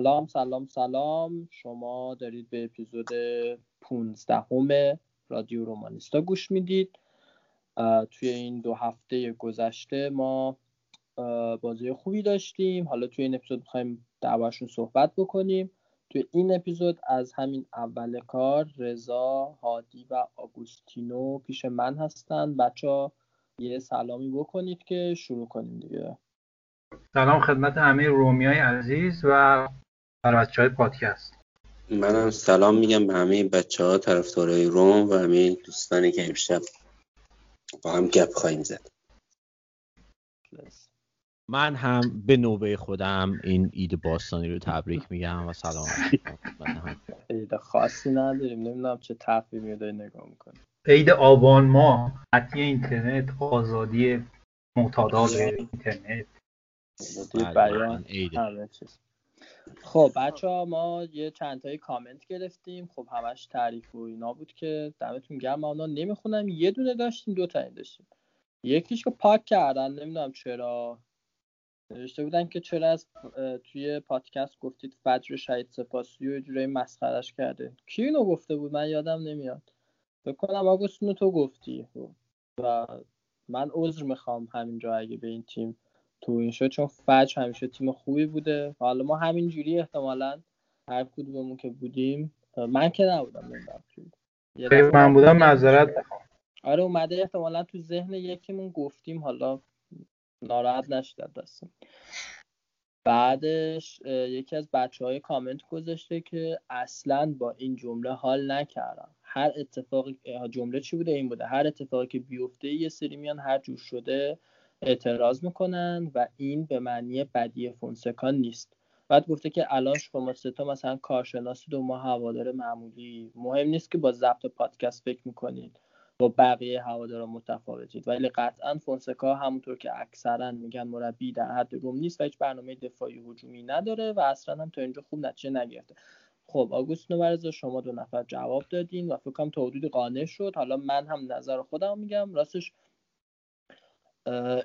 سلام سلام سلام. شما دارید به اپیزود 15 همه رادیو رومانیستا گوش می‌دید. توی این دو هفته گذشته ما بازی خوبی داشتیم. حالا توی این اپیزود می‌خوایم دربارشون صحبت بکنیم. توی این اپیزود از همین اول کار رضا هادی و آگوستینو پیش من هستن. بچه یه سلامی بکنید که شروع کنیم دیگه. سلام خدمت همه رومیای عزیز و بچه های پادکست. منم سلام میگم به همه بچه ها طرفدارای روم و همه دوستانی که امشب با هم گپ خواهیم زد. من هم به نوبه خودم این اید باستانی رو تبریک میگم و سلام عید خاصی نداریم. نمی‌دونم چه تقویمی داری نگاه می‌کنی عید آبان ما حتی اینترنت آزادی معتادات اینترنت. بله، بیان. همه چیز. خب بچه ها ما یه چند تایی کامنت گرفتیم. خب همش تعریف و اینا بود که دمتون گرم. اونا نمی‌خونم. یه دونه داشتیم دو تا داشتیم. یکیش که پاک کردن. نمی‌دونم چرا. نوشته بودن که چرا از توی پادکست گفتید فجر شهید سپاسی و جورایی مسخرش کرده. کی اینو گفته بود؟ من یادم نمیاد. بکنم آگوستینو تو گفتی. و من عذر می‌خوام همینجا اگه به این تیم تو این شد چون فجر همیشه تیم خوبی بوده. حالا ما همینجوری احتمالا هر کدوممون که بودیم من که نبودم نمی‌دونم. من بودم معذرت آره اومده احتمالا تو ذهن یکیمون گفتیم حالا ناراحت نشد دستم. بعدش یکی از بچه های کامنت گذاشته که اصلا با این جمله حال نکردم. هر اتفاقی جمله چی بوده؟ این بوده. هر اتفاقی که بیفته یه سری میان هر جور شده اعتراض می‌کنن و این به معنی بدی فونسکا نیست. بعد گفته که الان شما ستا مثلا کارشناسی دو ما هوادار معمولی مهم نیست که با ضبط پادکست فکر می‌کنید با بقیه هوادارا متفاوتید. ولی قطعا فونسکا همونطور که اکثرا میگن مربی در حد روم نیست و هیچ برنامه دفاعی هجومی نداره و اصلا هم تا اینجا خوب نتیجه نگرفته. خب آگوست نوبرزا شما دو نفر جواب دادین و فکر کنم تا حدودی قانع شد. حالا من هم نظر خودم میگم. راستش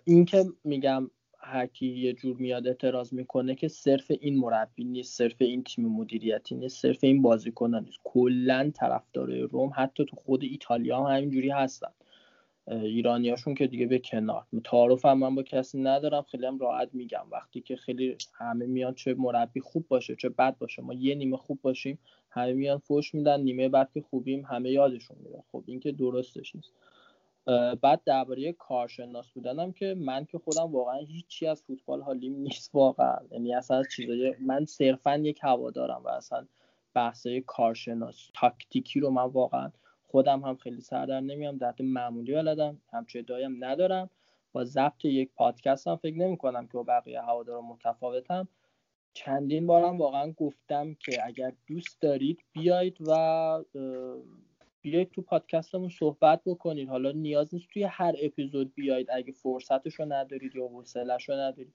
این که میگم هر کی یه جور میاد اعتراض می‌کنه که صرف این مربی نیست صرف این تیم مدیریتی نیست صرف این بازیکنان نیست. کلا طرفدارای روم حتی تو خود ایتالیا هم همینجوری هستن. ایرانیاشون که دیگه به کنار. تعارف هم من با کسی ندارم خیلی هم راحت میگم. وقتی که خیلی همه میان چه مربی خوب باشه چه بد باشه ما یه نیمه خوب باشیم همه میان فوش میدن نیمه بعد که خوبیم همه یادشون میره. خب این که درستش نیست. بعد درباره کارشناس بودنم که من که خودم واقعا هیچی از فوتبال حالیم نیست واقعا. یعنی اصلا چیزای من صرفا یک هوادارم و اصلا بحثای کارشناس تاکتیکی رو من واقعا خودم هم خیلی سردر نمیام در معمولی بلدم همچه دایم ندارم. با ضبط یک پادکست هم فکر نمی کنم که با بقیه هوادارا متفاوتم. چندین بارم واقعا گفتم که اگر دوست دارید بیایید و بیایید تو پادکستمون صحبت بکنید حالا نیاز نیست توی هر اپیزود بیاید. اگه فرصتشو ندارید یا حوصلهشو ندارید.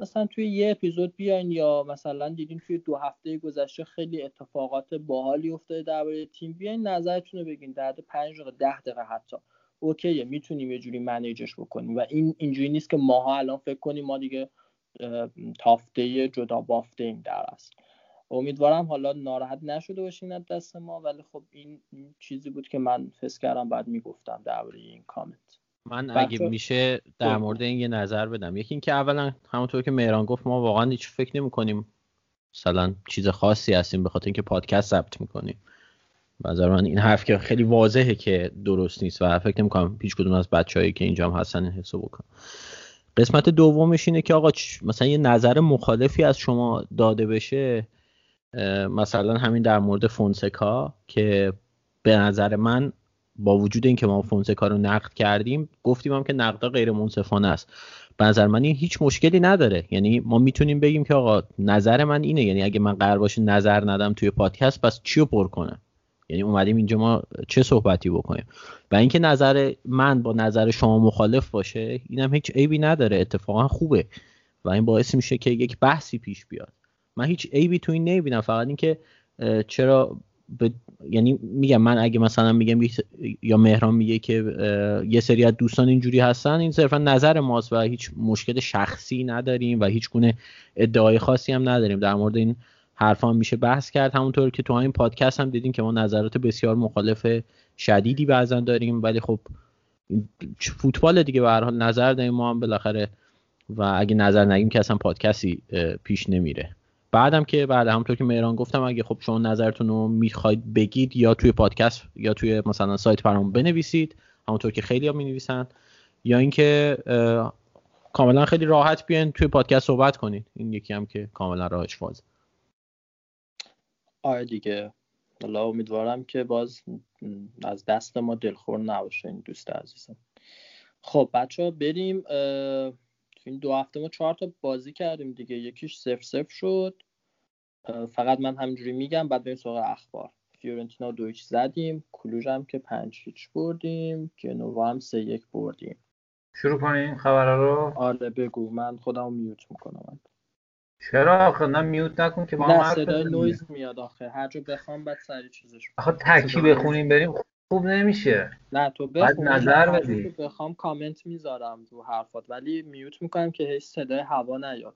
مثلا توی یه اپیزود بیاین یا مثلا دیدین توی دو هفته گذشته خیلی اتفاقات باحالی افتاده درباره تیم. بیاین نظرتون رو بگین. در پنج دقیقه ده دقیقه حتی. اوکیه می‌تونیم یه جوری منیجش بکنیم. و این اینجوری نیست که ماها الان فکر کنیم ما دیگه تافته جدا بافته ایم در اصل. امیدوارم حالا ناراحت نشده باشین از دست ما ولی خب این, چیزی بود که من فکر کردم بعد می‌گفتم درباره این کامنت. من اگه میشه در مورد این یه نظر بدم. یکی اینکه اولا همونطور که مهران گفت ما واقعا هیچ فکر نمی کنیم مثلا چیز خاصی هستیم به خاطر اینکه پادکست ثبت می‌کنیم. نظر من این حرف که خیلی واضحه که درست نیست و فکر نمی کنم هیچ کدوم از بچههایی که اینجا هم هستن این حسو بکنم قسمت دومش اینه که آقا مثلا یه نظر مخالفی از شما داده بشه مثلا همین در مورد فونسکا که به نظر من با وجود اینکه ما فونسکا رو نقد کردیم گفتیم هم که نقدا غیر منصفانه است. به نظر من این هیچ مشکلی نداره. یعنی ما می‌تونیم بگیم که آقا نظر من اینه. یعنی اگه من قرار باشه نظر ندم توی پادکست پس چی رو پر کنم؟ یعنی اومدیم اینجا ما چه صحبتی بکنیم؟ و اینکه نظر من با نظر شما مخالف باشه اینم هیچ عیبی نداره. اتفاقا خوبه. و این باعث میشه که یک بحثی پیش بیاد. من هیچ عیبی تو این نمی‌بینم. فقط اینکه چرا یعنی میگم من اگه مثلا میگم یا مهران میگه که یه سری از دوستان اینجوری هستن این صرفا نظر ماست و هیچ مشکل شخصی نداریم و هیچ گونه ادعای خاصی هم نداریم. در مورد این حرف هم میشه بحث کرد. همونطور که تو این پادکست هم دیدیم که ما نظرات بسیار مخالف شدیدی بعضا داریم. ولی خب فوتبال دیگه به هر حال نظر داریم ما هم بالاخره. و اگه نظر نگیم که اصلا پادکستی پیش نمیره. بعدم که بعد همونطور که مهران گفتم اگه خب شما نظرتون رو می‌خواید بگید یا توی پادکست یا توی مثلا سایت برام بنویسید همونطور که خیلی ها می نویسن یا اینکه کاملا خیلی راحت بیاین توی پادکست صحبت کنید. این یکی هم که کاملا راهش فاز. آره دیگه. حالا امیدوارم که باز از دست ما دلخور نباشه این دوست عزیزم. خب بچه ها بریم تو این دو هفته ما چهار تا بازی کردیم دیگه. یکیش صفر صفر شد. فقط من همینجوری میگم بعد بریم سراغ اخبار. فیورنتینا دو زدیم. کلوژ هم که پنج هیچ بردیم. گنوا هم سه یک بردیم. شروع کنیم خبر رو؟ آره بگو. من خودم میوت می‌کنم. چرا آخه؟ نه mute نکن که با هم صدای نویز میاد آخه. هر جا بخوام بعد سری چیزش آخه تکی بخونیم بریم خوب نمیشه. نه تو بخون نظر بدی. بخوام کامنت می‌ذارم رو حرفات ولی mute می‌کنم که هیچ صدای هوا نیاد.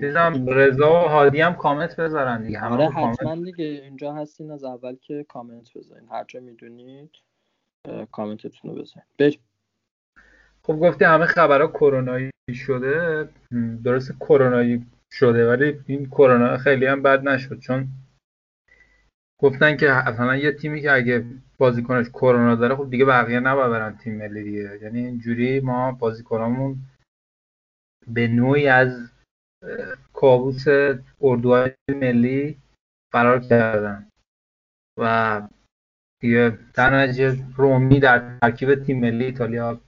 چیزم رضا و هادی هم کامنت بذارن دیگه. همه آره حتما دیگه اینجا هستین از اول که کامنت بذارین. هر جا می‌دونید کامنتتون رو بذارین. بریم. خب گفتی همه خبرها کرونایی شده. درست کرونایی شده ولی این کرونا خیلی هم بد نشد چون گفتن که اصلا یه تیمی که اگه بازیکنش کرونا داره خب دیگه بقیه نباید برن تیم ملی دیگه. یعنی اینجوری ما بازیکنامون به نوعی از کابوس اردوهای ملی فرار کردن. و دیگه در رومی در ترکیب تیم ملی ایتالیا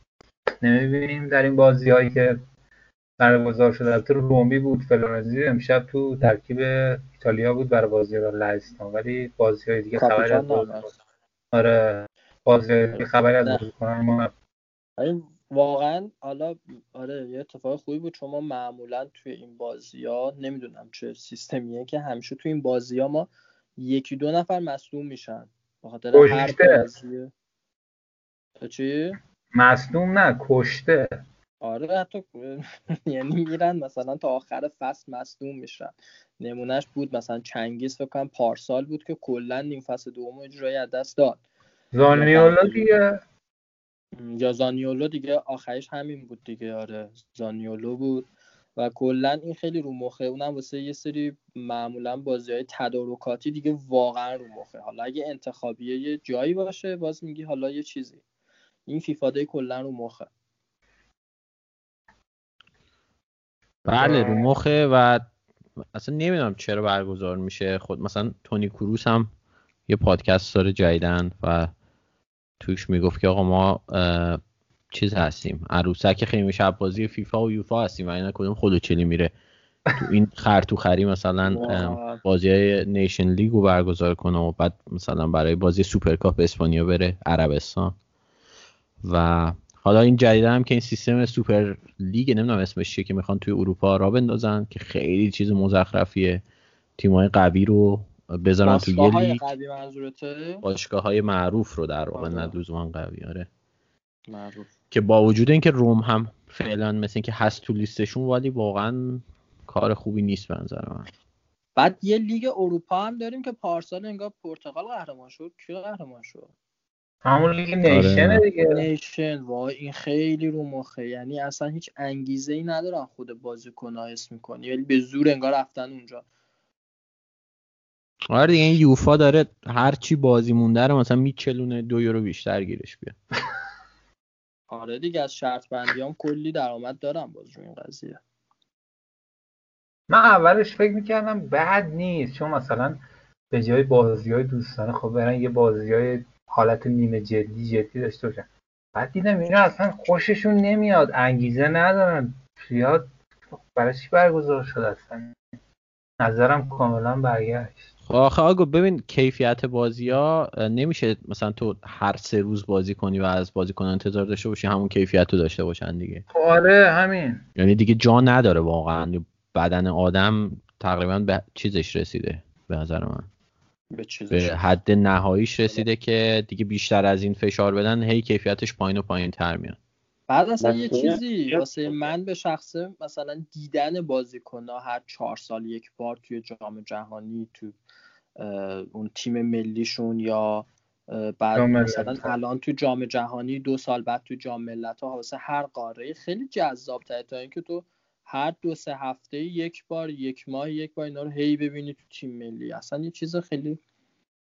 نمی‌بینیم در این بازی هایی که برگزار شده. البته رومی بود فلورنزی امشب تو ترکیب ایتالیا بود برای بازی لهستان ولی بازی های دیگه خبری از آره. بازی دیگه خبری از ما واقعا حالا آره یه اتفاق خوبی بود. چون ما معمولا توی این بازی ها نمی‌دونم چه سیستمیه که همیشه توی این بازی ها ما یکی دو نفر مصدوم میشن. بخاطر هر بازی. چی؟ مصدوم نه کشته. آره حتی یعنی میرن مثلا تا آخر فصل مصدوم میشن. نمونهش بود مثلا چنگیز فکر کنم پارسال بود که کلا نیم فصل دوم اجرای از دست داد. زانیولا دیگه. یا زانیولو دیگه آخرش همین بود دیگه آره. زانیولو بود. و کلا این خیلی رو مخه اونم واسه یه سری معمولا بازی های تدارکاتی دیگه واقعا رو مخه. حالا اگه انتخابیه یه جایی باشه باز میگی حالا یه چیزی. این FIFA Day کلا رو مخه. بله رو مخه و اصلا نمی‌دونم چرا برگزار میشه. خود مثلا تونی کروس هم یه پادکست داره جدیدن و توش می‌گفت که آقا ما چیز هستیم. عروسک خیمه شب بازی فیفا و یوفا هستیم و اینا کدوم خودوچلی میره. تو این خر تو خری مثلا بازی های Nations League رو برگزار کنه و بعد مثلا برای بازی سوپرکاپ اسپانیا بره عربستان. و حالا این جدید هم که این سیستم سوپر لیگ نمی‌دونم اسمش چیه که می‌خوان توی اروپا را بندازن که خیلی چیز مزخرفیه. تیمای قوی رو بذارن تو یه لیگ. باشگاه های معروف رو در واقع نه قوی آره. معروف. که با وجود اینکه روم هم فعلا مثل اینکه هست تو لیستشون ولی واقعا کار خوبی نیست به نظر من. بعد یه لیگ اروپا هم داریم که پارسال انگار پرتغال قهرمان شد. کی قهرمان شد؟ همون لیگ نیشن آره. دیگه. نیشن وای این خیلی رو مخه. یعنی اصلا هیچ انگیزه ای ندارن خود بازیکن حس می‌کنی ولی به زور انگار رفتن اونجا. آره دیگه این یوفا داره هر چی بازی مونده رو مثلا میچلونه دو یورو بیشتر گیرش بیاد. آره دیگه از شرط بندی هم کلی درآمد دارم باز رو این قضیه. من اولش فکر می‌کردم بد نیست. چون مثلا به جای بازی های دوستانه خب برن یه بازی های حالت نیمه جدی جدی داشته باشن. بعد دیدم اینا اصلا خوششون نمیاد انگیزه ندارن. زیاد برای چی برگزار شده اصلا؟ نظرم کاملا برگشت. آخه آگو ببین کیفیت بازی ها نمیشه مثلا تو هر سه روز بازی کنی و از بازیکن انتظار داشته باشی همون کیفیت رو داشته باشن دیگه. آره همین. یعنی دیگه جا نداره واقعا. بدن آدم تقریبا به چیزش رسیده به نظر من. به, به حد نهاییش رسیده که دیگه بیشتر از این فشار بدن هی کیفیتش پایین و پایین تر میاد. بعد اصلا یه چیزی واسه من به شخصه مثلا دیدن بازیکن هر چهار سال یک بار توی جام جهانی تو اون تیم ملیشون یا بعد مثلا الان تو جام جهانی دو سال بعد تو جام ملت ها واسه هر قاره. خیلی جذاب تا اینکه تو هر دو سه هفته یک بار یک ماه یک بار اینا رو هی ببینی تو تیم ملی. اصلا یه چیز خیلی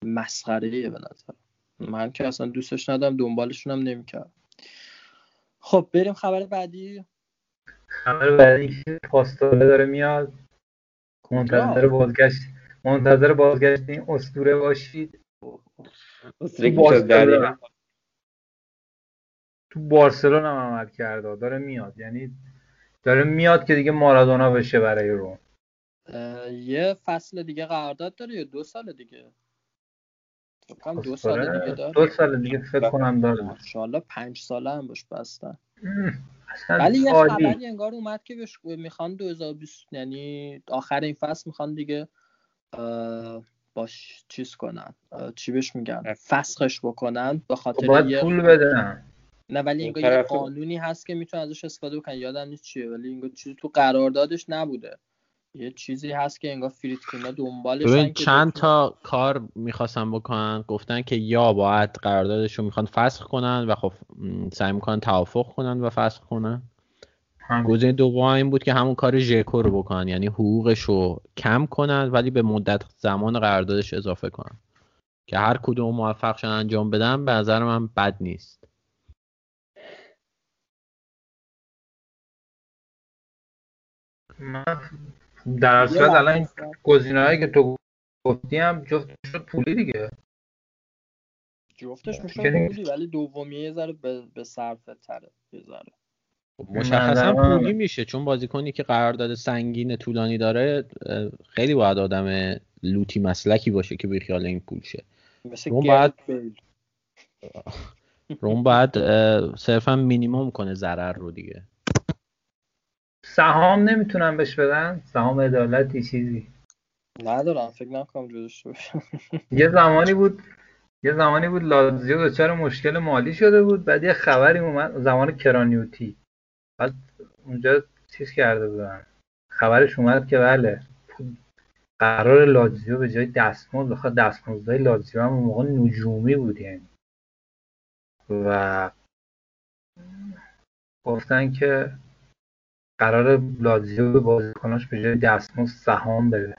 مسخره به نظر من. که اصلا دوستش ندارم دنبالشون هم نمی‌کردم. خب بریم خبر بعدی. خبر بعدی که پاستوره داره میاد. منتظر بازگشت منتظر بازگشت این اسطوره باشید تو بارسلون هم عمل کرده. داره میاد. یعنی داره میاد که دیگه مارادونا بشه برای روم یه فصل دیگه قرارداد داره یا دو سال دیگه؟ دو سال دیگه داره. دو سال دیگه فکر کنم داره. انشالله پنج ساله هم باش بستن. ولی یه خبری انگار اومد که بهش می‌خوان 2020 یعنی آخر این فصل می‌خوان دیگه باش چیز کنن. چی بهش میگن؟ فسخش بکنن به خاطر خب یه پول بدن. نه ولی اینگاه یه قانونی هست که می‌تونه ازش استفاده بکنن یادم نیست چیه ولی اینگاه چیزی تو قراردادش نبوده. یه چیزی هست که انگار فریدکینا دنبالش ببین چند تا کار می‌خواستن بکنن. گفتن که یا باید قراردادش رو می‌خوان فسخ کنن و خب سعی می‌کنن توافق کنن و فسخ کنن. گزینه دوم این بود که همون کار ژکو رو بکنن. یعنی حقوقش رو کم کنن ولی به مدت زمان قراردادش اضافه کنن. که هر کدوم موفق انجام بدن به نظر من بد نیست. در اصل الان گزینه‌هایی که تو گفتی هم جفت شد پولی دیگه. جفتش میشه پولی ولی دومی یه ذره به, به صرفه تره یه ذره. خب، مشخصا پولی میشه چون بازیکنی که قرارداد سنگین طولانی داره خیلی باید آدم لوتی مسلکی باشه که خیال این پول شه. روم باید روم باید صرفا مینیموم کنه ضرر رو دیگه. سهام نمی‌تونن بهش بدن؟ سهام عدالتی چیزی. ندارم فکر نکنم جدش یه زمانی بود یه زمانی بود لازیو دچار مشکل مالی شده بود بعد یه خبری اومد زمان کرانیوتی. بعد اونجا چیز کرده بودن. خبرش اومد که بله قرار لازیو به جای دستمزد بخواد دستمزدهای لازیو هم اون موقع نجومی بود یعنی. و گفتن که قرار لازیو به بازیکناش به جای دستمزد سهام بده.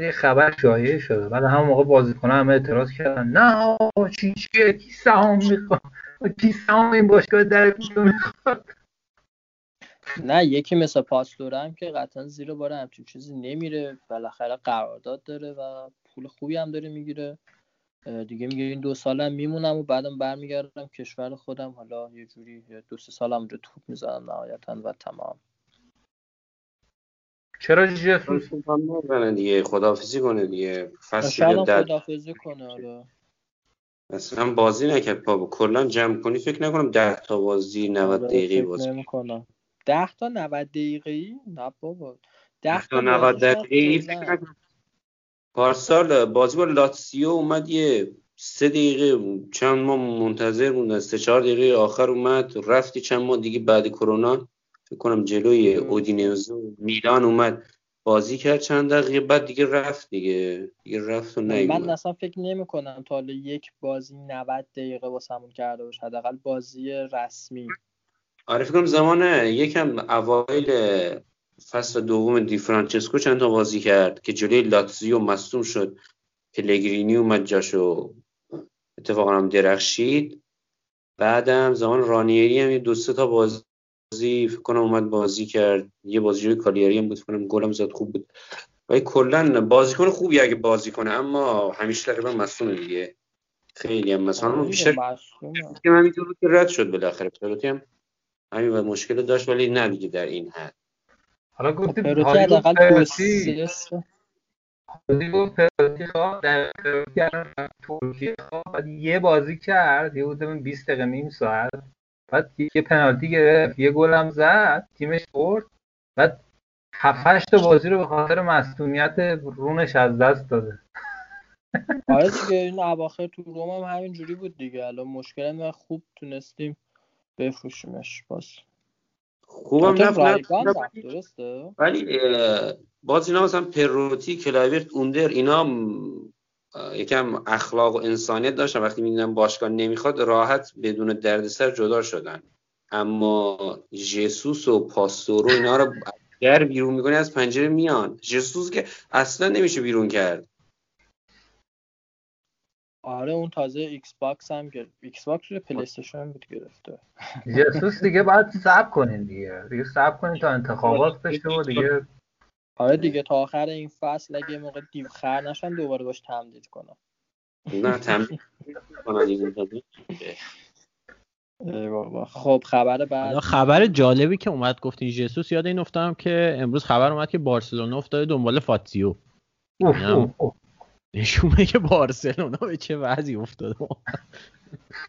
یه خبر شایعه شده. بعد همون موقع بازیکنان همه اعتراض کردن. نه چی چیه؟ کی سهام می‌خواد؟ کی سهام این باشگاه در می‌خواد؟ نه یکی مثل پاستوره هم که قطعا زیر بار همچین چیزی نمیره. بالاخره قرارداد داره و پول خوبی هم داره می‌گیره. دیگه میگه این دو سالم میمونم و بعدم برمیگردم کشور خودم. حالا یه جوری دو سه سالم اونجا توپ می‌زنم نهایتا و تمام. چرا جفوس دیگه. خدافزی کنه دیگه. فصل خدافزی کنه آره اصلا بازی نکرد بابا کلا جمع کنی. فکر نکنم 10 تا بازی 90 دقیقه بازی نمی‌کنم 10 تا 90 دقیقه ای نه بابا. 10 تا 90 دقیقه ای فکر نکنم. پارسال بازی با لاتسیو اومد یه سه دقیقه چند ماه منتظر بود سه چهار دقیقه آخر اومد رفتی چند ماه دیگه بعد کرونا. فکر کنم جلوی اودینزو میلان اومد بازی کرد چند دقیقه بعد دیگه رفت دیگه. دیگه رفت و من اصلا فکر نمی کنم تا حالا یک بازی 90 دقیقه واسمون کرده باشه. حداقل بازی رسمی. آره فکر کنم زمان یکم اوایل فصل دوم دی فرانچسکو چند تا بازی کرد که جلوی لاتزیو مصدوم شد. پلگرینی اومد جاشو اتفاقا هم درخشید. بعدم زمان رانیری هم یه دو سه تا بازی فکر کنم اومد بازی کرد. یه بازی جوی کالیاری هم بود کنم گلم زد خوب بود. ولی کلا بازیکن خوبی اگه بازی کنه اما همیشه تقریبا مصدوم دیگه. خیلی هم مثلا آره بیشتر معصومه. که من که رد شد بالاخره. پروتی هم همین مشکل داشت ولی نه دیگه در این حد. حالا گفتی پروتی هالیوود حداقل دو پروتی سه سه- هالیوود پروتی خواه در پروتی الان ترکیه. خواه بعد یه بازی کرد یه بودم 20 دقیقه نیم ساعت. بعد یه پنالتی گرفت یه گل هم زد تیمش برد بعد هفت هشت تا بازی رو به خاطر مصونیت رونش از دست داده. آره دیگه این اواخر تو روم هم همین جوری بود دیگه. الان مشکل اینه خوب تونستیم بفروشیمش باز. خوبم رفت رفت درسته؟ ولی باز اینا مثلا پروتی کلاورت اوندر اینا یکم اخلاق و انسانیت داشتن. وقتی می‌دونن باشگاه نمی‌خواد راحت بدون دردسر جدا شدن. اما ژسوس و پاستورو اینا رو در بیرون می‌کنه از پنجره میان. ژسوس که اصلا نمیشه بیرون کرد. آره اون تازه ایکس باکس هم گرفت ایکس باکس رو پلی استیشن هم بود گرفته. جسوس دیگه باید صبر کنین دیگه. دیگه صبر کنین تا انتخابات بشه و دیگه آره دیگه تا آخر این فصل اگه موقع دیو خر نشن دوباره باش تمدید کنم. نه بابا. خب خبر بعد. حالا خبر جالبی که اومد گفتین ژسوس یاد این افتادم که امروز خبر اومد که بارسلونا افتاده دنبال فاتیو. اوف اوف. نشون میده که بارسلونا به چه وضعی افتاده.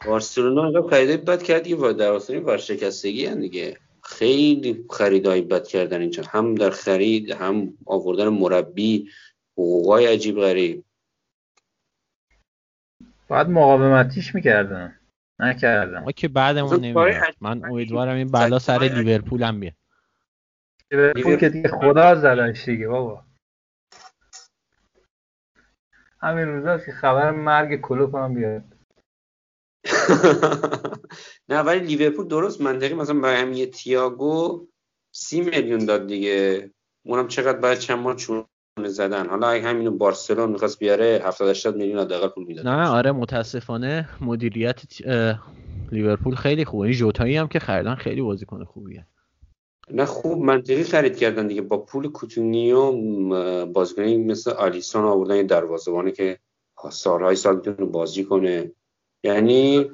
بارسلونا انقدر خریدای بد کرد که در اصل ورشکستگی هن دیگه. خیلی خریدای بد کردن اینجا هم در خرید هم آوردن مربی حقوقای عجیب غریب. باید مقاومتیش می‌کردن. نکردن. ما که بعدمون نمیاد من امیدوارم این بلا سر لیورپول هم بیاد. لیورپول که دیگه خدا زدش دیگه بابا. همین روزاست که خبر مرگ کلوپ هم بیاد. نه ولی لیورپول درست منطقی مثلا برای همین یه تییاگو سی میلیون داد دیگه. اونم چقدر باید چند ماه چونه زدن. حالا اگه همینو بارسلون می‌خواست بیاره 70 80 میلیون حداقل پول می‌داد. نه آره متاسفانه مدیریت لیورپول خیلی خوبه این جوتایی هم که خریدن خیلی بازیکن خوبیه. نه خوب منطقی خرید کردن دیگه. با پول کوتونیو م، بازیکنی مثل آلیسون آوردن یه دروازه‌بانی که سالهای سال می‌تونه بازی کنه. یعنی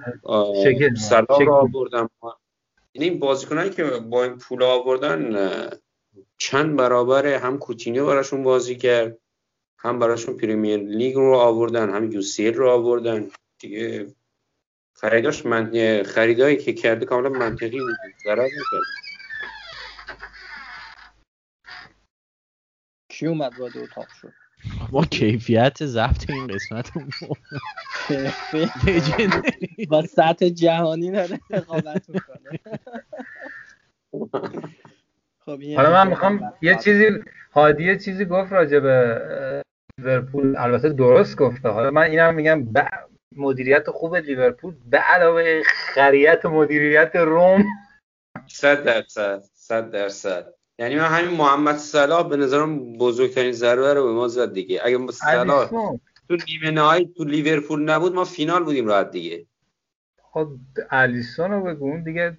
سلا. رو آوردن یعنی این بازیکنایی که با این پول آوردن چند برابر هم کوتینیو براشون بازی کرد هم براشون پریمیر لیگ رو آوردن هم یو سی ال رو آوردن. دیگه خریداش من خریدایی که کرده کاملا منطقی بود. ضرر می‌کرد. کی اومد وارد اتاق شد. با کیفیت ضبط این قسمت با سطح جهانی داره رقابت می‌کنه. خب این حالا من یه می‌خوام یه چیزی هادی یه چیزی گفت راجع به لیورپول. البته درست گفته. حالا من اینم میگم به مدیریت خوب لیورپول به علاوه خریت مدیریت روم. صد درصد صد درصد. یعنی من همین محمد صلاح به نظرم بزرگترین ضربه رو به ما زد دیگه. اگه صلاح تو نیمه نهایی تو لیورپول نبود ما فینال بودیم راحت دیگه. خب الیسون رو بگو اون دیگه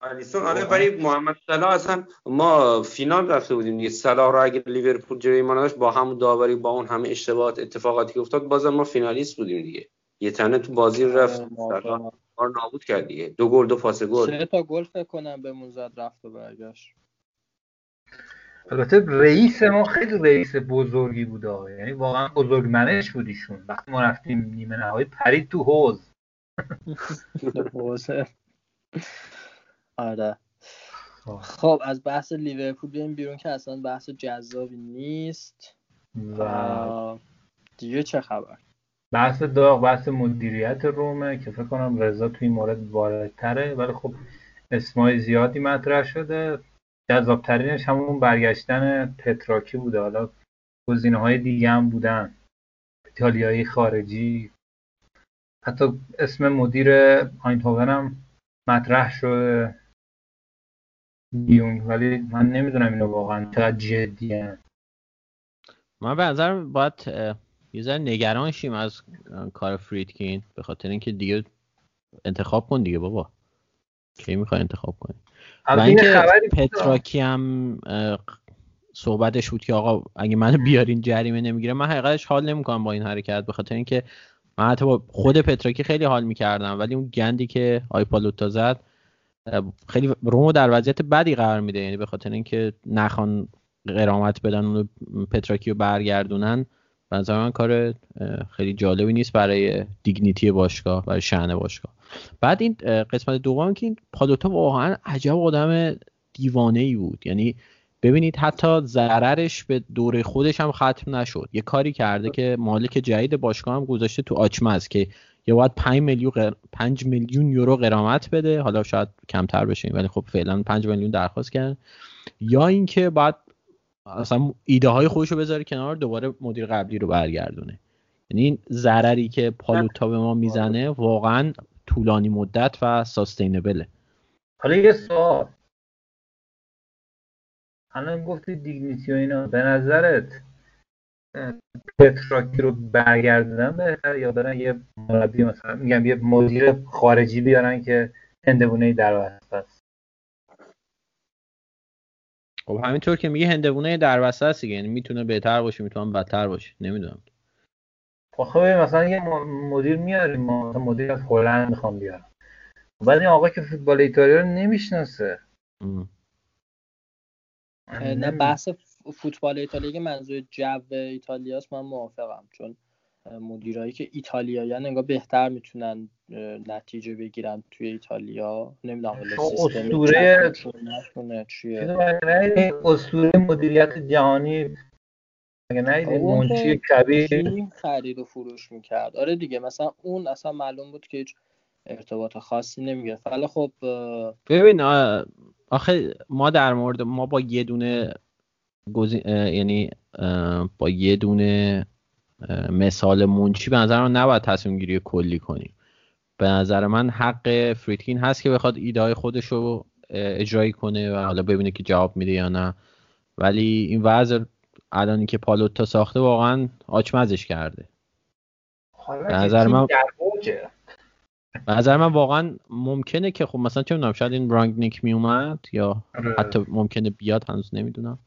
آلیسون آره ولی محمد صلاح اصلا ما فینال رفته بودیم دیگه. صلاح رو اگه لیورپول جلوی ما با همون داوری با اون همه اشتباهات اتفاقاتی که افتاد بازم ما فینالیست بودیم دیگه. یه تنه تو بازی رفت. صلاح ما رو نابود کرد دیگه دو گل دو پاس گل. سه تا گل فکر کنم به زد رفت و برگشت. البته رئیس ما خیلی رئیس بزرگی بود آقا. یعنی واقعا بزرگمنش بود ایشون. وقتی ما رفتیم نیمه نهایی پرید تو حوز. آره. خب. خب از بحث لیورپول بیایم بیرون که اصلا بحث جذابی نیست. و دیگه چه خبر؟ بحث داغ بحث مدیریت رومه که فکر کنم رضا توی این مورد واردتره. ولی خب اسمای زیادی مطرح شده. جذابترینش همون برگشتن پتراکی بوده. حالا گزینه های دیگه هم بودن. ایتالیایی خارجی. حتی اسم مدیر آینتوون هم مطرح شده. بیون. ولی من نمی‌دونم اینو واقعا چقدر جدیه. من به نظرم باید یه ذره نگران شیم از کار فریدکین به خاطر اینکه دیگه انتخاب کن دیگه بابا. کی می‌خوای انتخاب کنی و اینکه. پتراکی هم صحبتش بود که آقا اگه منو بیارین جریمه نمی‌گیره من حقیقتش حال نمی‌کنم با این حرکت به خاطر اینکه من حتی با خود پتراکی خیلی حال می‌کردم. ولی اون گندی که آیپالوتا زد خیلی رومو در وضعیت بدی قرار میده. یعنی به خاطر اینکه نخوان قرامت بدن اون پتراکی رو برگردونن نظر من کار خیلی جالبی نیست برای دیگنیتی باشگاه برای شأن باشگاه. بعد این قسمت دوم که این پالوتا واقعا عجب آدم دیوانه ای بود. یعنی ببینید حتی ضررش به دوره خودش هم ختم نشد. یه کاری کرده که مالک جدید باشگاه هم گذاشته تو آچمز که یا باید 5 میلیون 5 میلیون یورو قرامت بده. حالا شاید کمتر بشه ولی خب فعلا 5 میلیون درخواست کردن. یا اینکه باید اصلا ایده های خودش رو بذاره کنار دوباره مدیر قبلی رو برگردونه. یعنی این ضرری که پالوتا به ما می‌زنه واقعا طولانی مدت و ساستینبله حالا یه سوال. الان گفتی دیگنیتی و اینا. به نظرت پتراکی رو برگردونن بهتر یا برن یه مربی مثلا میگم یه مدیر خارجی بیارن که هندوونه در است خب همینطور که میگه هندوونه در وسط است یعنی می‌تونه بهتر باشه می‌تونه بدتر باشه نمی‌دونم. خب مثلا یه مدیر میاریم ما مدیر از هلند می‌خوام بیارم. بعد این آقا که فوتبال ایتالیا رو نمی‌شناسه. نه بحث فوتبال ایتالیا که منظور جو ایتالیاست من موافقم. چون مدیرایی که ایتالیایی انگار بهتر می‌تونن نتیجه بگیرن توی ایتالیا. نمی‌دونم اسطوره اسطوره مدیریت جهانی. مگه نه منچی کبیر. خرید و فروش می‌کرد. آره دیگه مثلا اون اصلا معلوم بود که هیچ ارتباط خاصی نمی‌گرفت. ولی خب ببین آخه ما در مورد ما با یه دونه یعنی با یه دونه مثال منچی به نظر من نباید تصمیم گیری کلی کنیم. به نظر من حق فریدکین هست که بخواد ایده های خودش رو اجرایی کنه و حالا ببینه که جواب میده یا نه. ولی این وضع الانی که پالوتا ساخته واقعا آچمزش کرده. به نظر من به نظر من واقعا ممکنه که خب مثلا چه می‌دونم شاید این رانگنیک میومد یا آره. حتی ممکنه بیاد هنوز نمی‌دونم.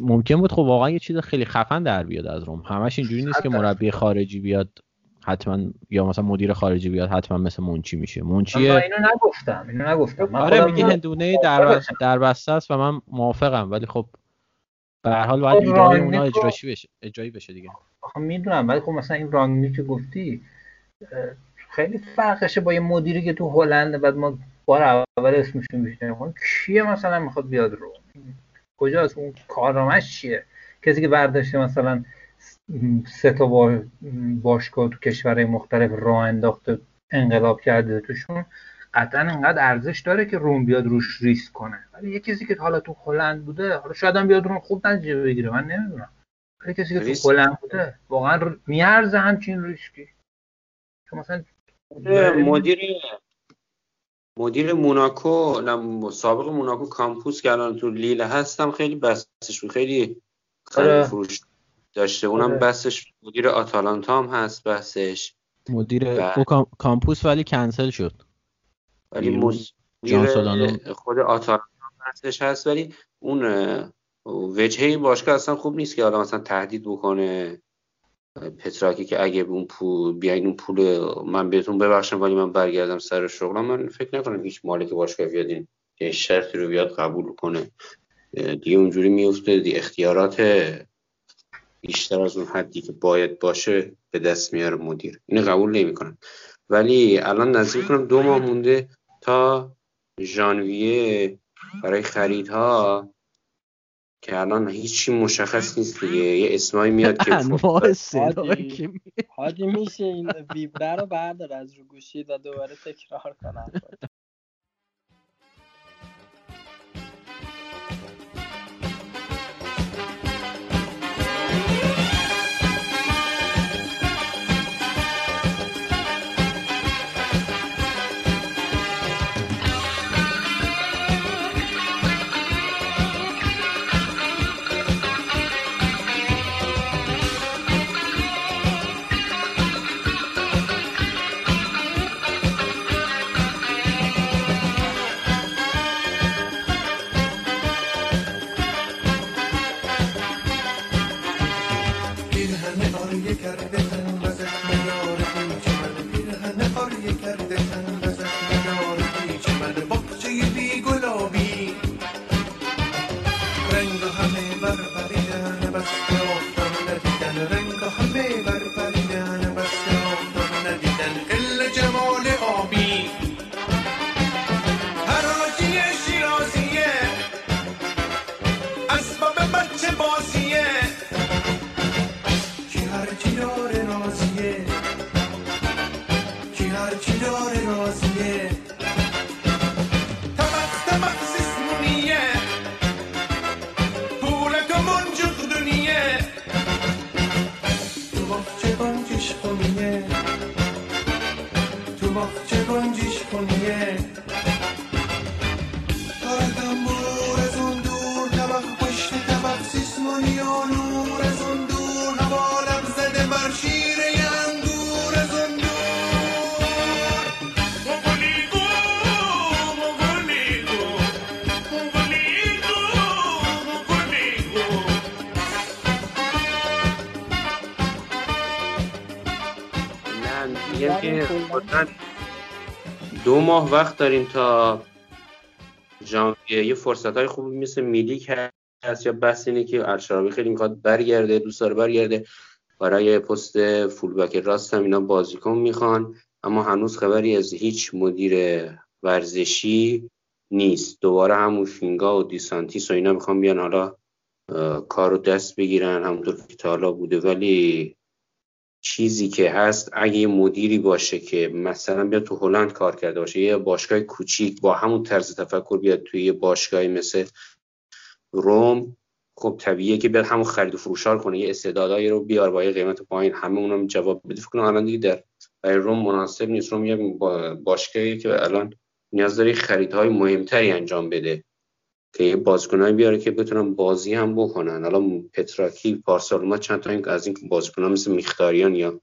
ممکن بود خب واقعا یه چیز خیلی خفن در بیاد از روم. همش اینجوری نیست که مربی خارجی بیاد حتما یا مثلا مدیر خارجی بیاد حتما مثل مونچی میشه. مونچی اینو نگفتم اینو نگفتم. آره میگه هندونه در در بسته است و من موافقم ولی خب به هر حال باید خب ایده اونا اجرایی بشه اجرایی بشه دیگه. خب می‌دونم ولی خب مثلا این رانگنی که گفتی خیلی فرقشه با یه مدیری که تو هلند بعد ما بار اول اسمش میشنیم خب کیه مثلا می‌خواد بیاد رو کجاست؟ اون کارنامهش چیه؟ کسی که برداشته مثلا سه تا باشگاه تو کشورهای مختلف راه انداخته انقلاب کرده توشون قطعا انقدر ارزش داره که روم بیاد روش ریسک کنه. ولی یه کسی که حالا تو هلند بوده حالا شاید هم بیاد روم خوب نتیجه بگیره من نمی‌دونم. ولی کسی که تو هلند بوده واقعا میارزه همچین ریسکی. که مثلا مدیر مدیر موناکو سابق موناکو کامپوس که الان تو لیل هستم خیلی بحثش بود خیلی خیلی آره. فروش داشته. اونم آره. بحث مدیر آتالانتا هم هست بحثش مدیر کامپوس ولی کنسل شد. ولی مدیر خود آتالانتا بحثش هست ولی اون وجهه باشگاه اصلا خوب نیست که حالا مثلا تهدید بکنه. پتراکی که اگه اون پول بیاین اون پول من بهتون ببخشم ولی من برگردم سر شغلم. من فکر نکنم هیچ مالک باشگاه بیاد این شرطی رو بیاد قبول کنه. دیگه اونجوری میفته دی اختیارات بیشتر از اون حدی که باید باشه به دست میاره مدیر. اینو قبول نمی‌کنم. ولی الان نزدیک کنم دو ماه مونده تا ژانویه برای خریدها. که الان هیچی مشخص نیست دیگه. یه اسمایی میاد که حاجی میشه این ویبره رو بردار از رو گوشی و دوباره تکرار کنم carnet. داریم تا ژانویه. یه فرصت های خوبی مثل میلیک هست یا بحث اینه که الشراوی خیلی می‌خواد برگرده دوست داره برگرده. برای پست فولبک راست هم اینا بازیکن می‌خوان اما هنوز خبری از هیچ مدیر ورزشی نیست. دوباره همون فینگا و دیسانتیس و اینا می‌خوان بیان حالا اه، کار رو دست بگیرن. همونطور که تا حالا بوده. ولی چیزی که هست اگه یه مدیری باشه که مثلا بیاد تو هلند کار کرده باشه یه باشگاه کوچیک با همون طرز تفکر بیاد توی یه باشگاهی مثل روم خب طبیعیه که بیاد همون خرید و فروشار کنه یه استعدادایی رو بیار با یه قیمت پایین همه اونم جواب بده. فکر کنم الان دیگه در برای روم مناسب نیست. روم یه با- باشگاهی که الان نیاز داره خریدهای مهمتری انجام بده. که بازیکنایی بیاره که بتونن بازی هم بکنن. الان پتراکی پارسال اومد چند تا این- از این بازیکنان مثل میختاریان یا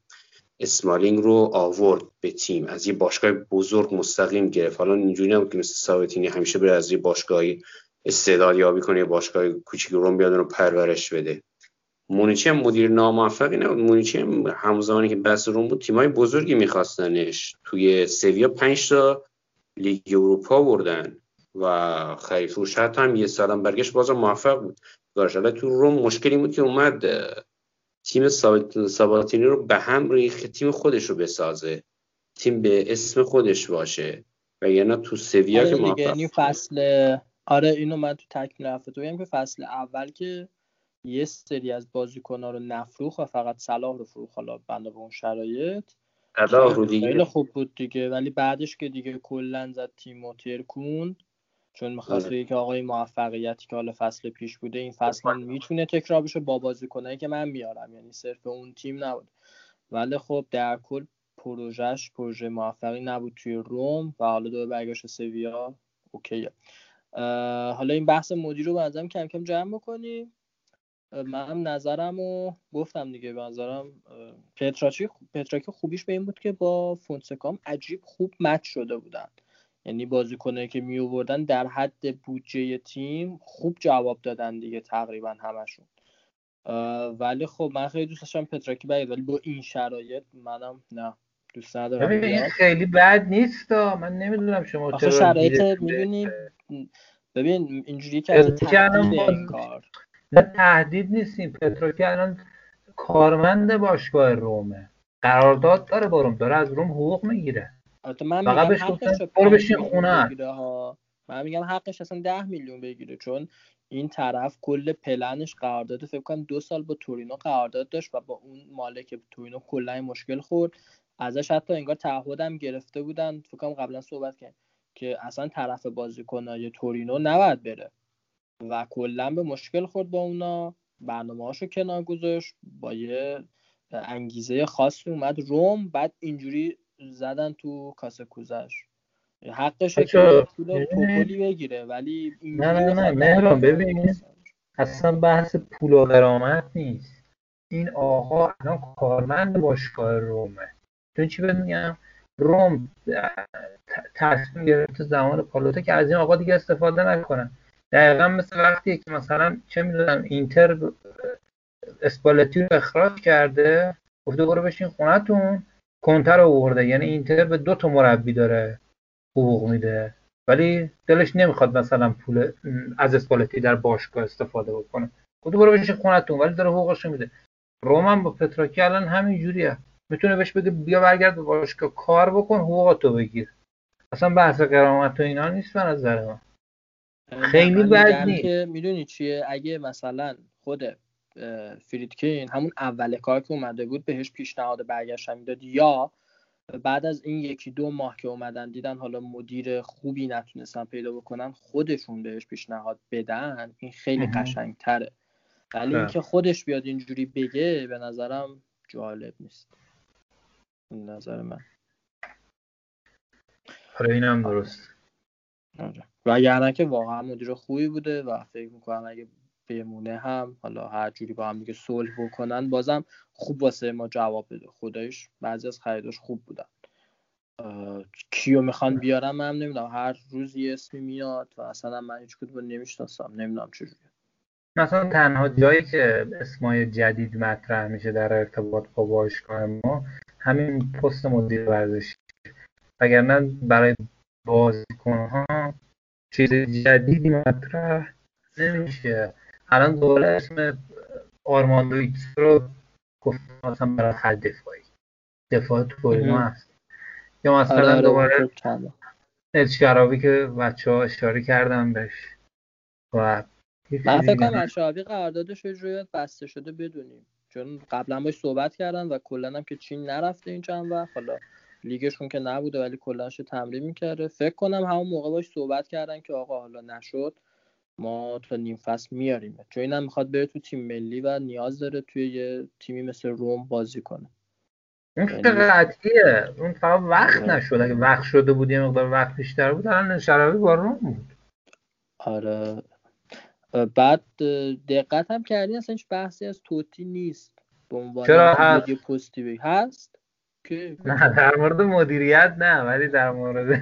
اسمالینگ رو آورد به تیم. از یه باشگاه بزرگ مستقیم گرفت. حالا اینجوری نبود که مثل ساوتینی همیشه بره از یه باشگاهی استعداد یابی کنه یه باشگاه کوچیک روم بیاد رو پرورش بده. مونیچی هم مدیر ناموفقی نبود. مونیچی هم همزمانی که بحث روم بود تیمای بزرگی میخواستنش. توی سویا پنج تا لیگ اروپا بردن و خرید فروش حتی هم یه سالم برگشت بازم موفق بود. کارش حالا تو روم مشکلی بود که اومد تیم سابات- ساباتینی رو به هم ریخت تیم خودش رو بسازه. تیم به اسم خودش باشه. و یعنی تو سویا آره که موفق یعنی بود. فصل آره اینو من تو تکمیل هفته تو که فصل اول که یه سری از بازیکن‌ها رو نفروخ و فقط صلاح رو فروخ حالا بنا به اون شرایط. صلاح رو دیگه. خیلی خوب بود دیگه. ولی بعدش که دیگه کلا زد تیم و ترکوند. چون می‌خواست آره. بگه که آقای موفقیتی که حالا فصل پیش بوده این فصل هم می‌تونه تکرار بشه با بازیکنایی که من میارم یعنی صرف اون تیم نبود. ولی خب در کل پروژهش پروژه موفقی نبود توی روم و حالا دوباره برگشت سویا. okay ه حالا این بحث مدیر رو به نظرم کم کم جمع بکنیم. من هم نظرم رو گفتم دیگه به نظرم پتراکی خوبیش به این بود که با فونسکا هم عجیب خوب match شده بودن. یعنی بازیکنایی که می آوردن در حد بودجه تیم خوب جواب دادن دیگه تقریبا همشون. ولی خب من خیلی دوست داشتم پتراکی برگرد ولی با این شرایط منم نه دوست ندارم ببین این خیلی بد نیست من نمی‌دونم شما چرا شرایط به- ببین اینجوری که باز- این کار. نه تهدید نیستیم. پتروکی الان کارمند باشگاه رومه. قرارداد داره با روم داره از روم حقوق می‌گیره. البته من فقط میگم بهش رو برو 5 بشین خونه. من میگم حقش اصلا 10 میلیون بگیره چون این طرف کل پلنش قرارداد فکر کنم دو سال با تورینو قرارداد داشت و با اون مالک تورینو کلا مشکل خورد. ازش حتی انگار تعهدم گرفته بودن. فکر کنم قبلا صحبت کردیم که اصلا طرف بازیکنای تورینو نباید بره. و کلا به مشکل خورد با اونا. برنامه هاشو کنار گذاشت. با یه انگیزه خاصی اومد. روم بعد اینجوری زدن تو کاسه کوزش بچه، که پول. توپلی بگیره ولی نه نه نه مهران ببین اصلا بحث پول و غرامت نیست. این آقا الان کارمند باشگاه رومه. چون چی بهت میگم؟ روم تصمیم گرفته زمان پالوتا که از این آقا دیگه استفاده نکنن. دقیقا مثل وقتی که مثلا چه می‌دونم اینتر اسپالتی رو اخراج کرده گفته برو بشین خونتون کنتر رو آورده. یعنی اینتر به دو تا مربی داره حقوق میده. ولی دلش نمی‌خواد مثلا پول از اسپالتی در باشگاه استفاده بکنه. گفته برو بشین خونتون ولی داره حقوقش میده. روم هم با پتراکی الان همین جوریه. می‌تونه بهش بگه بیا برگرد به باشگاه کار بکن حقوقاتو بگیر. اصلا بحث قرامت و اینا نیست به نظر من. خیلی بد نیست. می‌دونی چیه؟ اگه مثلا خود فریدکین همون اول کار که اومده بود بهش پیشنهاد برگشت می‌داد یا بعد از این یکی دو ماه که اومدن دیدن حالا مدیر خوبی نتونستن پیدا بکنن خودشون بهش پیشنهاد بدن این خیلی. قشنگتره ولی. اینکه خودش بیاد اینجوری بگه به نظرم جالب نیست این نظر من آره اینم درست آره. وگرنه که واقعا مدیر خوبی بوده و فکر می‌کنم اگه بمونه هم. حالا هر جوری با هم دیگه صلح بکنن بازم خوب واسه ما جواب بده. خدایش بعضی از خریداش خوب بودن. کیو می‌خوان بیارم من نمی‌دونم. هر روز یه اسمی میاد و اصلا من هیچ کدوم نمی‌شناسم. نمی‌دونم چجوری مثلا تنها جایی که اسمای جدید مطرح میشه در ارتباط با باشگاه ما همین پست مدیر ورزشی. وگرنه برای بازیکنها چیز جدیدی مطرح نمیشه. الان دوباره اسم آرماندو ایکس رو گفت مثلا برای خط دفاعی. دفاع تورینو مهم. هست. یا مثلا آره آره دوباره. اد شرابی که بچه ها اشاره کردن بهش. و من فکر کنم. اشعبی قراردادش جوری بسته شده بدونیم. چون قبلا باش صحبت کردن و کلا هم که چین نرفته این چند وقت. حالا لیگشون که نبوده ولی کلاش تمرین می‌کرده. فکر کنم همون موقع باش صحبت کردن که آقا حالا نشد. ما تا نیم فصل میاریم چون اینم می‌خواد بره تو تیم ملی و نیاز داره توی یه تیمی مثل روم بازی کنه. اون که یعنی- قطعیه. اون فقط وقت آره. نشد. اگه وقت شده بود یه مقدار وقت بیشتر بود الان شرابی با روم بود. آره. بعد دقت هم کردین اصلا هیچ بحثی از توتی نیست. به عنوان چرا؟ هست؟ یه پستی هست. که نه در مورد مدیریت نه ولی در مورد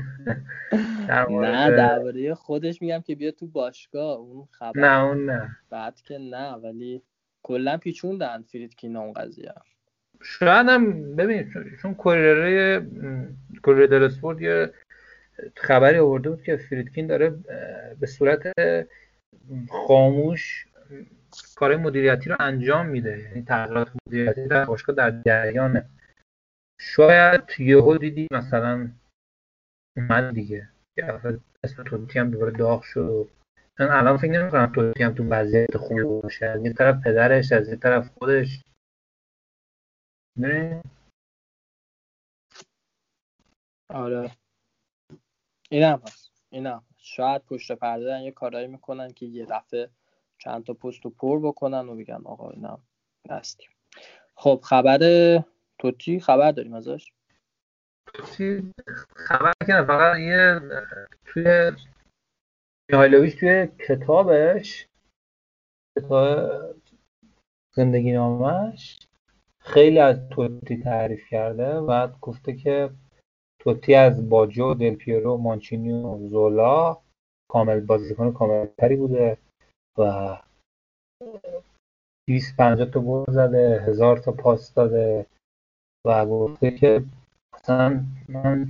در مورد نه درباره خودش میگم که بیا تو باشگاه اون خبر نه اون نه. بعد که نه ولی کلا پیچوندن فریدکین اون قضیه. شاید هم ببین چون- کوریره کوریره اسپورت یه خبری آورده بود که فریدکین داره به صورت خاموش کار مدیریتی رو انجام میده. یعنی تغییرات مدیریتی در باشگاه در جریانه. شاید یهو دیدی مثلا اومد دیگه. اسم توتی هم دوباره داغ شد من الان فکر نمی‌کنم توتی هم تو وضعیت خوبی باشه. از یه طرف پدرش از یه طرف خودش. می‌دونی؟ آره. اینم هست. اینم هست. شاید پشت پرده یه کارایی می‌کنن که یه دفعه چند تا پست رو پر بکنن و بگن آقا اینم هستیم خب خبر توتی خبر داریم ازش؟ چی؟ خبر که فقط یه توی میهایلوویچ توی کتابش کتاب زندگی نامش خیلی از توتی تعریف کرده بعد گفته که توتی از باجو دل پیرو مانچینی و زولا کامل بازیکن کاملتری بوده و 250 تا گل زده هزار تا پاس داده. و گفته که اصلا من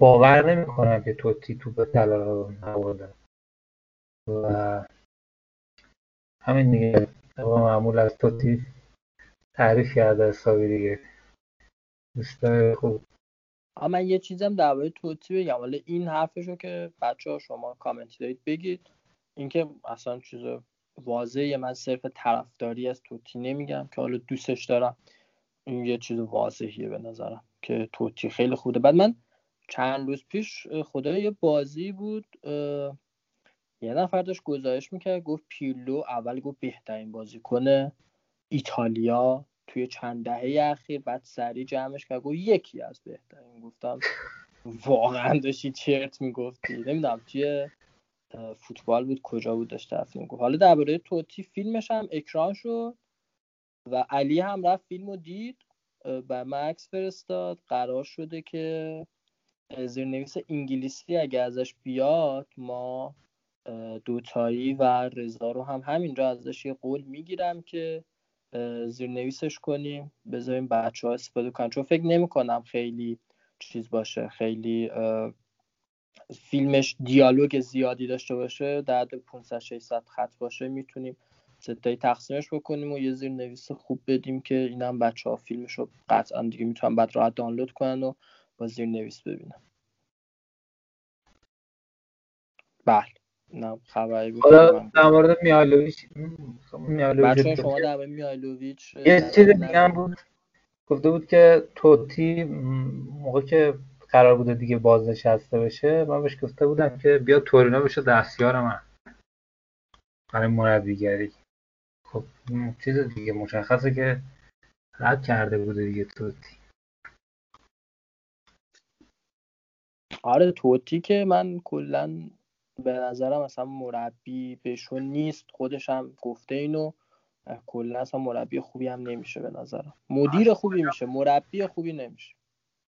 باور نمی کنم که توتی توپ طلا رو نبرده. و همین دیگه. معمول از توتی تعریف کرده حسابی دیگه. دوستای خوب. من یه چیزم درباره توتی بگم. حالا این حرفشو که بچه ها شما کامنت دارید بگید. اینکه اصلا چیز واضحه. من صرف طرفداری از توتی نمیگم که حالا دوستش دارم. این یه چیز واضحیه به نظرم که توتی خیلی خوبه. بعد من چند روز پیش اه، خدای یه بازی بود. یه نفر داشت گزارش می‌کرد گفت پیرلو اول گفت بهترین بازیکن ایتالیا توی چند دهه اخیر بعد سریع جمعش کرد. گفت یکی از بهترین. گفتم واقعا داشتی چرت می‌گفتی. نمی‌دونم توی فوتبال بود کجا بود داشت حرف می‌گفت حالا درباره توتی فیلمش هم اکران شد و علی هم رفت فیلم رو دید و مکس فرستاد. قرار شده که زیرنویس انگلیسی اگه ازش بیاد ما دوتایی و رضا رو هم همینجا ازش یه قول می‌گیرم که زیرنویسش کنیم بذاریم بچه ها استفاده کنن. چون فکر نمی کنم خیلی چیز باشه خیلی فیلمش دیالوگ زیادی داشته باشه در 500 600 خط باشه می‌تونیم ستایی تقسیمش بکنیم و یه زیر نویس خوب بدیم که اینم بچه ها فیلمش رو قطعا دیگه می‌تونن بعد راحت دانلود کنن و با زیر نویس ببینن. بله. نه خبری بود. حالا در مورد میالوویچ میالوویچ بچه شما در مورد میالوویچ یه چیز دیگه هم بود. گفته بود که توتی موقع که قرار بوده دیگه بازنشسته بشه من بهش گفته بودم که بیا تورینو بشه دستیار من. برای مربیگری. خب چیز دیگه مشخصه که رد کرده بوده دیگه توتی. آره توتی که من کلا به نظرم اصلا مربی بهشون نیست. خودش هم گفته اینو. کلا اصلا مربی خوبی هم نمیشه به نظرم. مدیر خوبی میشه مربی خوبی نمیشه.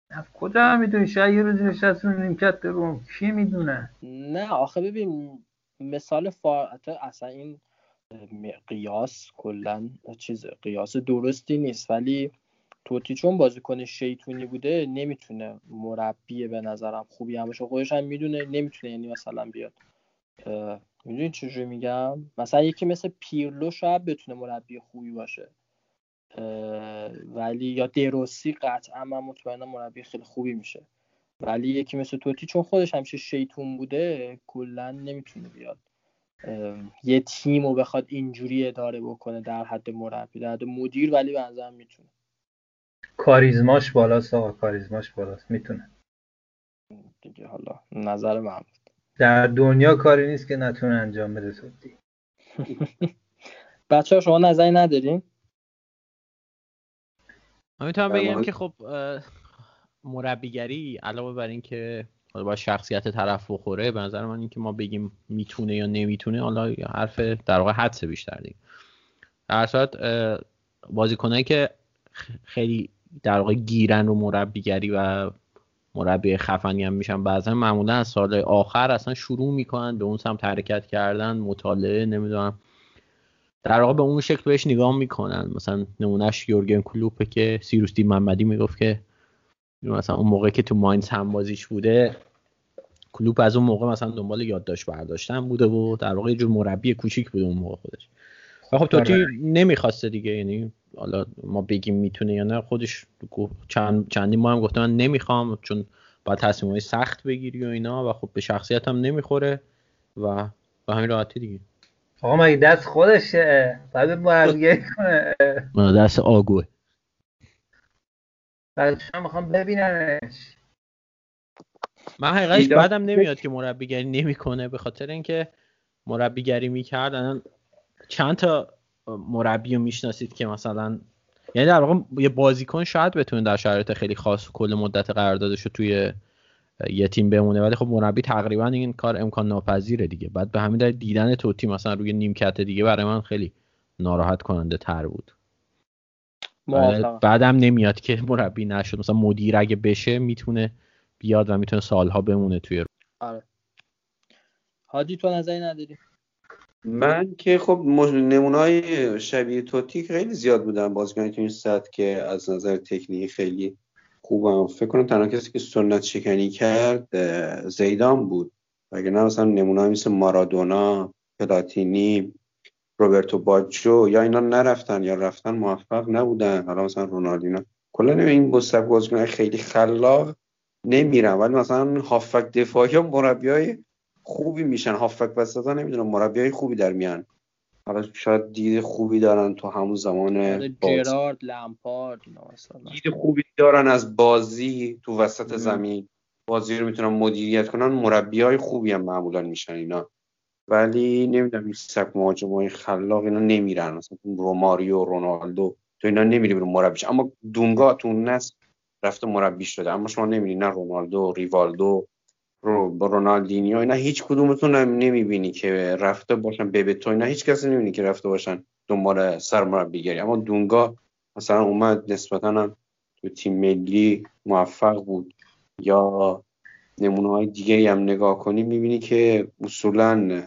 از کجا می‌دونی؟ شاید یه روزی نشست رو نیمکت روم کی می‌دونه؟ نه آخه ببین مثال فارت اصلا این قیاس کلا چیز قیاس درستی نیست. ولی توتی چون بازیکن شیطونی بوده نمی‌تونه مربی به نظرم خوبی هم باشه. خودش هم می‌دونه نمی‌تونه یعنی مثلا بیاد می‌دونی چجوری میگم؟ مثلا یکی مثل پیرلو شاید بتونه مربی خوبی باشه. ولی یا دروسی قطعا من مطمئنم مربی خیلی خوبی میشه. ولی یکی مثل توتی چون خودش همیشه شیطون بوده کلا نمی‌تونه بیاد. یه تیم رو بخواد اینجوری اداره بکنه در حد مربی در حد مدیر ولی به نظرم می‌تونه. کاریزماش بالاست آقا کاریزماش بالاست می‌تونه. دیگه حالا نظر من بود. در دنیا کاری نیست که نتونه انجام بده توتی. بچه ها شما نظری ندارین؟ من می‌تونم بگم که خب مربیگری علاوه بر اینکه حالا با شخصیت طرف بخوره به نظر من اینکه ما بگیم می‌تونه یا نمی‌تونه حالا حرف در واقع حدس بیشتر دیگه در صورت بازیکنایی که خیلی در واقع گیرن رو مربیگری و مربی خفنی هم میشن بعضا معمولا از سال آخر اصلا شروع می‌کنن به اون سمت حرکت کردن مطالعه نمی‌دونم در واقع به اون شکل بهش نگاه می‌کنن. مثلا نمونهش یورگن کلوپه که سیروستی محمدی می‌گفت که مثلا اون موقع که تو ماینز هم بازیش بوده کلوپ از اون موقع مثلا دنبال یادداشت برداشتن بوده و در واقع یه جور مربی کوچیک بوده اون موقع خودش. و خب توتی نمی‌خواسته دیگه یعنی حالا ما بگیم می‌تونه یا نه خودش چند چندی ما هم گفته من نمی‌خوام چون باید تصمیم های سخت بگیری و اینا و خب به شخصیت هم نمی‌خوره و به همین راحتی دیگه. آقا مگه دست خودشه. باید مربیگری کنه. دست آگوه. بچه می‌خوام ببیننش من حقیقتش بعدم نمیاد که مربیگری نمی‌کنه به خاطر اینکه مربیگری می‌کرد. چند تا مربی رو می‌شناسید که مثلا یعنی در واقع یه بازیکن شاید بتونه در شرایط خیلی خاص کل مدت قراردادش رو توی یه تیم بمونه. ولی خب مربی تقریبا این کار امکان ناپذیره دیگه. بعد به همین دلیل دیدن توتی مثلا روی نیمکت دیگه برای من خیلی ناراحت کننده تر بود. بعدم نمیاد که مربی نشد. مثلا مدیر اگه بشه می‌تونه بیاد و می‌تونه سالها بمونه توی آره. هادی تو نظری نداری؟ من که خب نمونه های شبیه توتی خیلی زیاد بودن. بازیکنی تو این سطح که از نظر تکنیکی خیلی خوبم. فکر کنم تنها کسی که سنت شکنی کرد زیدان بود. اگه نه مثلا نمونه مثل مارادونا پلاتینی روبرتو باجو یا اینا نرفتن یا رفتن موفق نبودن. حالا مثلا رونالدینو. کلا این بستر بازیکن خیلی خلاق نمیرن. ولی مثلا هافک دفاعی مربی های خوبی میشن. هافک وسطا نمی‌دونم مربی های خوبی در میان. حالا شاید دید خوبی دارن تو همون زمان جرارد لمپارد دید خوبی دارن از بازی تو وسط زمین. بازی رو می‌تونن مدیریت کنن. مربی های خوبی هم معمولا میشن اینا. ولی نمی‌دونم این سبک های خلاق اینا نمیرن. مثلا روماریو رونالدو تو اینا نمیری برو مربیش. اما دونگا تو نسل رفته مربی شده. اما شما نمیری نه رونالدو ریوالدو. رو با رونالدینیو اینا هیچ کدومتون نمی‌بینی که رفته باشن به تو اینا هیچ کسی نمی‌بینی که رفته باشن دنبال سرمربیگری. اما دونگا مثلا اومد نسبتا هم تو تیم ملی موفق بود. یا نمونه های دیگری هم نگاه کنی می‌بینی که اصولا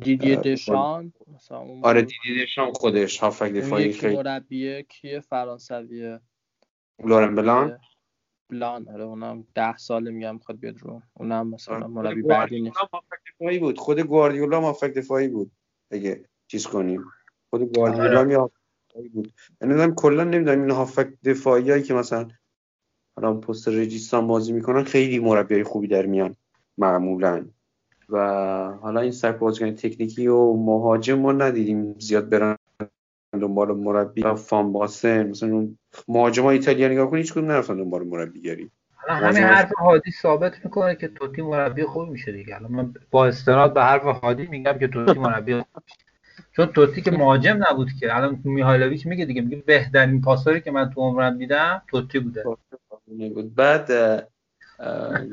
دیدی دشان؟ آره. دیدی دشام خودش هافک دفاعی خیلی مربیه کیه؟ فرانسویه. لورن بلان؟ بلان آره اونم ده ساله میگم می‌خواد بیاد رو اونم مثلا آره، مربی خود بعدی دفاعی بود خود گواردیولا هم هافک دفاعی بود اگه چیز کنیم. خود گواردیولا یه هافک دفاعی بود. یعنی نمی‌دونم کلا نمی‌دونم این هافک دفاعی هایی که مثلا حالا پست رجیستان بازی می‌کنن خیلی مربیای خوبی در میان معمولا. و حالا این سبک بازیکن تکنیکی و مهاجم ما ندیدیم زیاد برن دنبال مربی و فان باسن. مثلا اون مهاجم ایتالیا نگاه کنی هیچ کدوم نرفتن دنبال مربیگری همین حرف هادی ثابت می‌کنه که توتی مربی خوب میشه دیگه. الان من با استناد به حرف هادی میگم که توتی مربی. چون توتی که مهاجم نبود که. الان میهایلوویچ میگه دیگه میگه بهترین پاساری که من تو عمرم دیدم توتی بوده. بود بعد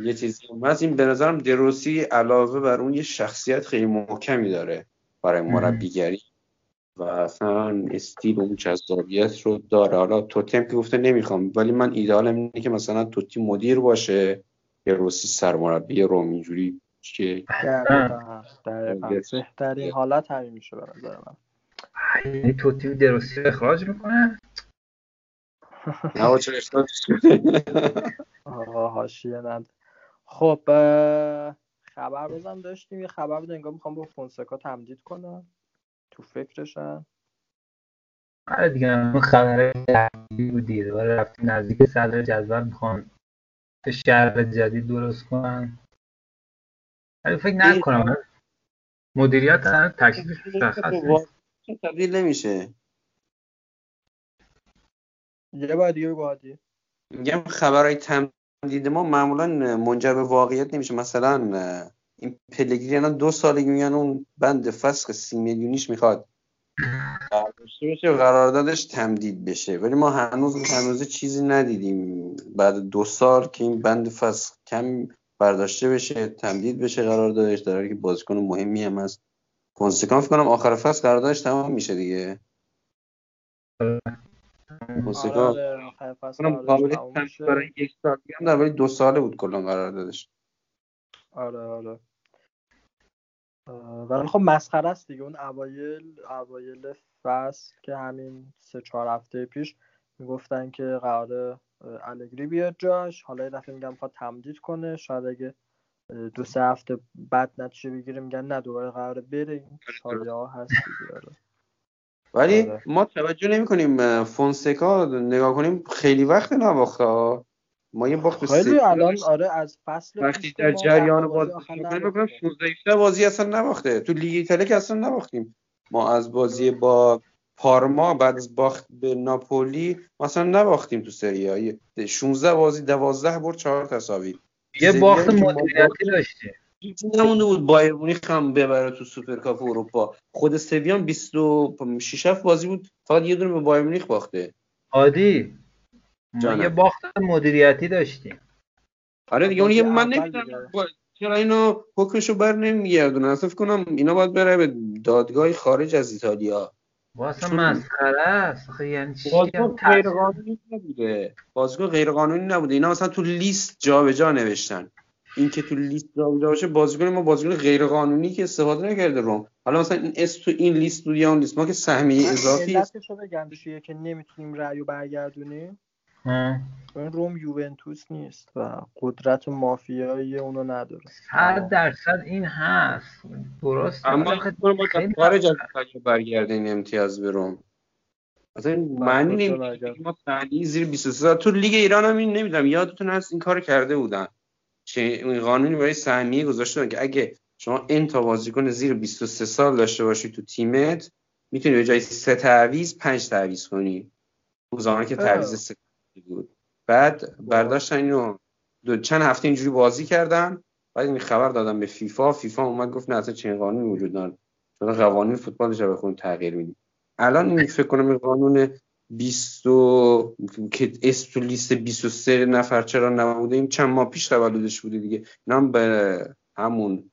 یه چیزی. هست این به نظرم دروسی علاوه بر اون یه شخصیت خیلی محکمی داره برای مربیگری. و اصلا استیل اون جذابیت رو داره. حالا توتی هم که گفته نمی‌خوام ولی من ایدئالم اینه که مثلا توتی مدیر باشه دروسی سرمربی روم اینجوری که. بهترین حالت همین میشه به نظر من. یعنی توتی دروسی رو اخراج می‌کنه؟ نه اخراجش کنه. آقا حاشیه ند خب خبر روزم داشتیم یه خبر بود انگار می‌خوام با فونسکا تمدید کنم. تو فکرشن آره دیگه اون خبر جدیدی بود دیگه دوباره رفتیم نزدیک صدر جدول می‌خوان یه شهر جدید درست کنن. ولی فکر نکنم. مدیریت هنوز تکلیفش مشخص نیست. تبدیل نمیشه. یه بار دیگه بگو هادی. میگم خبرهای تمدید ما معمولا منجر به واقعیت نمیشه. مثلا این پلگری الان دو ساله که میگن اون بند فسخ سی میلیونیش می‌خواد. بشه و قراردادش تمدید بشه. ولی ما هنوز هنوز چیزی ندیدیم. بعد دو سال که این بند فسخ کم برداشته بشه تمدید بشه قراردادش در حالی که بازیکن مهمی هم هست. فونسکا فکر کنم آخر فصل قراردادش تمام میشه دیگه. فونسکا آره آره. برای یک سال. هم در دو ساله بود کلا قراردادش. آره آره. ولی خب مسخره است دیگه اون اوایل اوایل فصل که همین سه چهار هفته پیش می‌گفتن که قرار الگری بیاد جاش حالا یه دفعه میگم می‌خواد تمدید کنه شاید اگه دو سه هفته بعد نتیجه بگیره میگن نه دوباره قراره بره ها هست دیگه آره. ولی آره. ما توجه نمی کنیم فونسکا نگاه کنیم خیلی وقت نباخته ها. ما یه باخت به خیلی الان. آره از فصل وقتی در جریان بازی. بکنم 16 17 بازی اصلا نباخته. تو لیگ ایتالیا که اصلا نباختیم. ما از بازی با پارما بعد از باخت به ناپولی مثلا نباختیم تو سری ها. 16 بازی 12 برد 4 تساوی. یه باخت مدیریتی داشتیم هیچی نمونده بود بایر مونیخ هم ببره تو سوپرکاپ اروپا. خود سویا 26 7 بازی بود. فقط یه دونه به بایر مونیخ باخته. عادی. ما جانم. یه باخت مدیریتی داشتیم. آره دیگه اون یه من نمی‌دونم چرا اینا حکمشو بر نمیگردونن؟ اصلا فکر کنم اینا باید بره به دادگاه خارج از ایتالیا. چون- مسخره است. آخه یعنی چی؟ هم غیر قانونی نبوده. بازیکن غیر قانونی نبوده. اینا مثلا تو لیست جابجا نوشتن. این که تو لیست جابجا باشه بازیکن ما بازیکن غیر قانونی که استفاده نکرده روم حالا مثلا این اسم تو این لیست بود یا اون لیست. ما که سهمیه اضافی علتشو بگم چیه که نمی‌تونیم رأیو برگردونیم. روم یوونتوس نیست و قدرت مافیایی اونو نداره. صد درصد این هست. درسته اما خارج از این امتیاز به روم. اصلا این معنی؟ ما سهمیه زیر 23 ساعت تو لیگ ایران هم این نمی‌دونم. یادتون هست این کار کرده بودن. چه این قانونی برای سهمیه گذاشته بودن که اگه شما این تا بازیکن زیر 23 سال داشته باشی تو تیمت می‌تونی به جای سه تعویض پنج تعویض کنی. اون زمان که. تعویض سه بود. بعد برداشتن اینو دو چند هفته اینجوری بازی کردن. بعد این خبر دادن به فیفا. فیفا اومد گفت نه اصلا چنین قانونی وجود نداره. چون قوانین فوتبال رو بخون تغییر میدیم؟ الان این فکر کنم این قانون 20 و- که اسم تو لیست 23 نفر چرا نبوده این چند ماه پیش تولدش بوده دیگه. اینا هم به همون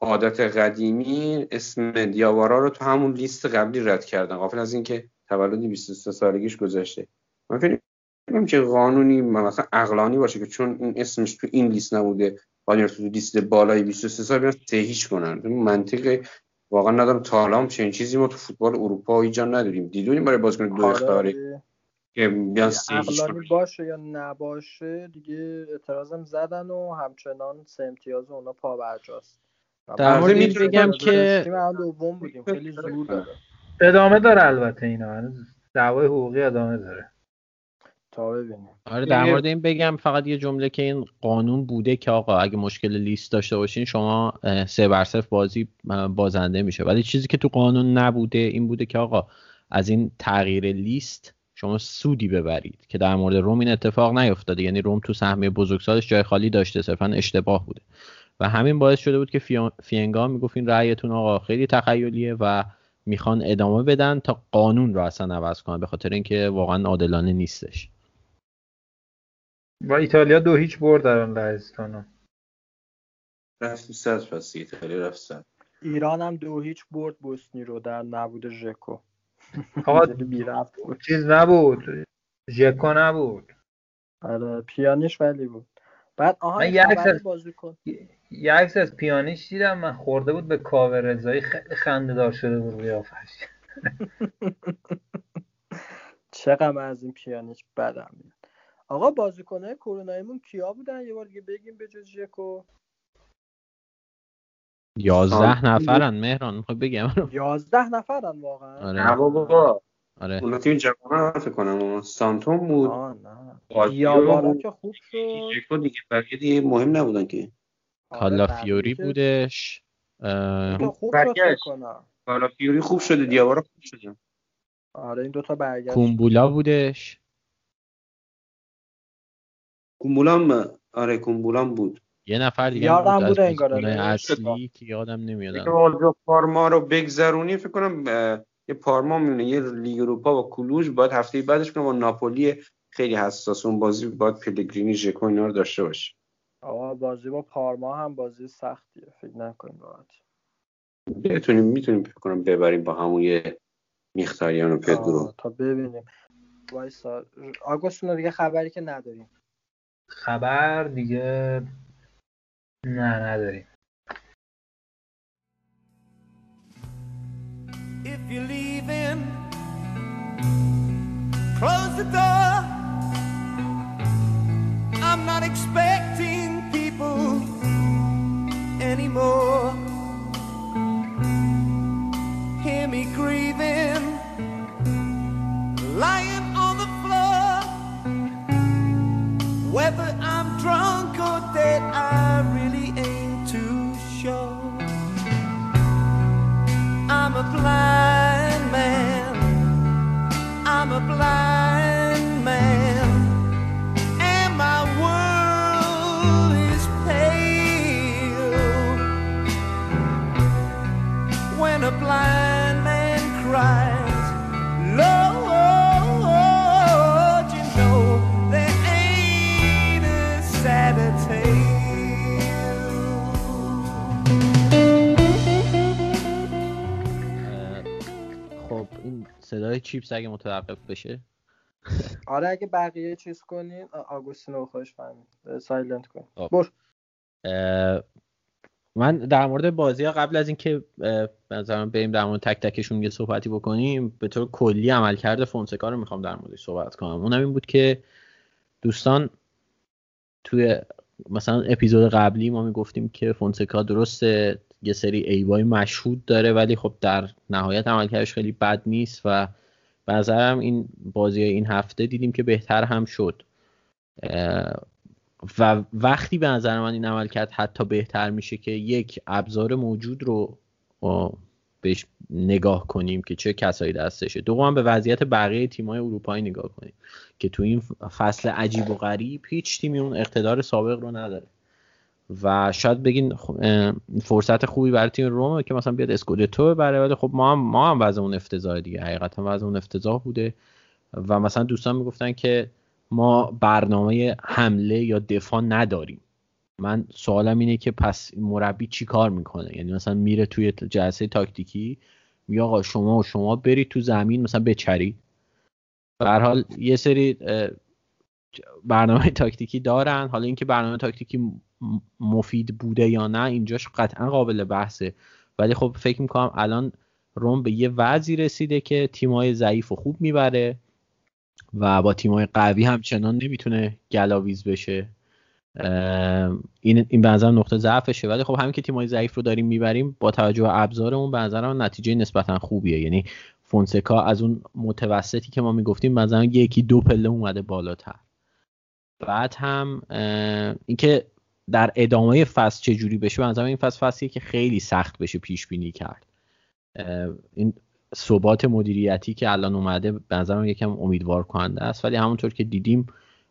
عادت قدیمی اسم دیاوارا رو تو همون لیست قبلی رد کردن. غافل از اینکه تولد 23 سالگیش گذشته. من فکر نمی‌کنم که قانونی مثلا عقلانی باشه که چون این اسمش تو این لیست نبوده باید تو لیست بالای 23 سال بیان صحیحش کنن. این منطق واقعا ندارم تا حالا هم چنین چیزی ما تو فوتبال اروپا هیچ جا نداریم. دیدونیم برای بازیکن دو اختاری دیگه. که بیان استیج عقلانی باشه یا نباشه دیگه اعتراضم زدن و همچنان سه امتیاز اونا پا برجاست در مورد این می‌تونیم بگم که- الان دوم بودیم خیلی زور داره. ادامه داره البته اینا. هنوز دعوای حقوقی ادامه داره. تا ببینیم. آره در یه- مورد این بگم فقط یه جمله که این قانون بوده که آقا اگه مشکل لیست داشته باشین شما سه بر صفر بازی بازنده میشه. ولی چیزی که تو قانون نبوده این بوده که آقا از این تغییر لیست شما سودی ببرید که در مورد روم این اتفاق نیفتاده. یعنی روم تو سهمیه بزرگسالش جای خالی داشته صرفا اشتباه بوده. و همین باعث شده بود که فیا- فینگا می‌گفت این رأیتون آقا خیلی تخیلیه و می‌خوان ادامه بدن تا قانون رو اصلا عوض کنن به خاطر اینکه واقعا عادلانه نیستش. و ایتالیا دو هیچ برد در آن لهستان. رفت صد پس ایتالیا رفت صد. ایران هم دو هیچ برد بوسنی رو در نبود ژکو. آقا بود. چیز نبود. ژکو نبود. آره پیانیش ولی بود. بعد آها من از- بازیکن یه عکس از پیانیش دیدم. من خورده بود به کاور رضایی. خیلی خنده دار شده بود قیافش چقدر من از این پیانیش بدم میاد. آقا بازیکنهای کروناییمون کیا بودن؟ یه بار دیگه بگیم به جز ژکو. یازده نفرن مهران می‌خوای بگم یازده نفرن واقعا. آره. نه بابا. آره. اونا تیم جوان فکر کنم. سانتون بود. دیابارا بود. که خوب شد. دیگه بقیه دیگه مهم نبودن که. آره، کالا فیوری بودش. خوب شد حالا فیوری خوب شده دیابارا خوب شده. آره این دوتا برگشت. کومبولا بودش. کومبولام آره کومبولام بود. یه نفر دیگه یادم بود از بوده انگار،. اصلی که یادم نمیاد. پارما رو بگذرونی فکر کنم یه پارما میونه یه لیگ اروپا و کلوژ باید هفته بعدش کنم با ناپولی خیلی حساس اون بازی باید پلگرینی ژکو اینا رو داشته باشه. آقا بازی با پارما هم بازی سختیه. فکر نکنیم راحت بتونیم می‌تونیم فکر کنم ببریم با همون یه میختاریان و پدرو. تا ببینیم. وایسا. آگوستون دیگه خبری که نداریم. خبر دیگه نه نداریم If you're leaving, close the door. I'm not expecting people anymore. Hear me grieving, lying Whether I'm drunk چیپس اگه متوقف بشه. آره اگه بقیه چیز کنین آ- آگوستین رو خواهش فهمید. silent کن. خب. برو. من در مورد بازی ها قبل از اینکه نظرم بریم در مورد تک تکشون یه صحبتی بکنیم به طور کلی عملکرد فونسکا رو می‌خوام در موردش صحبت کنم. اونم این بود که دوستان توی مثلا اپیزود قبلی ما می‌گفتیم که فونسکا درسته یه سری عیبای مشهود داره ولی خب در نهایت عملکردش خیلی بد نیست و نظرم این بازی این هفته دیدیم که بهتر هم شد. و وقتی به نظر من این عمل کرد حتی بهتر میشه که یک ابزار موجود رو بهش نگاه کنیم که چه کسایی دستشه. دوم به وضعیت بقیه تیمای اروپایی نگاه کنیم که تو این فصل عجیب و غریب هیچ تیمی اون اقتدار سابق رو نداره. و شاید بگین خ- اه، فرصت خوبی برای تیم رومه که مثلا بیاد اسکودتو ببره ولی خب ما هم ما هم وضع اون افتضاح دیگه. حقیقتا وضع اون افتضاح بوده و مثلا دوستان می‌گفتن که ما برنامه حمله یا دفاع نداریم. من سوالم اینه که پس مربی چی کار می‌کنه؟ یعنی مثلا میره توی جلسه تاکتیکی میگه آقا شما و شما برید تو زمین مثلا بچرید. به حال یه سری برنامه تاکتیکی دارن. حالا اینکه برنامه تاکتیکی مفید بوده یا نه اینجاش قطعا قابل بحثه. ولی خب فکر می‌کنم الان روم به یه وضعی رسیده که تیمای ضعیف و خوب می‌بره و با تیمای قوی همچنان نمی‌تونه گلاویز بشه. این این به نقطه ضعفشه. ولی خب همین که تیمای ضعیف رو داریم می‌بریم با توجه به ابزارمون به نظرم نتیجه نسبتا خوبیه. یعنی فونسکا از اون متوسطی که ما می‌گفتیم مثلا یکی دو پله اومده بالاتر. بعد هم اینکه در ادامه فصل چه جوری بشه؟ به این فصل فصلیه که خیلی سخت بشه پیش بینی کرد این ثبات مدیریتی که الان اومده به نظرم یکم امیدوار کننده است. ولی همونطور که دیدیم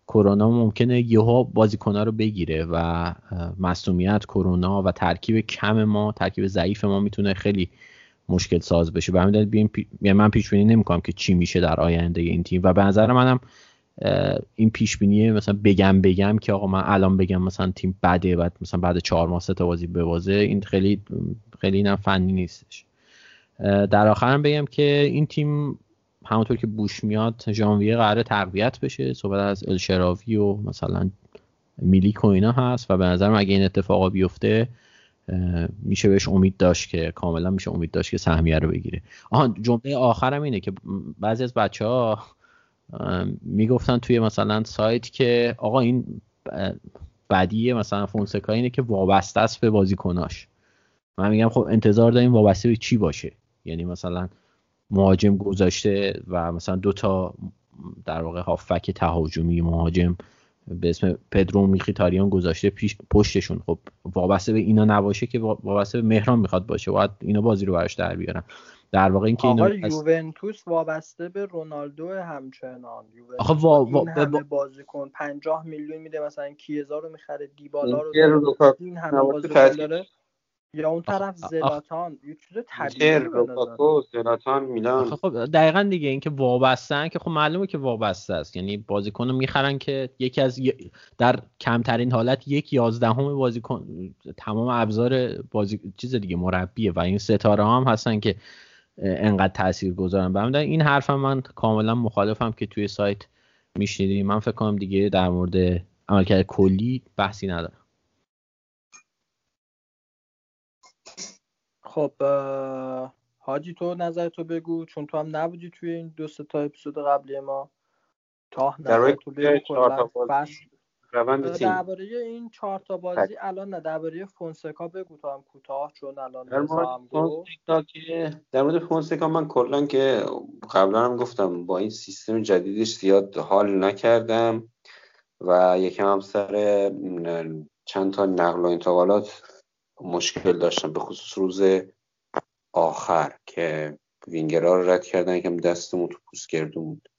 کرونا ممکنه یهو بازیکنها رو بگیره و مصومیت کرونا و ترکیب کم ما ترکیب ضعیف ما می‌تونه خیلی مشکل ساز بشه. به همین دلیل پی... یعنی من پیش بینی نمی‌کنم که چی میشه در آینده این تیم. و به نظر منم این پیش بینی مثلا بگم بگم که آقا من الان بگم مثلا تیم بده بعد مثلا بعد چهار ماه سه تا بازی ببازه این خیلی خیلی اینم فنی نیستش. در آخرم بگم که این تیم همونطور که بوش میاد ژانویه قرار تقویت بشه صحبت از الشراوی و مثلا میلیک و اینا هست و به نظرم اگه این اتفاقا بیفته میشه بهش امید داشت که کاملا میشه امید داشت که سهمیه رو بگیره. آها جمله آخرم اینه که بعضی از بچه ها می‌گفتن توی مثلا سایت که آقا این بدیه مثلا فونسکا اینه که وابسته است به بازیکناش. من میگم خب انتظار داریم وابسته به چی باشه؟ یعنی مثلا مهاجم گذاشته و مثلا دو تا در واقع هافک تهاجمی مهاجم به اسم پدرو میخیتاریان گذاشته پیش پشتشون. خب وابسته به اینا نباشه که وابسته به مهران می‌خواد باشه. باید اینا بازی رو براش در بیارن. در واقع اینکه اینا یوونتوس وابسته به رونالدو همچنان. یوونتوس آخه وا... وا... این همه بازیکن 50 میلیون میده مثلا کیزا رو می‌خره دیبالا رو این همه بازیکن داره. یا اون طرف زلاتان یه چیز طبیعی زلاتان میلان. خب دقیقا دیگه اینکه وابستن که خب معلومه که وابسته است. یعنی بازیکن رو می‌خرن که یکی از در کمترین حالت یک یازدهم بازیکن تمام ابزار بازی چیز دیگه مربیه و این ستاره هم هستن که انقدر تاثیر گذارن. به این حرفم من کاملا مخالفم که توی سایت میشنیدیم من فکر کنم دیگه در مورد عملکرد کلی بحثی ندارم. خب حاجی تو نظر تو بگو. چون تو هم نبودی توی این دو تا اپیزود قبلی ما. تا نظر تو بگو روند تیم. درباره این چهار تا بازی الان نه درباره فونسکا بگو تا هم کوتاه چون الان در مورد فونسکا که در مورد فونسکا من کلا که قبلا هم گفتم با این سیستم جدیدش زیاد حال نکردم و یکم هم سر چند تا نقل و انتقالات مشکل داشتم به خصوص روز آخر که وینگرها رو رد کردن یکم دستمون تو پوست بود.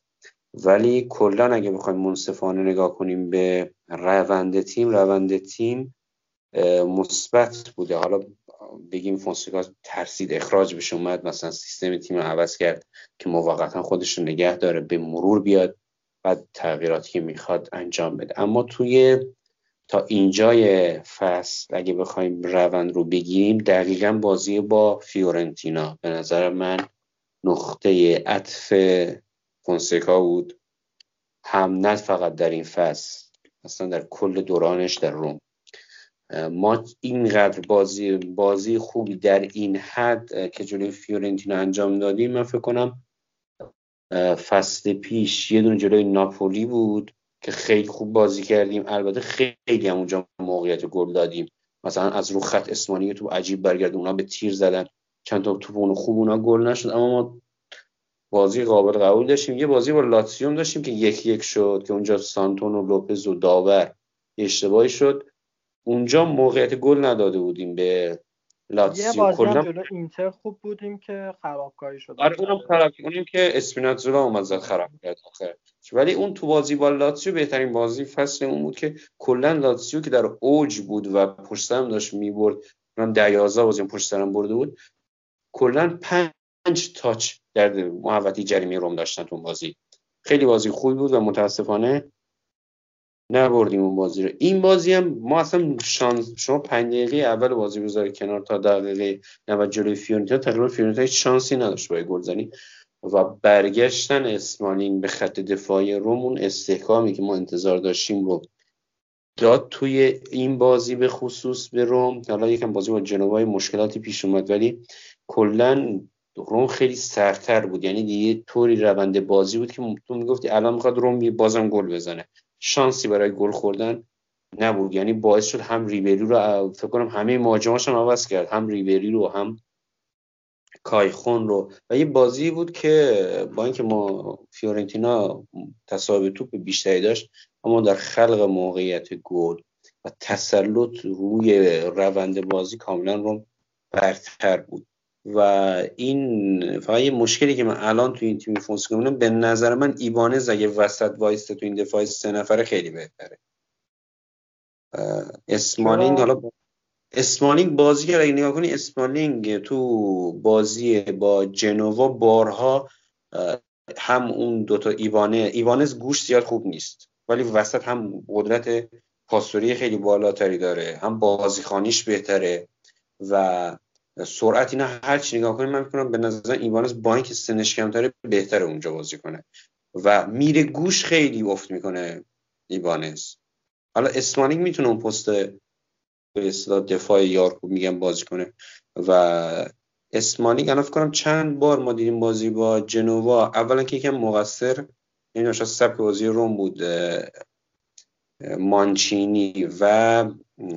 ولی کلا اگه بخوایم منصفانه نگاه کنیم به روند تیم روند تیم مثبت بوده. حالا بگیم فونسکا ترسید اخراج بشه اومد مثلا سیستم تیم رو عوض کرد که موقتا خودش رو نگه داره به مرور بیاد بعد تغییراتی که می‌خواد انجام بده. اما توی تا اینجای فصل اگه بخوایم روند رو بگیریم دقیقا بازی با فیورنتینا. به نظر من نقطه عطف فونسکا بود. هم نه فقط در این فصل اصلا در کل دورانش در روم. ما اینقدر بازی بازی خوبی در این حد که جلوی فیورنتینا انجام دادیم من فکر کنم فصل پیش یه دونه جلوی ناپولی بود که خیلی خوب بازی کردیم. البته خیلی هم اونجا موقعیت گل دادیم. مثلا از رو خط اسمانی تو عجیب برگرد اونا به تیر زدن. چند تا توپ اون خوب اونا گل نشد اما ما بازی قابل قبول داشتیم. یه بازی با لاتسیوم داشتیم که یک یک شد که اونجا سانتون و لوپز و داور اشتباهی شد. اونجا موقعیت گل نداده بودیم به لاتسیو یه بازی هم جلو اینتر خوب بودیم که خرابکاری شد. آره اونم خراب اونیم که اسپیناتزولا اومد زد خراب کرد آخر ولی اون تو بازی با لاتسیو بهترین بازی فصل اون بود که کلا لاتسیو که در اوج بود و پشت هم داشت می‌برد. من در 11 بازی پشت سرم برده بود. کلا پنج تاچ در محوطه جریمه روم داشتن تو بازی. خیلی بازی خوبی بود و متاسفانه نبردیم اون بازی رو. این بازی هم ما اصلا شانس شما پنج دقیقه اول بازی بذاری کنار تا دقیقه 90 جلوی فیورنتینا تقریبا فیورنتینا هیچ شانسی نداشت برای گلزنی و برگشتن اسمالینگ به خط دفاعی روم اون استحکامی که ما انتظار داشتیم رو داد توی این بازی به خصوص به روم. حالا یکم بازی با جنوبای مشکلاتی پیش اومد ولی کلا روم خیلی سرتر بود. یعنی دیگه طوری روند بازی بود که تو می‌گفتی الان می‌خواد روم بازم گل بزنه. شانسی برای گل خوردن نبود. یعنی باعث شد هم ریبری رو فکر کنم همه مهاجماش هم عوض کرد. هم ریبری رو هم کایخون رو. و یه بازی بود که با اینکه ما فیورنتینا تصاحب توپ بیشتری داشت اما در خلق موقعیت گل و تسلط روی روند بازی کاملا رم برتر بود. و این فقط یه مشکلی که من الان تو این تیم فونسکا می‌بینم به نظر من ایبانز اگه وسط وایسته تو این دفاع سه نفره خیلی بهتره. اسمالینگ حالا اسمالینگ بازی کرد اگه نگاه کنی اسمالینگ تو بازی با جنوا بارها هم اون دوتا ایوانه ایوانز گوش زیاد خوب نیست ولی وسط هم قدرت پاسوری خیلی بالاتری داره هم بازیخانیش بهتره و سرعت اینا هر چی نگاه کنیم من می‌کنم به نظر ایوانز با اینکه سنش کمتره بهتره اونجا بازی کنه. و میره گوش خیلی افت می‌کنه ایوانز حالا اسمالینگ می‌تونه اون پست به اصطلاح دفاع یار خوب میگم بازی کنه. و اسمالینگ الان فکر کنم چند بار ما دیدیم بازی با جنوا. اولا که یکم مقصر این یعنی سبک بازی روم بود مانچینی و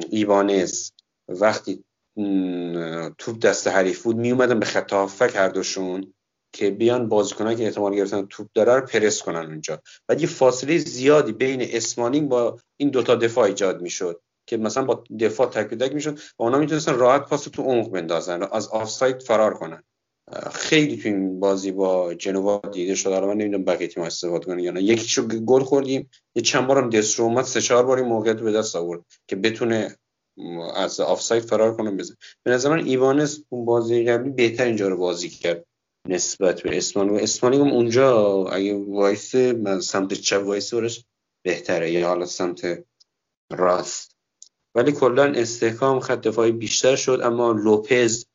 ایوانز وقتی توپ دست حریف بود. می اومدن به خط هافک هر دوشون که بیان بازیکنان که احتمال گرفتن توپ داره رو پرس کنن اونجا. بعد یه فاصله زیادی بین اسمالینگ با این دوتا دفاع ایجاد می‌شد که مثلا با دفاع تک تک می‌شد و اونا می‌تونستن راحت پاس تو عمق بندازن از آفساید فرار کنن. خیلی تو این بازی با جنوا دیده شد. الان من نمی‌دونم بقیه تیم استفاده کنه یا نه. یکیشو گل خوردیم. یه چند بارم دسترو اومد. سه چهار بار موقعیت به دست آورد که بتونه از آفساید فرار کنه بزن. به نظر من ایبانز اون بازی قبلی بهتر اینجا رو بازی کرد نسبت به اسمالینگ و اسمالینگ هم اونجا اگه وایسه سمت چپ وایسه برش بهتره. یا حالا سمت راست. ولی کلا استحکام خط دفاعی بیشتر شد اما لوپز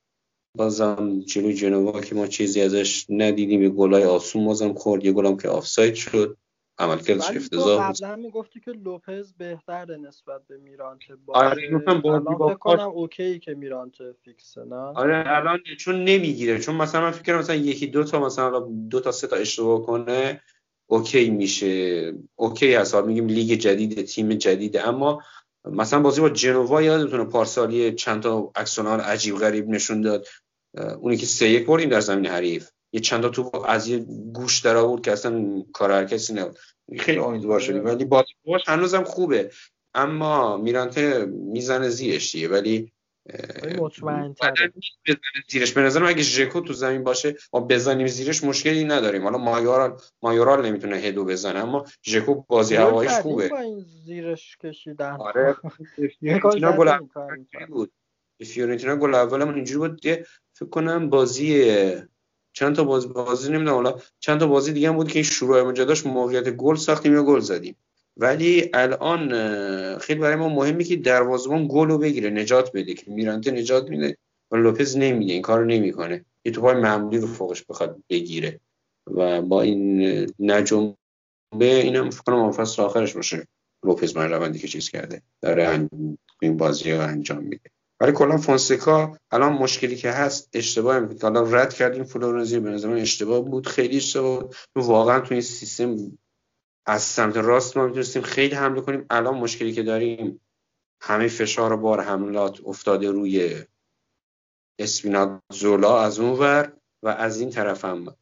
بازم جلوی جنوا که ما چیزی ازش ندیدیم به گلای آسون بازم خورد یه گلم که آفساید شد. عملکردش افتضاح بود. قبلا می‌گفتی که لوپز بهتره نسبت به میرانته آره گفتم با کنم OK که میرانته فیکسه نه؟ آره الان چون نمی‌گیره. چون مثلا من فکر مثلا یکی دو تا مثلا دو تا سه تا اشتباه کنه OK میشه. OK هست. میگیم لیگ جدید تیم جدید. اما مثلا بازی با جنوا یادتونه پارسالی چند تا عکس‌العمل عجیب غریب نشون داد. اونی که سه یک بردیم در زمین حریف. یه چند تا تو از یه گوشه در آورد که اصلا کار هر کسی نبود. خیلی امیدوار شدیم. ولی بازی با پاش هنوزم خوبه. اما میرانته می‌زنه زیرش دیگه. ولی مطمئن زیرش. به نظرم اگه ژکو تو زمین باشه ما بزنیم زیرش مشکلی نداریم. حالا مایورال مایورال نمی‌تونه هدو بزنه اما ژکو بازی هوایش خوبه. با این زیرش کشیدن. آره. فیورنتینا گل بود. فیورنتینا گل اولمون اینجوری بود فکر کنم بازی چند تا بازی بازی نمی‌دونم حالا چند تا بازی دیگه هم بود که این شروع داشت موقعیت گل ساختیم یا گل زدیم. ولی الان خیلی برای ما مهمه که دروازه‌بان گل رو بگیره نجات بده که میرانته نجات میده و لوپز نمیده این کارو نمی‌کنه. یه توپای معمولی رو فوقش بخواد بگیره و با این نجوم به اینم فکر کنم فصل آخرش باشه. لوپز من روندی که چیز کرده داره این بازی رو انجام میده. ولی کلا فونسکا الان مشکلی که هست اشتباه که الان رد کردیم فلورنزی به نظر اشتباه بود. خیلی اشتباه بود. واقعا تو این سیستم از سمت راست ما می‌تونستیم خیلی حمله کنیم. الان مشکلی که داریم همه فشار و بار حملات افتاده روی زولا از اون ور و از این طرف هم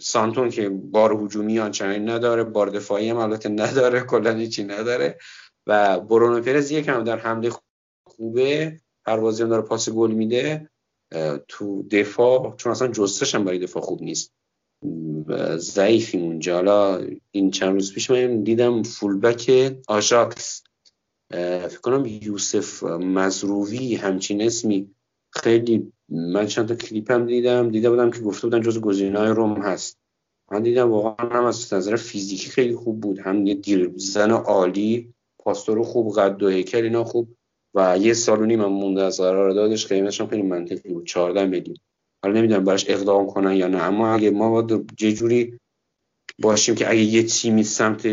سانتون که بار هجومی آنچنانی نداره بار دفاعی هم البته نداره کلا هیچی نداره. و برونو پرز یکم در حمله خوبه هر بازی هم داره پاس گل میده. تو دفاع چون اصلا جستش هم برای دفاع خوب نیست. ضعیفی اونجا. حالا این چند روز پیش من دیدم فولبک آژاکس. فکر کنم یوسف مزرووی همچین اسمی. خیلی من چند تا کلیپ هم دیدم. دیده بودم که گفته بودن جز گزینه‌های روم هست. من دیدم واقعا هم از نظر فیزیکی خیلی خوب بود. هم یه دیر زن عالی پاستور خوب قد و هیکل اینا خوب. و یه سالونی من مونده از قرار دادش قیمتش هم خیلی منطقی بود. 14 میلیون. حالا نمی‌دونم براش اقدام کنن یا نه. اما اگه ما باید یه جوری باشیم که اگه یه تیمی سمت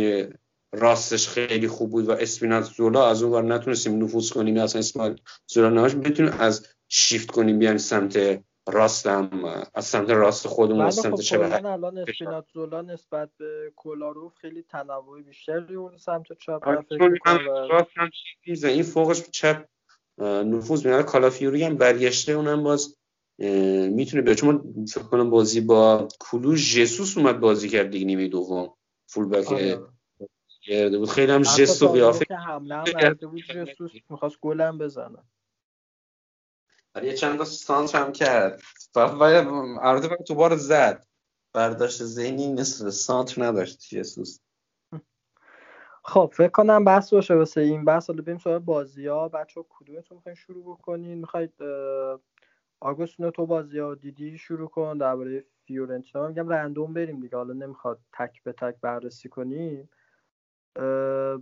راستش خیلی خوب بود و اسپینات زولا از اون ور نتونستیم نفوذ کنیم اصلا اسماعیل زولا نهاش بتونیم از شیفت کنیم بیایم سمت راستم از سمت راست خودمون از ولی سمت خب چپ الان اسپیناتزولا نسبت به کولاروف خیلی تنوع بیشتری اون سمت چپ آره، من فکر چون می‌کنم هم و- راست هم چیز این فوقش چپ نفوذ میاره کالافیوری هم برگشته اونم باز می‌تونه به چون فکر کنم بازی با کلو ژسوس اومد بازی کرد دیگه نیمه دوم. فول بک آره. کرده بود. خیلی هم ژست و قیافه حمله هم بود جسوس می‌خواست گلم بزنه. یه چند تا سانتر هم کرد. فقط تو بار زد. برداشت ذهنی نصف سانتر نداشت ژسوس خب فکر کنم بحث باشه واسه این بحث. حالا بریم سراغ بازی ها بچه کدومتون می‌خواین شروع بکنین؟ می‌خواید آگوستینو تو بازی ها دیدی؟ شروع کن. درباره فیورنتینا میگم. رندوم بریم دیگه. حالا نمی‌خواد تک به تک بررسی کنیم.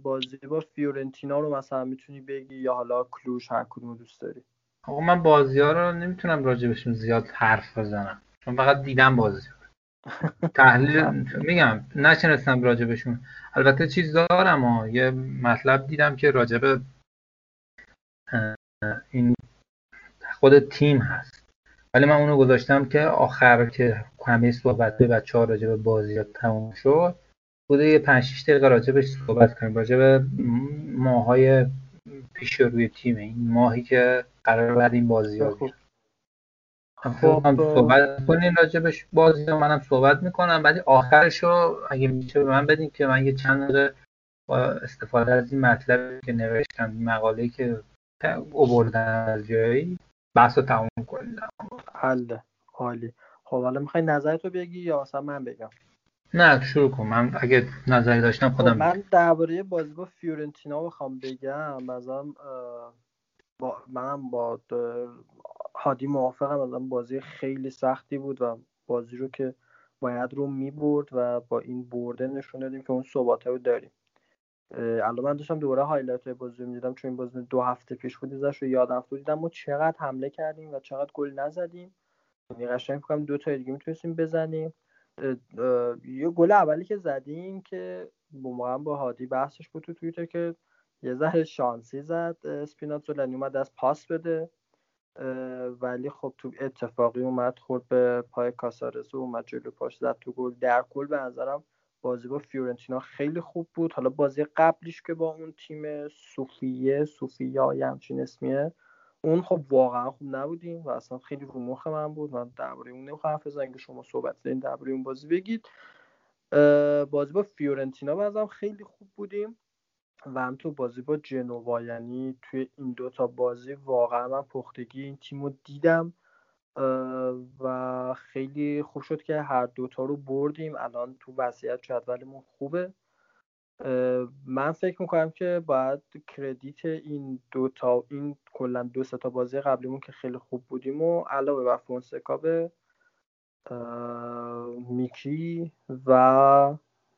بازی با فیورنتینا رو مثلا می‌تونی بگی یا حالا کلوش هر کدوم دوست داری؟ آقا من بازی ها رو نمی‌تونم راجبشون زیاد حرف بزنم. چون فقط دیدم بازی تحلیل میگم نشنستم راجبشون البته چیز دارم ها. یه مطلب دیدم که راجب این خود تیم هست. ولی من اونو گذاشتم که آخر که همه صحبت به بچه ها راجب بازی ها تموم شد بوده یه پنج شیش دقیقه راجبش صحبت کنیم. راجب ماهای پیش روی تیم این ماهی که قرار بعد این بازی ها خب. خب صحبت کنین راجبش بازی ها منم صحبت می‌کنم. ولی آخرشو اگه میشه به من بدین که من یه چند دقیقه با استفاده از این مطلبی که نوشتم این مقاله که اووردن از جایی بحث رو تموم کنیم عالی خب حالا می‌خوای نظرتو بگی یا مثلا من بگم؟ نه شروع کن. من اگه نظری داشتم خب خودم من درباره بازی با فیورنتینا بخوام بگم. مثلا با منم با هادی موافقم. مثلا بازی خیلی سختی بود و بازی رو که باید رم می‌برد و با این برده نشون دادیم که اون ثباته رو داریم. الان من داشتم دوباره highlight های بازی رو می‌دیدم. چون این بازی دو هفته پیش بود ازش رو یادم افتاد. دیدم ما چقدر حمله کردیم و چقدر گل نزدیم. یعنی قشنگ فکر دو تا دیگه می‌تونستیم بزنیم. یه گل اولی که زدیم که با با هادی بحثش بود تو توییتر که یه ذره شانسی زد. اسپیناتزولا اومد از پاس بده. ولی خب تو اتفاقی اومد خورد به پای کاسارزو اومد جلو پاش زد تو گل. در کل به نظرم بازی با فیورنتینا خیلی خوب بود. حالا بازی قبلیش که با اون تیم سوفیه سوفیا یه همچین اسمیه اون خب واقعا خوب نبودیم و اصلا خیلی رو مخ من بود. من درباره اون نمی‌خوام حرف بزنم. که شما صحبت دارین درباره اون بازی بگید. بازی با فیورنتینا بازم خیلی خوب بودیم. و هم تو بازی با جنوا یعنی توی این دوتا بازی واقعا من پختگی این تیم رو دیدم. و خیلی خوب شد که هر دوتا رو بردیم. الان تو وضعیت جدولمون خوبه. من فکر می‌کنم که باید کردیت این دوتا این کلا دو تا بازی قبلیمون که خیلی خوب بودیم و علاوه بر فونسکا به میکی و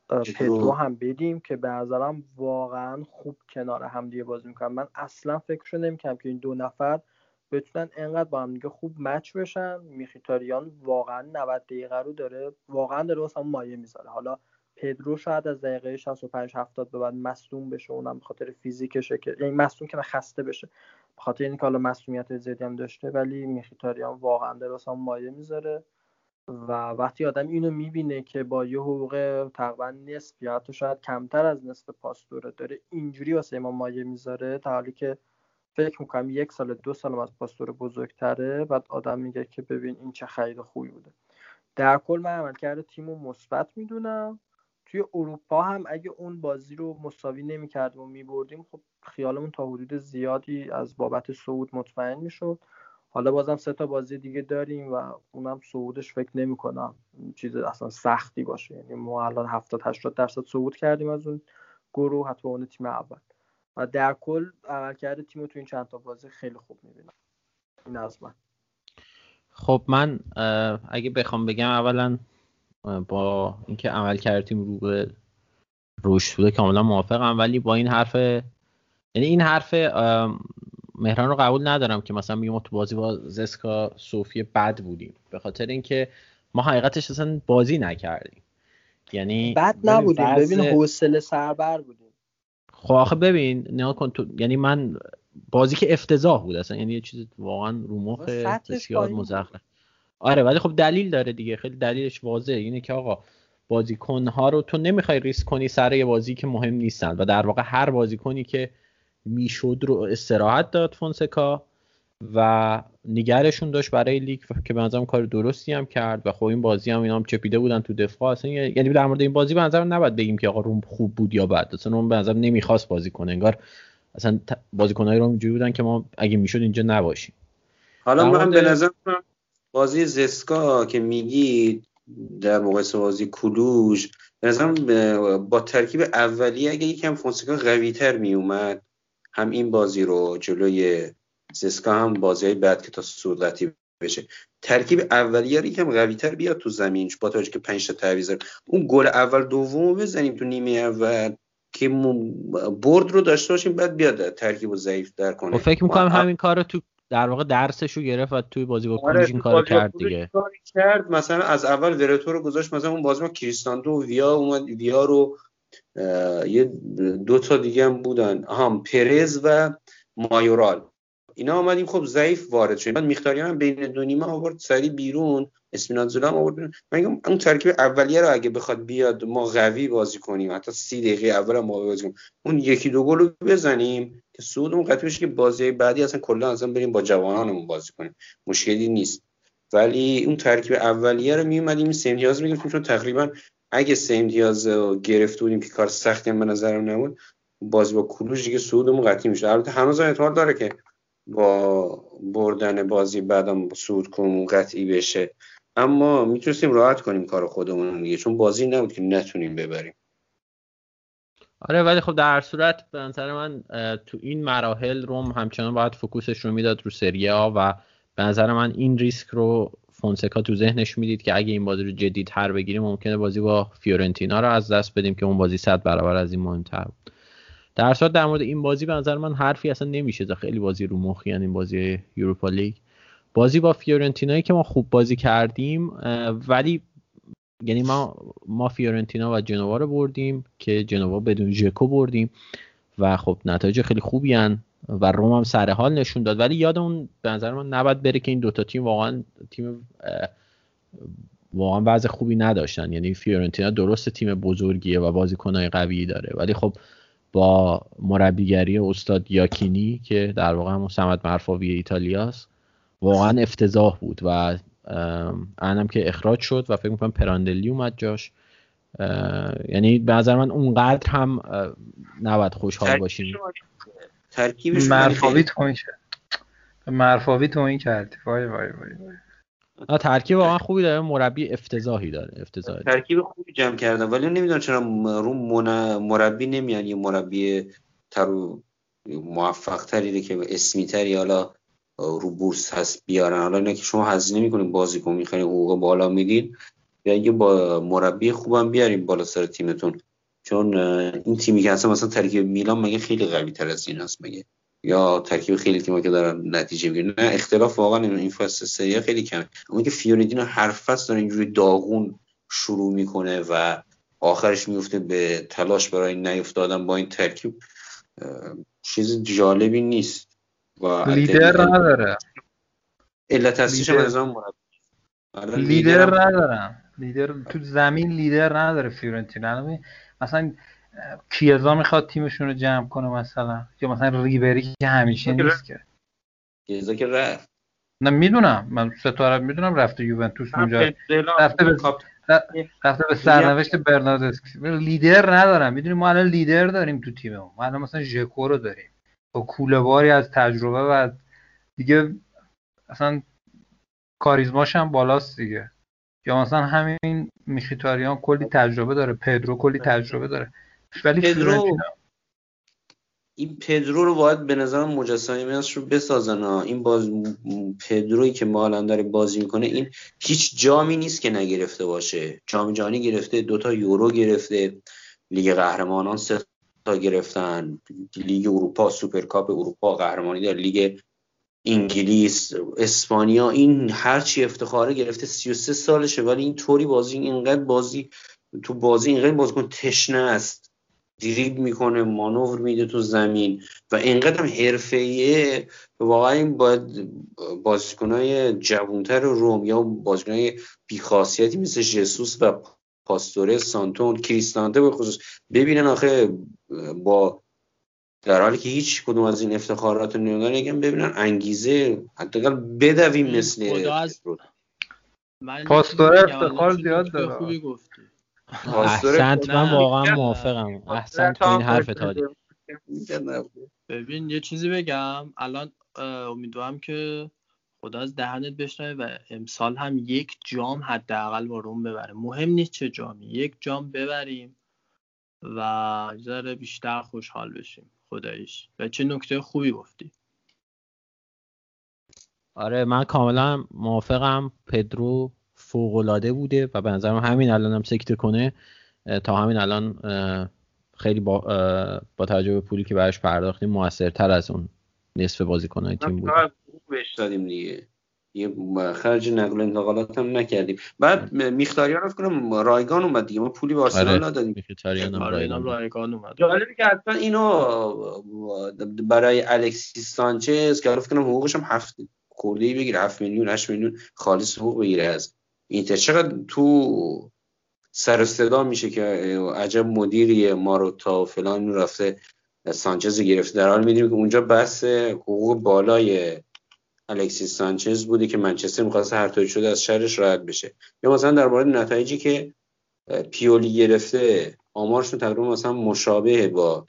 پدرو هم بدیم که به نظرم واقعا خوب کنار هم دیگه بازی می‌کنن. من اصلا فکرشو نمی‌کنم که این دو نفر بتونن انقدر با هم دیگه خوب مچ بشن. میخیتاریان واقعا 90 دقیقه رو داره واقعا داره واسه مایه می‌ذاره. حالا پدرو شاید از دقیقه 65 70 به بعد مصدوم بشه اونم به خاطر فیزیکشه که یعنی مصدوم که خسته بشه. به خاطر اینکه حالا مسئولیت زیادی هم داشته ولی میخیتاریان واقعا واسه مایه می‌ذاره. و وقتی آدم اینو می‌بینه که با یه حقوق تقریبا نصف یا حتی شاید کمتر از نصف پاستوره داره اینجوری واسه ما مایه می‌ذاره تا حالی که فکر می‌کنم یک سال دو سال از پاستور بزرگتره. بعد آدم میگه که ببین این چه خرید خوبی بوده. در کل من عملکرد تیم رو مثبت می‌دونم. توی اروپا هم اگه اون بازی رو مساوی نمی‌کردیم و میبردیم خب خیالمون تا حدود زیادی از بابت صعود مطمئن می‌شد. حالا بازم سه تا بازی دیگه داریم و اونم صعودش فکر نمی کنم چیز اصلا سختی باشه. یعنی ما الان 70 80 درصد صعود کردیم از اون گروه حتی اون تیم اول. و در کل عملکرد تیم تو این چند تا بازی خیلی خوب می‌بینم. این از من. خب من اگه بخوام بگم اولا با اینکه عملکرد تیم رو به رشد بوده کاملا موافقم. ولی با این حرف یعنی این حرف مهران رو قبول ندارم که مثلا میگم تو بازی با زسکا صوفی بد بودیم. به خاطر اینکه ما حقیقتش اصلا بازی نکردیم. یعنی بد ببین نبودیم. ببین حوصله سربر بودیم. خب آخه ببین نگاه کن تو یعنی من بازی که افتضاح بود اصلا. یعنی یه چیز واقعا رو مخ بسیار. مزخرف. آره ولی خب دلیل داره دیگه. خیلی دلیلش واضحه. اینه که آقا بازیکنها رو تو نمی‌خوای ریسک کنی سر یه بازی که مهم نیستن. و در واقع هر بازیکنی که می‌شد رو استراحت داد فونسکا و نگرشون داشت برای لیگ که به نظرم کار درستی هم کرد. و خب این بازی هم اینا هم چپیده بودن تو دفاع. اصلا یعنی در مورد این بازی به نظرم نباید بگیم که آقا روم خوب بود یا بد. اصلا روم به نظرم نمی‌خواست بازی کنه. انگار اصلا بازیکنهای روم اینجوری بودن که ما اگه می‌شد اینجا نباشیم. حالا من به نظر من بازی زسکا که میگی در مقایسه بازی کلوژ به نظرم با ترکیب اولیه اگه یکم فونسکا قوی تر میومد هم این بازی رو جلوی زسکا هم بازی های بعد که تا صورتی بشه ترکیب اولیه رو یکم قوی تر بیاد تو زمین با توجه که 5 تا تعویض. اون گل اول دوم رو بزنیم تو نیمه اول که برد رو داشته باشیم بعد بیاد ترکیب رو ضعیف در کنه خب فکر می‌کنم همین کار رو تو در واقع درسش رو گرفت و توی بازی با آره، این تو کار بازی با کرد دیگه. کرد مثلا از اول ورتو رو گذاشت مثلا اون بازی با کریستانتو و ویا اومد ویا رو یه دو تا دیگه هم بودن. هم پرز و مایورال. اینا آمدیم خب ضعیف وارد شد بعد میختاریان هم بین دو نیمه آورد سری بیرون اسپینازولا هم آورد. من میگم اون ترکیب اولیه رو اگه بخواد بیاد ما قوی بازی کنیم. حتی سی دقیقه اول ما بازی کنیم. اون یکی دو گل رو بزنیم که سودمون قطعی بشه که بازی بعدی اصلا کلا اصلا بریم با جوانانمون بازی کنیم. مشکلی نیست. ولی اون ترکیب اولیه رو میومدیم سه امتیاز چون تقریبا اگه سه امتیاز گرفته بودیم که کار سختی هم به نظرم نبود بازی با کلوش دیگه صعودمون قطعی میشه البته هنوز احتمال داره که با بردن بازی بعدم صعود کنیم قطعی بشه. اما می‌تونستیم راحت کنیم کار خودمون دیگه چون بازی نبود که نتونیم ببریم. آره ولی خب در هر صورت به نظر من تو این مراحل رم همچنان باید focus ش رو می‌داد رو سری آ و به نظر من این ریسک رو فونسکا تو ذهنش می‌دید که اگه این بازی رو جدی تر بگیریم ممکنه بازی با فیورنتینا رو از دست بدیم که اون بازی صد برابر از این مهمتر بود. در صورت در مورد این بازی به نظر من حرفی اصلا نمیشه زد. خیلی بازی رو مخی این بازی یوروپا لیگ. بازی با فیورنتینایی که ما خوب بازی کردیم ولی یعنی ما ما فیورنتینا و جنوا رو بردیم که جنوا بدون ژکو بردیم و خب نتایج خیلی خوبی هن و روم هم سر حال نشون داد. ولی یادمون به نظر من نباید بره که این دوتا تیم واقعا تیم واقعا وضع خوبی نداشتن. یعنی فیورنتینا درست تیم بزرگیه و بازیکنهای قوی داره. ولی خب با مربیگری استاد یاکینی که در واقع همون سمت مرفاوی ایتالیاست. واقعا افتضاح بود و الانم که اخراج شد و فکر می‌کنم پراندلی اومد جاش. یعنی به نظر من اونقدر هم نباید خوشحال باشیم. ترکیبش مرفاوی توین کرد مرفاوی توین کرد وای وای وای وای. نه ترکیب واقعا خوبی داره مربی افتضاحی داره افتضاحی. ترکیب خوبی جمع کردن ولی نمی‌دونم چرا رو مربی نمیان یه مربی تر موفق تری که اسمی تری حالا رو بورس هست بیارن. حالا اینا که شما هزینه می‌کنین بازیکن می‌خواین حقوق بالا میدین. یا یه با مربی خوبم بیاریم بالا سر تیمتون. چون این تیمی که اصلا مثلا ترکیب میلان مگه خیلی قوی تر از این هست مگه؟ یا ترکیب خیلی تیم‌ها که دارن نتیجه می‌گیرن. نه اختلاف واقعا این فصل سری خیلی کمه. اون که فیورنتینا هر فصل داره اینجوری داغون شروع می‌کنه و آخرش میفته به تلاش برای نیفتادن با این ترکیب. چیز جالبی نیست. و لیدر نداره. علت اصلیش. هم آره، لیدر هم- ندارن لیدر تو زمین لیدر نداره فیورنتینا مثلا کیزا می‌خواد تیمشون رو جمع کنه مثلا. یا مثلا ریبری که همیشه نیست که. گزا که رفت. نه می‌دونم. من ستاره می‌دونم رفته یوونتوس اونجا. رفته به رفته به سرنوشت برناردسکی لیدر ندارم. می‌دونی ما الان لیدر داریم تو تیممون ما. الان مثلا ژکو رو داریم. با کوله باری از تجربه و دیگه اصلا کاریزماش هم بالاست دیگه. یا مثلا همین میخیتاریان کلی تجربه داره. پدرو کلی تجربه داره. ولی پدرو این پدرو رو باید به نظرم مجسمه رو بسازن ها این باز پدرویی که ما الان داره بازی می‌کنه این هیچ جامی نیست که نگرفته باشه. جام جهانی گرفته دوتا یورو گرفته لیگ قهرمانان سه تا گرفتن لیگ اروپا سوپرکاپ اروپا قهرمانی در لیگ انگلیس اسپانیا این هرچی افتخاره گرفته 33 سالشه ولی این طوری بازی اینقدر بازی تو بازی اینقدر بازیکن تشنه است. دریبل می‌کنه مانور میده تو زمین و اینقدر هم حرفه‌ایه واقعا این باید بازیکنهای جوانتر رم یا بازیکنهای بیخاصیتی مثل جسوس و پاستوره سانتون کریستانته به خصوص ببینن آخه با در حالی که هیچ کدوم از این افتخارات رو نمیدن یکم ببینن انگیزه حداقل بدویم مثل خدا از- پدرو. من پاستوره افتخار زیاد داره. خوبی گفتی احسنت من. واقعا موافقم. احسنت تو این حرف تاری ببین یه چیزی بگم. الان امیدوارم که خدا از دهنت بشنوه و امسال هم یک جام حداقل با روم ببره مهم نیست چه جامی. یک جام ببریم و ذره بیشتر خوشحال بشیم. خداییش. و چه نکته خوبی گفتی. آره من کاملا موافقم. پدرو فوق‌العاده بوده و به نظرم همین الان هم سکته کنه تا همین الان خیلی با, با توجه به پولی که براش پرداختیم موثرتر از اون نصف بازیکنهای تیم بود بهش دادیم دیگه. یه خرج نقل و انتقالات هم نکردیم. بعد میختاریان رو کنم رایگان اومد دیگه. ما پولی به آرسنال آره. ندادیم. میخیتاریان هم آره اینم رایگان. رایگان اومد. جالبه که حتما اینو برای الکسیس سانچز که فکر کنم حقوقش هم هفت خورده ای بگیره 7 میلیون 8 میلیون خالص حقوق بگیره از اینتر چقدر تو سر صدا میشه که عجب مدیریه ما رو تا فلان رفته سانچز گرفته. در حال می‌دونیم که اونجا بحث حقوق بالای الکسیس سانچز بوده که منچستر می‌خواست هر طوری شده از شرش راحت بشه. یا مثلا در مورد نتایجی که پیولی گرفته آمارشون تقریبا مثلا مشابه با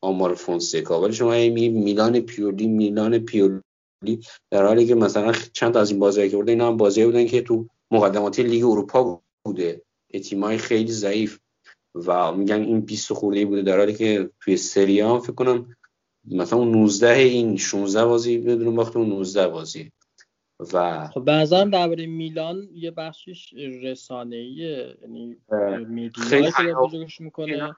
آمار فونسکا ولی شما میگی میلان پیولی میلان پیولی در حالی که مثلا چند از این بازی‌ها که برده اینا هم بازی بودن که تو مقدمات لیگ اروپا بوده. تیمای خیلی ضعیف. و میگن این 20 خورده بوده در حالی که توی سری هم فکر کنم مثلا اون 19 این 16 بازی بدون باخت اون 19 بازی. و خب به نظرم درباره میلان یه بخشش رسانه‌ایه. یعنی میدیا که بزرگش می‌کنه.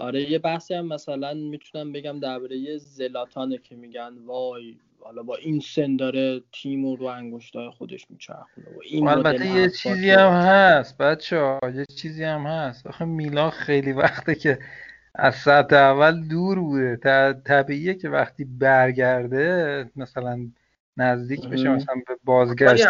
آره یه بحثی هم مثلا می‌تونم بگم درباره زلاتانه که میگن وای حالا با این سن داره تیم رو رو انگشتای خودش میچرخونه و این البته یه چیزی هم هست بچه ها یه چیزی هم هست آخه میلان خیلی وقته که از سطح اول دور بوده طبیعیه که وقتی برگرده مثلا نزدیک بشه. مثلا به بازگشت.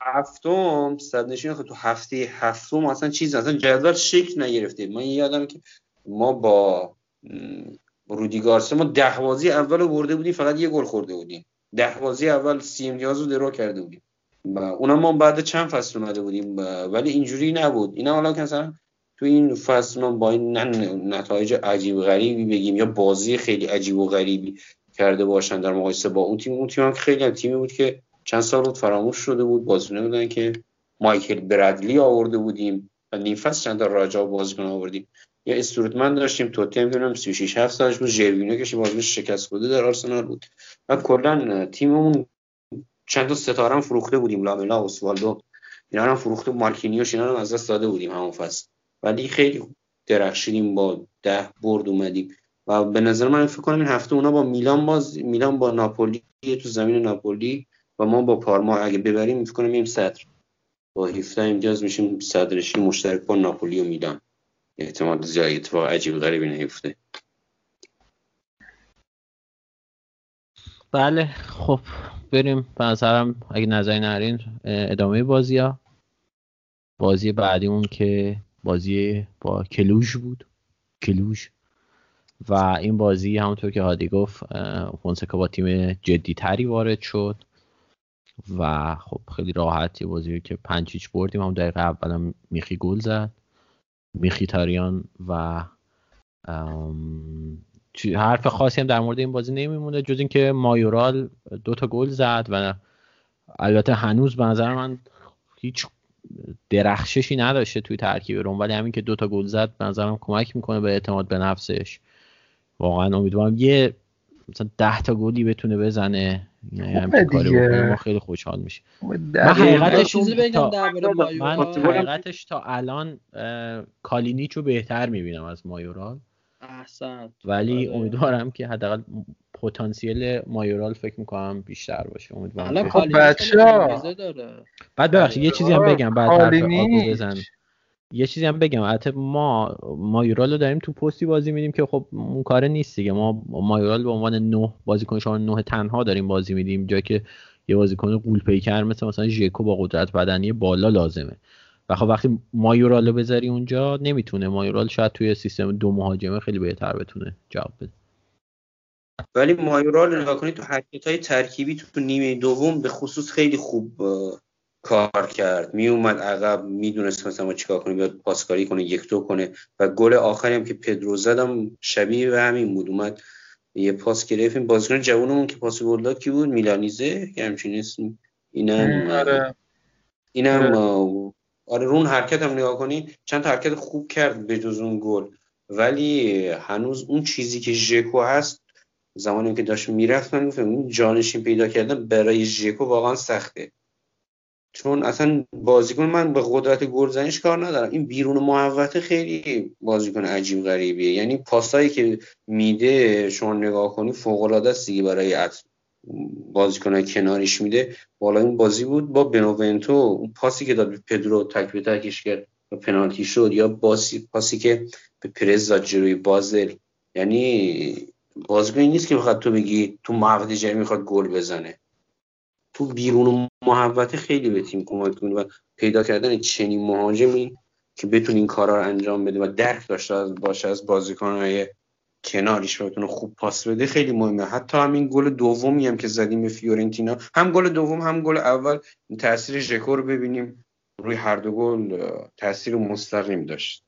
هفتم صد نشین تو هفته هفتم اصلا چیز اصلا جدول شکل نگرفته من یادم که ما با رودی گارسیا ما ده بازی اول رو برده بودیم فقط یه گل خورده بودیم. ده بازی اول سی امتیاز رو درو کرده بودیم. و اونم ما بعد چند فصل اومده بودیم ولی اینجوری نبود. اینا حالا که مثلا تو این فصل ما با این نتایج عجیب غریبی بگیم یا بازی خیلی عجیب و غریبی کرده باشن در مقایسه با اون تیم اون تیم هم خیلی هم تیمی بود که چند سال بود فراموش شده بود. بازیکن بودن که مایکل برادلی آورده بودیم و نیم فصل چند تا راجا بازیکن آوردیم. یا استروتمن داشتیم توتم می‌دونم 36 7 سالش بود. ژروینو که بازیکن شکست خورده در آرسنال بود. و کلا تیممون چند تا ستاره هم فروخته بودیم. لاملا اوسوالدو اینا هم فروخته مارکینیوش اینا هم از دست داده بودیم همون فصل. ولی خیلی درخشیدیم با ده برد اومدیم. و به نظر من فکر کنم این هفته اونا با میلان باز میلان با ناپولی تو زمین ناپولی و ما با پارما اگه ببریم فکر کنم این صدر. با 17 امتیاز میشیم صدرشی مشترک با ناپولی و میلان. احتمال زیاد اتفاق عجیب غریبی نیفته. بله خب بریم. به نظرم اگه نظری نرین ادامه بازی ها بازی بعدی اون که بازی با کلوژ بود. کلوژ. و این بازی همونطور که هادی گفت فونسکا با تیم جدی تری وارد شد. و خب خیلی راحت یه بازی که پنج هیچ بردیم. هم دقیقه اولم میخی گل زد. میخی تاریان و حرف خاصی هم در مورد این بازی نمیمونه جز اینکه مایورال دو تا گل زد و البته هنوز به نظر من هیچ درخششی نداشته توی ترکیب روم ولی همین که دو تا گل زد به نظرم کمک می‌کنه به اعتماد به نفسش. واقعا امیدوارم یه مثلا ده تا گلی بتونه بزنه یعنی کاری دیگه. بکنه ما خیلی خوشحال میشیم. من در- حقیقتش چیزی بگم تا- درباره من مایورال حقیقتش تا الان اه، کالینیچ رو بهتر می‌بینم از مایورال. احسن ولی آره. امیدوارم که حداقل پتانسیل مایورال فکر می‌کنم بیشتر باشه. امیدوارم. انگیزه داره. بعد ببخشید یه چیزی هم آه، بگم بعد. بزن یه چیزی هم بگم. البته ما مایورال رو داریم تو پستی بازی میدیم که خب اون کار نیست دیگه. ما مایورال به عنوان نه بازیکن شما نه تنها داریم بازی میدیم. جایی که یه بازیکن قول پیکر مثل مثلا ژکو با قدرت بدنی بالا لازمه. و خب وقتی مایورال رو بذاری اونجا نمی‌تونه. مایورال شاید توی سیستم دو مهاجمه خیلی بهتر بتونه جواب بده. ولی مایورال نگاه کنید تو حرکت های ترکیبی تو نیمه دوم به خصوص خیلی خوب کار کرد. می اومد عقب می‌دونست مثلا ما چیکار کنیم بیاد پاسکاری کنه یک دو کنه. و گل آخری هم که پدرو زدم شبیه به همین بود. اومد یه پاس گرفت این بازیکن جوونمون که پاس گل داد کی بود؟ میلانیزه که همچین اسم اینم آره. اینم آره. آره رون حرکت هم نگاه کنی چند تا حرکت خوب کرد به جز اون گل. ولی هنوز اون چیزی که ژکو هست زمانی که داشت می‌رفت من گفتم اون جانشین پیدا کردن برای ژکو واقعا سخته. چون اصلا بازیکن من به قدرت گلزنیش کار ندارم. این بیرون محوطه خیلی بازیکن عجیب غریبیه. یعنی پاسایی که میده شما نگاه کنی فوق العاده است دیگه برای بازیکنای کناریش میده. بالا این بازی بود با بنوونتو اون پاسی که داد به پدرو تک به تکش کرد. و پنالتی شد یا باسی پاسی که به پرز داد جلوی بازل. یعنی بازیکنی نیست که بخواد تو بگی تو جری می‌خواد گل بزنه. تو بیرون محوطه خیلی به تیم کمک کنه و پیدا کردن چنین مهاجمی که بتونه این کارا رو انجام بده و درک داشته از باشه از بازیکنهای کناریش بتونه خوب پاس بده خیلی مهمه. حتی همین گل دومی هم که زدیم به فیورنتینا. هم گل دوم هم گل اول. تاثیر ژکو رو ببینیم. روی هر دو گل تاثیر مستقیم داشت.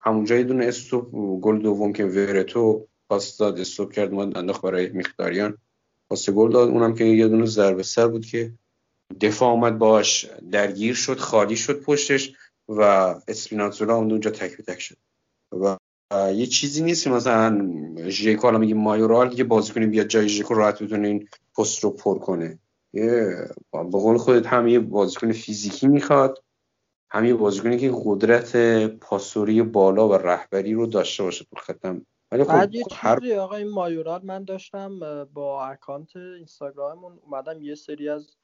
همونجا یه دونه استوپ گل دوم که ورتو پاس داد استوپ کرد ما انداخت برای مختاریان پاس گل داد. اونم که یه دونه ضربه سر بود که دفاع آمد باش درگیر شد خالی شد پشتش و اسپیناتزولا اون اونجا تک به تک شد. و یه چیزی نیست مثلا ژیکو حالا میگه مایورال یه بازیکنی بیاد جای ژیکو راحت بتونه این پست رو پر کنه. یه به قول خودت هم یه بازیکن فیزیکی می‌خواد هم یه بازیکنی که قدرت پاسوری بالا و رهبری رو داشته باشه. تو خطم ولی بعد یه خب هر چیزی آقا این مایورال من داشتم با اکانت اینستاگراممون اومدم یه سری از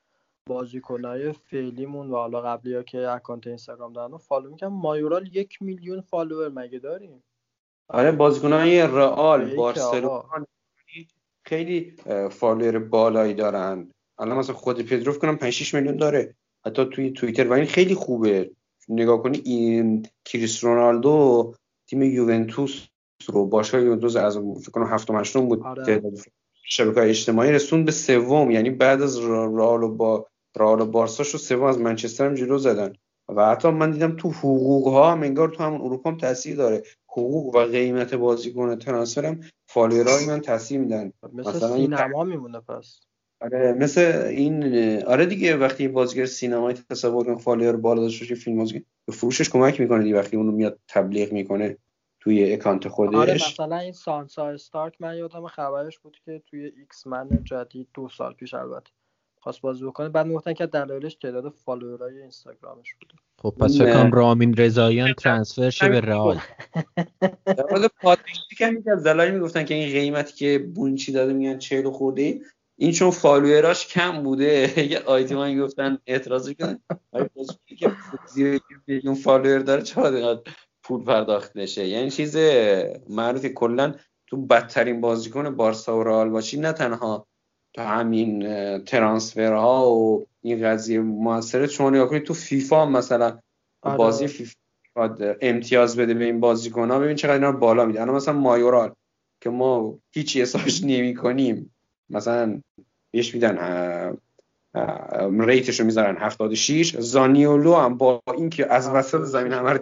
بازیکنهای فعلیمون و حالا قبلی ها که account اینستاگرام دارن رو follow می‌کنم مایورال یک میلیون follower مگه داریم؟ آره بازیکنهای رئال بارسلونا. خیلی follower بالایی دارن. الان مثلا خود پدرو فکر کنم 5 6 میلیون داره. حتی توی توییتر و این خیلی خوبه. نگاه کنی این کریس رونالدو تیم یوونتوس رو باشگاه یوونتوس از فکر کنم هفتم هشتم بود آره. شبکه اجتماعی رسوند به سوم. یعنی بعد از رئال و با رئال و بارسا شد سوم از منچستر هم جلو زدن. و حتی من دیدم تو حقوق ها هم انگار تو همون اروپا هم تاثیر داره. حقوق و قیمت بازیکن transfer هم follower ای من تاثیر میدن. مثل مثلا این سینما میمونه پس. آره مثل این آره دیگه وقتی بازیگر سینمایی تصور کن follower بالا داشته باشه فیلم بازی به فروشش کمک می‌کنه دیگه. وقتی اونو میاد تبلیغ می‌کنه توی اکانت خودش. آره مثلا این سانسا استارک من یادم خبرش بود که توی X-Men جدید دو سال پیش البته خواست بازی بکنه. بعد می‌گفتن که دلایلش تعداد follower ای اینستاگرامش بوده خب پس. فکر کنم رامین رضاییان transfer شه به رئال. در مورد پاتریک هم از دلایل می‌گفتن که این قیمتی که مونچی داده میگن 40 خورده ای. این چون فالووراش کم بوده. یه آیتما گفتن اعتراض کردن که زیر میلیون فالوور داره اینقدر پول پرداخت نشه یعنی چیز معروفی کلا تو بدترین بازیکن بارسا و رئال باشی. نه تنها تو همین ترانسفرها و این قضیه موثره شما نگاه کنید تو فیفا مثلا آره. بازی فیفا امتیاز بده به این بازیکن ها ببین چقدر اینا رو بالا میده الان مثلا مایورال که ما هیچی حسابش نمی کنیم مثلا بهش میدن ریتش رو می‌ذارن 76 زانیولو هم با اینکه از وسط زمین همه رو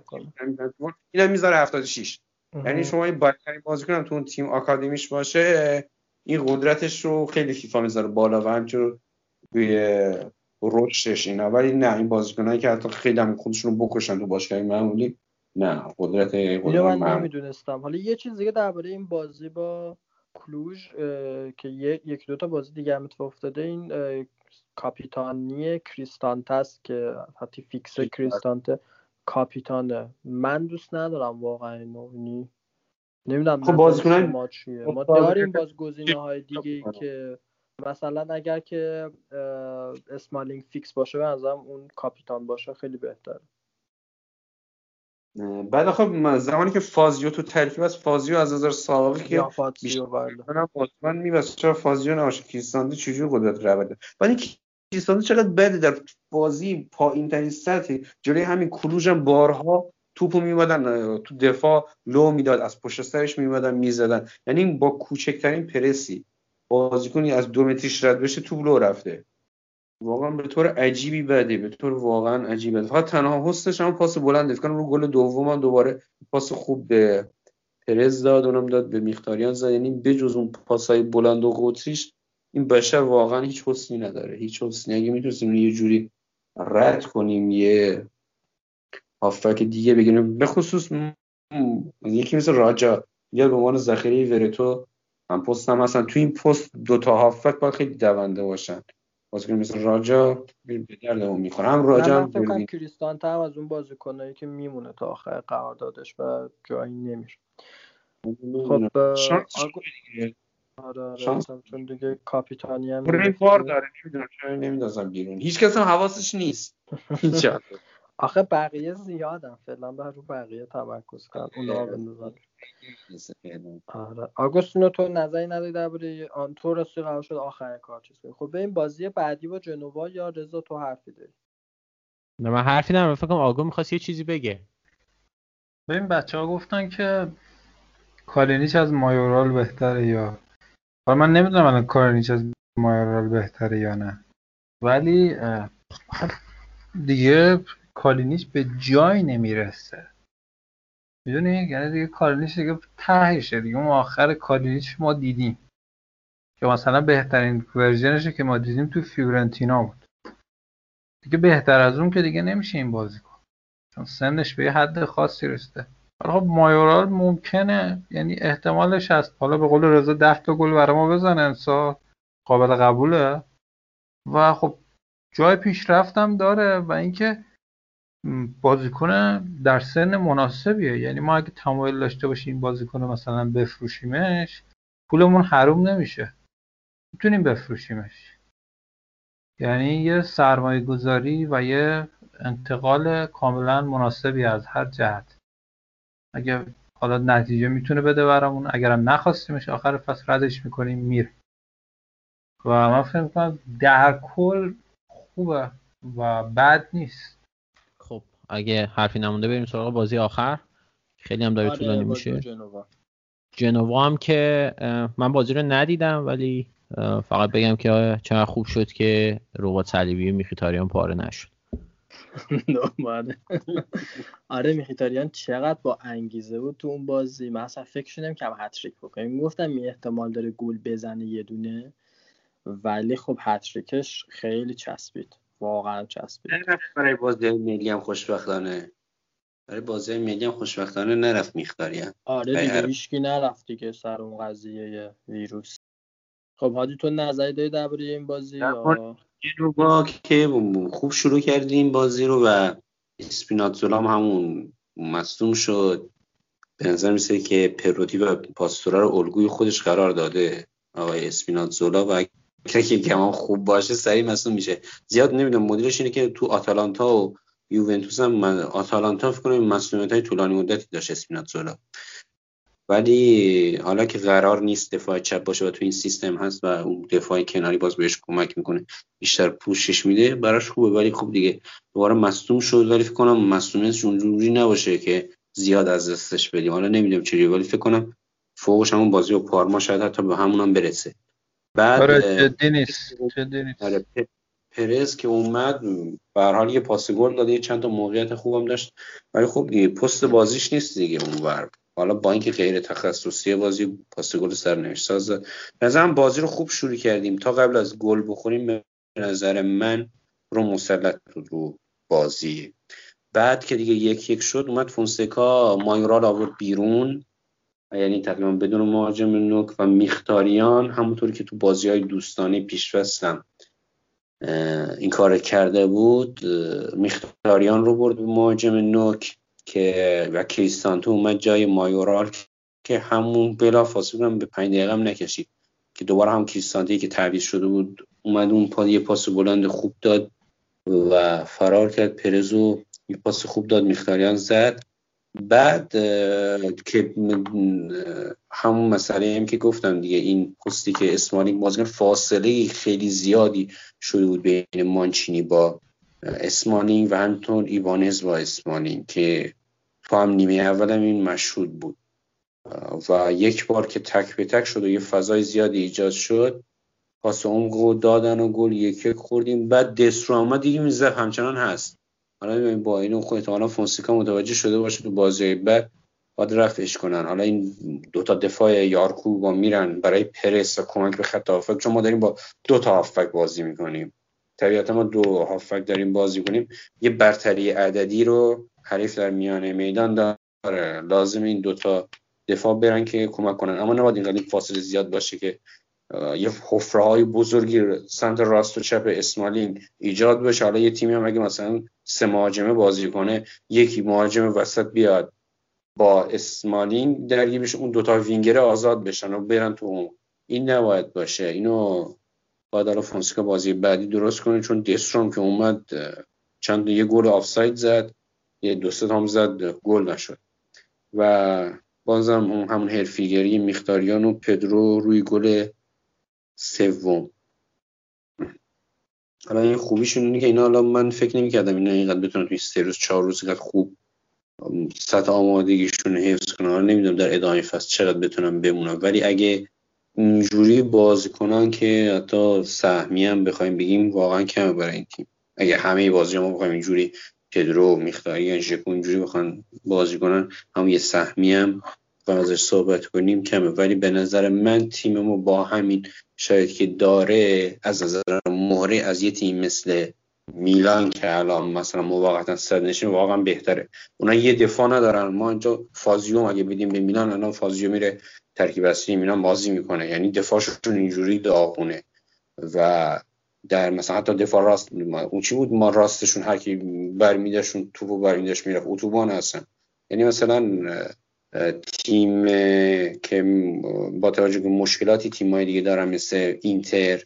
این هم می‌ذاره 76 یعنی شما این بدترین بازیکن هم تو اون تیم آکادمیش باشه این قدرتش رو خیلی فیفا می‌ذاره بالا و همچنین توی رشدش اینا. ولی نه این بازیکنایی که حتی خیلی هم خودشون رو بکشن تو باشگاه معمولی نه قدرت اینو قدرت من نمی‌دونستم. حالا یه چیز دیگه درباره این بازی با کلوژ که یک دو تا بازی دیگه هم اتفاق افتاده این کاپیتانی کریستانته‌س که حتی فیکس کریستانته. کاپیتانه. من دوست ندارم واقعا اینو. یعنی نمی‌دونم خب بازیکنان- چیه. خب ما بازیکن- داریم باز گزینه های دیگه که مثلا اگر که اسمالینگ فیکس باشه به نظرم اون کاپیتان باشه خیلی بهتره. بعد خب من- زمانی که فازیو تو ترکیب است فازیو از نظر سابقه که فاتسیو بله. حتما میبست چرا فازیو نباشه. کریستانته چجور قدرت رو بده ولی این کریستانته چقدر بده در بازی پایین ترین سطحی جلوی همین کلوژ هم بارها توپو میمدن تو دفاع لو می‌داد از پشت سرش میمدن می‌زدن. یعنی با کوچکترین پرسی بازیکنی از دو متریش رد بشه توپ لو رفته. واقعا به طور عجیبی بده به طور واقعا عجیبه. فقط تنها حسنش هم پاس بلنده فکر کنم رو گل دوم دوباره پاس خوب به پرز داد اونم داد به میختاریان زد. یعنی بجز اون پاسای بلند و قطریش این بشر واقعا هیچ حسنی نداره. هیچ حسنی. اگه می‌تونستیم یه جوری رد کنیم یه هافبک دیگه بگیریم به خصوص م- یکی مثل راجا یا به عنوان ذخیره ورتو هم پست هم هستن تو این پست دوتا هافبک باید خیلی دونده باشن. بازیکن مثل راجا به دردمون می‌خوره. هم راجا هم فکر کنم دروین. کریستانته هم از اون بازیکنایی که میمونه تا آخر قراردادش و جایی نمیره. خب. آره آره شانس- چون دیگه کاپیتانی هم. بار داره نمی‌دونم چرا. نمیدازم بیرون. هیچ کس هم حواسش نیست. آخه بقیه زیادن. فعلا بر رو بقیه تمرکز کن. اونا بندازن. آره. آگوستینو تو نظری نداری درباره آن تو راستی قرار شد آخر کار چیز کنی. خب به این بازی بعدی با جنوا یا رضا تو حرفی داری؟ نه من حرفی ندارم. فکر کنم آگو می‌خواست یه چیزی بگه. ببین بچه ها گفتن که کالینیچ از مایورال بهتره یا حالا من نمی‌دونم الان کالینیچ از مایورال بهتره یا نه. ولی اه، دیگه کالینیچ به جای نمی‌رسه. می‌دونی؟ یعنی دیگه کالینیچ دیگه تهشه. دیگه اون آخر کالینیچ ما دیدیم. که مثلا بهترین ورژنشه که ما دیدیم تو فیورنتینا بود. دیگه بهتر از اون که دیگه نمیشه این بازی کن چون سنش به یه حد خاصی رسیده. حالا خب مایورال ممکنه یعنی احتمالش هست. حالا به قول رضا 10 تا گل برای ما بزنه امسال. قابل قبوله. و خب جای پیشرفتم داره و اینکه بازیکن در سن مناسبیه. یعنی ما اگه تمایل داشته باشیم بازیکن مثلا بفروشیمش پولمون حروم نمیشه. می‌تونیم بفروشیمش. یعنی یه سرمایه گذاری و یه انتقال کاملا مناسبی از هر جهت. اگه حالا نتیجه می‌تونه بده برامون. اگرم نخواستیمش آخر فصل ردش می‌کنیم میره و من فکر می‌کنم در کل خوبه و بد نیست. خب اگه حرفی نمونده بریم سراغ بازی آخر. خیلی هم داره آره، طولانی میشه. جنوا. جنوا هم که من بازی رو ندیدم ولی فقط بگم که چقدر خوب شد که ربات صلیبی میخیتاریان پاره نشد. آره آره میخیتاریان چقدر با انگیزه بود تو اون بازی. من اصلا فکر شدم که هتریک بکنیم. گفتم می احتمال داره گل بزنه یه دونه ولی خب هتریکش خیلی چسبید. واقعا چسبید. نرفت برای بازی ملی هم خوشبختانه. برای بازی ملی هم خوشبختانه نرفت میختاریم آره دیگه هیچکی نرفت دیگه سر اون قضیه ویروس. خب هادی تو نظری داری درباره این بازی؟ یا؟ جنوبا که خوب شروع کردیم بازی رو و اسپیناتزولا هم همون مصدوم شد. به نظر میسه که پروتی و پاستورا رو الگوی خودش قرار داده. آقای اسپیناتزولا و اگر که کمان خوب باشه سریع مصدوم میشه. زیاد نمی‌دونم مدیرش اینه که تو آتالانتا و یوونتوس هم آتالانتا فکر کنم مسئولیت های طولانی مدتی داشت اسپیناتزولا. ولی حالا که قرار نیست دفاع چپ باشه و تو این سیستم هست و اون دفاع کناری باز بهش کمک می‌کنه بیشتر پوشش میده براش خوبه. ولی خوب دیگه دوباره مصدوم شد. ولی فکر کنم مصدومیتش اونجوری نباشه که زیاد از دستش بدیم حالا نمی‌دونم چجوری ولی فکر کنم فوقش همون بازی و پارما شاید حتی به همون هم برسه. بعد آره جدی نیست. جدی نیست. آره پرز که اومد به هر حال یه پاس گل داده یه چند تا موقعیت خوبم داشت. ولی خب دیگه پست بازیش نیست دیگه اونور. حالا با اینکه غیر تخصصی بازی پاس گل سرنوشت ساز. نظرم بازی رو خوب شروع کردیم. تا قبل از گل بخوریم به نظر من رو مسلط بود رو بازی. بعد که دیگه یک یک شد اومد فونسکا. مایورال آورد بیرون. یعنی تقریبا بدون مهاجم نوک و میختاریان. همونطوری که تو بازی های دوستانه پیشوستم این کار کرده بود. میختاریان رو برد به مهاجم نوک. که و کریستانتو اومد جای مایورال که همون بلا فاصله به 5 دقیقه هم نکشید. که دوباره هم کریستانتی که تعویض شده بود اومد اون پا یه پاس بلند خوب داد و فرار کرد. پرزو یه پاس خوب داد میختاریان زد. بعد که همون مسئله هم که گفتم دیگه این پستی که اسمالینگ بازیکن فاصله خیلی زیادی شده بود بین مانچینی با اسمالینگ و همینطور ایوانز با اسمالینگ که تو هم نیمه اولم این مشهود بود. و یک بار که تک به تک شد و یه فضای زیادی ایجاد شد پاس عمق دادن و گل یک یک خوردیم. بعد دستروما دیگه میزه همچنان هست. حالا با این خود احتمالا فونسیکا متوجه شده باشه تو بازی بعد باید رفتش کنن. حالا این دوتا دفاع یارکو با میرن برای پرس و کمک به خط هافک. چون ما داریم با دو تا هافک بازی می‌کنیم. طبیعتا ما دو هافک داریم بازی کنیم. یه برتری عددی رو حریف در میانه میدان داره. لازم این دوتا دفاع برن که کمک کنن. اما نباید اینقدر فاصله زیاد باشه که یه حفره های بزرگی سمت راست و چپ اسمالینگ ایجاد بشه. حالا یه تیمی هم اگه مثلا سه مهاجمه بازی کنه یکی مهاجم وسط بیاد با اسمالینگ درگیر بشه اون دوتا وینگر آزاد بشن و برن تو اون این نباید باشه. اینو باید حالا فونسکا بازی بعدی درست کنه چون دستروم که اومد چند یه گل آفساید زد. یه دو هم زد گل نشد. و بازم همون حرفه‌ایگری میختاریان و پدرو روی گل سوم. حالا این خوبیشون اینه که اینا حالا من فکر نمی‌کردم اینا اینقدر بتونن توی سه روز چهار روز اینقدر خوب سطح آمادگیشون حفظ کنن. حالا نمی‌دونم در ادامه فصل چقدر بتونن بمونن. ولی اگه اینجوری بازی کنن که حتی سهمی هم بخوایم بگیم واقعا کمه برای این تیم. اگه همه بازی ما بخوایم اینجوری پدرو میختاری ژکو اینجوری بخوان بازی کنن هم یه سهمی هم ازش صحبت کنیم کمه. ولی به نظر من تیم ما با همین شاید که داره از نظر مهره از یه تیم مثل میلان که الان مثلا موقتا صد نشین واقعا بهتره. اونا یه دفاع ندارن. ما اینجا فازیوم اگه بدیم به میلان الان فازیو میره ترکیب اصلی میلان بازی می‌کنه. یعنی دفاعشون اینجوری داغونه. و در مثلا حتی دفاع راست اون چی بود؟ ما راستشون هر کی برمیداشون توپو برمیداش می‌رفت. اتوبان هستن. یعنی مثلا تیم که با توجه به مشکلاتی تیمای دیگه دارن مثل اینتر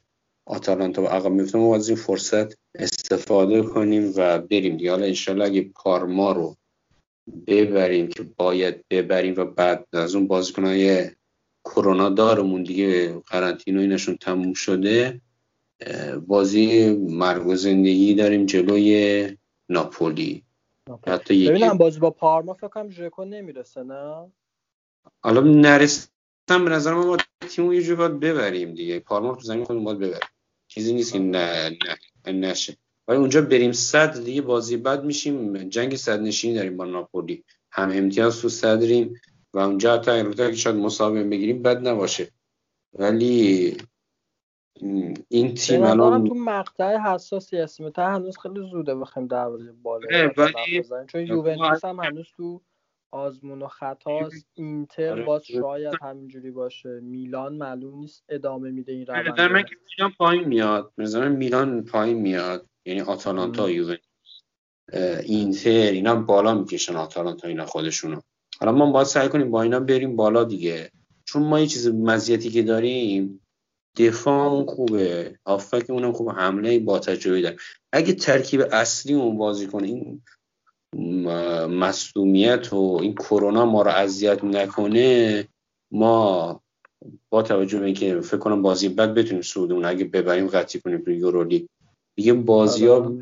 آتالانتا و عقب میفتم ما از این فرصت استفاده کنیم و بریم دیگه. حالا انشالله اگه پارما رو ببریم که باید ببریم و بعد از اون بازیکنهای کرونا دارمون دیگه قرنطینه اینشون تموم شده بازی مرگ و زندگی داریم جلوی ناپولی. حتی ببینم بازی با پارما فکر کنم ژکو نمی‌رسه نه؟ حالا نرسم به نظر ما با تیمو یه جور باید ببریم دیگه. پارما تو زمین خودمون باید ببریم. چیزی نیست که نه نه نشه. ولی اونجا بریم صد دیگه بازی بعد میشیم. جنگ صد نشینی داریم با ناپولی. هم امتیاز تو صدریم و اونجا حتی که شاید مسابقه بگیریم بد نباشه. ولی این تیم الان تو مقطع حساسی هستیم. تا هنوز خیلی زوده بخوایم درباره بالا ولی چون یوونتوس هم هنوز تو آزمون و خطاست اینتر آره. باز شاید همینجوری باشه. میلان معلوم نیست ادامه میده این در روند. من که میلان پایین میاد. مثلا میلان پایین میاد. یعنی آتالانتا یوونتوس. اینتر اینا بالا می‌کشن آتالانتا اینا خودشونو. حالا ما باید سعی کنیم با اینا بریم بالا دیگه. چون ما یه چیز مزیتی که داریم دفاع خوبه هافک اونم خوبه حمله با تجربه داره اگه ترکیب اصلی اون بازی کنه این مصدومیت و این کرونا ما رو اذیت نکنه ما با توجه به اینکه فکر کنم بازی بعد بتونیم سودمون اگه ببریم قطعی کنیم تو یورولیگ. دیگه بازی ها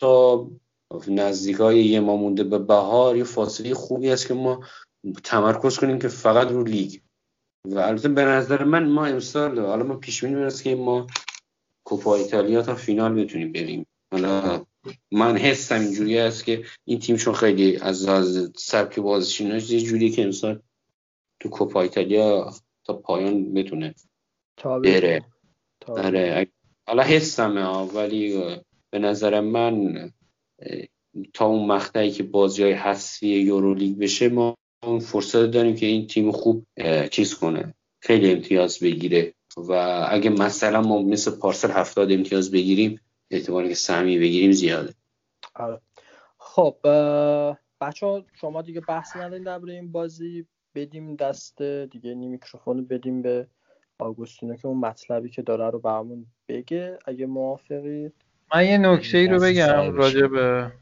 تا نزدیک های یه ما مونده به بهار یه فاصله خوبی است که ما تمرکز کنیم که فقط رو لیگ. و البته به نظر من ما امسال حالا ما پیش بینی است که ما کوپا ایتالیا تا فینال بتونیم بریم. حالا من حسم اینجوری است که این تیم چون خیلی از از سبک بازیشیناش یه جوری که امسال تو کوپا ایتالیا تا پایان بتونه بره. آره. حالا حسمه ولی به نظر من تا اون مقطعی که بازی های حذفی یورولیگ بشه ما اون فرصت داریم که این تیم خوب چیز کنه خیلی امتیاز بگیره. و اگه مثلا ما مثل پارسل هفتاد امتیاز بگیریم احتمالی که سهمی بگیریم زیاده. آره. خب بچه ها شما دیگه بحثی ندارین درباره این بازی. بدیم دست دیگه این میکروفون رو بدیم به آگوستینو که اون مطلبی که داره رو برامون بگه. اگه موافقید من یه نکته ای رو بگم. راجع به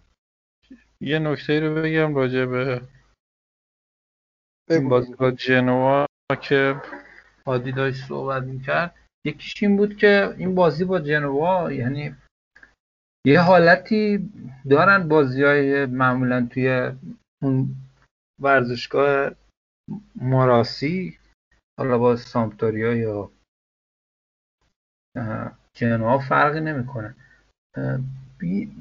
یه نکته ای رو بگم راجع به این بازی با جنوا که هادی داشت صحبت می‌کرد. یکیش این بود که این بازی با جنوا یعنی یه حالتی دارن بازی های معمولا توی اون ورزشگاه ماراسی حالا با سامپدوریا یا جنوا فرقی نمی‌کنه.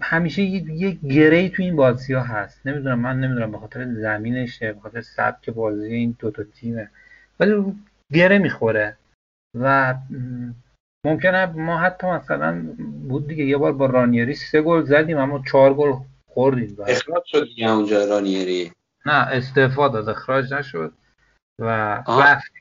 همیشه یه, گرهی تو این بازی ها هست. نمی‌دونم من نمی‌دونم به خاطر زمینشه به خاطر سبک بازی این دوتا تیمه. ولی گره می‌خوره. و ممکنه ما حتی مثلا بود دیگه یه بار با رانیری سه گل زدیم اما چهار گل خوردیم. اخراج شد دیگه اونجا رانیری. نه استعفا داد. اخراج نشد و. رفت.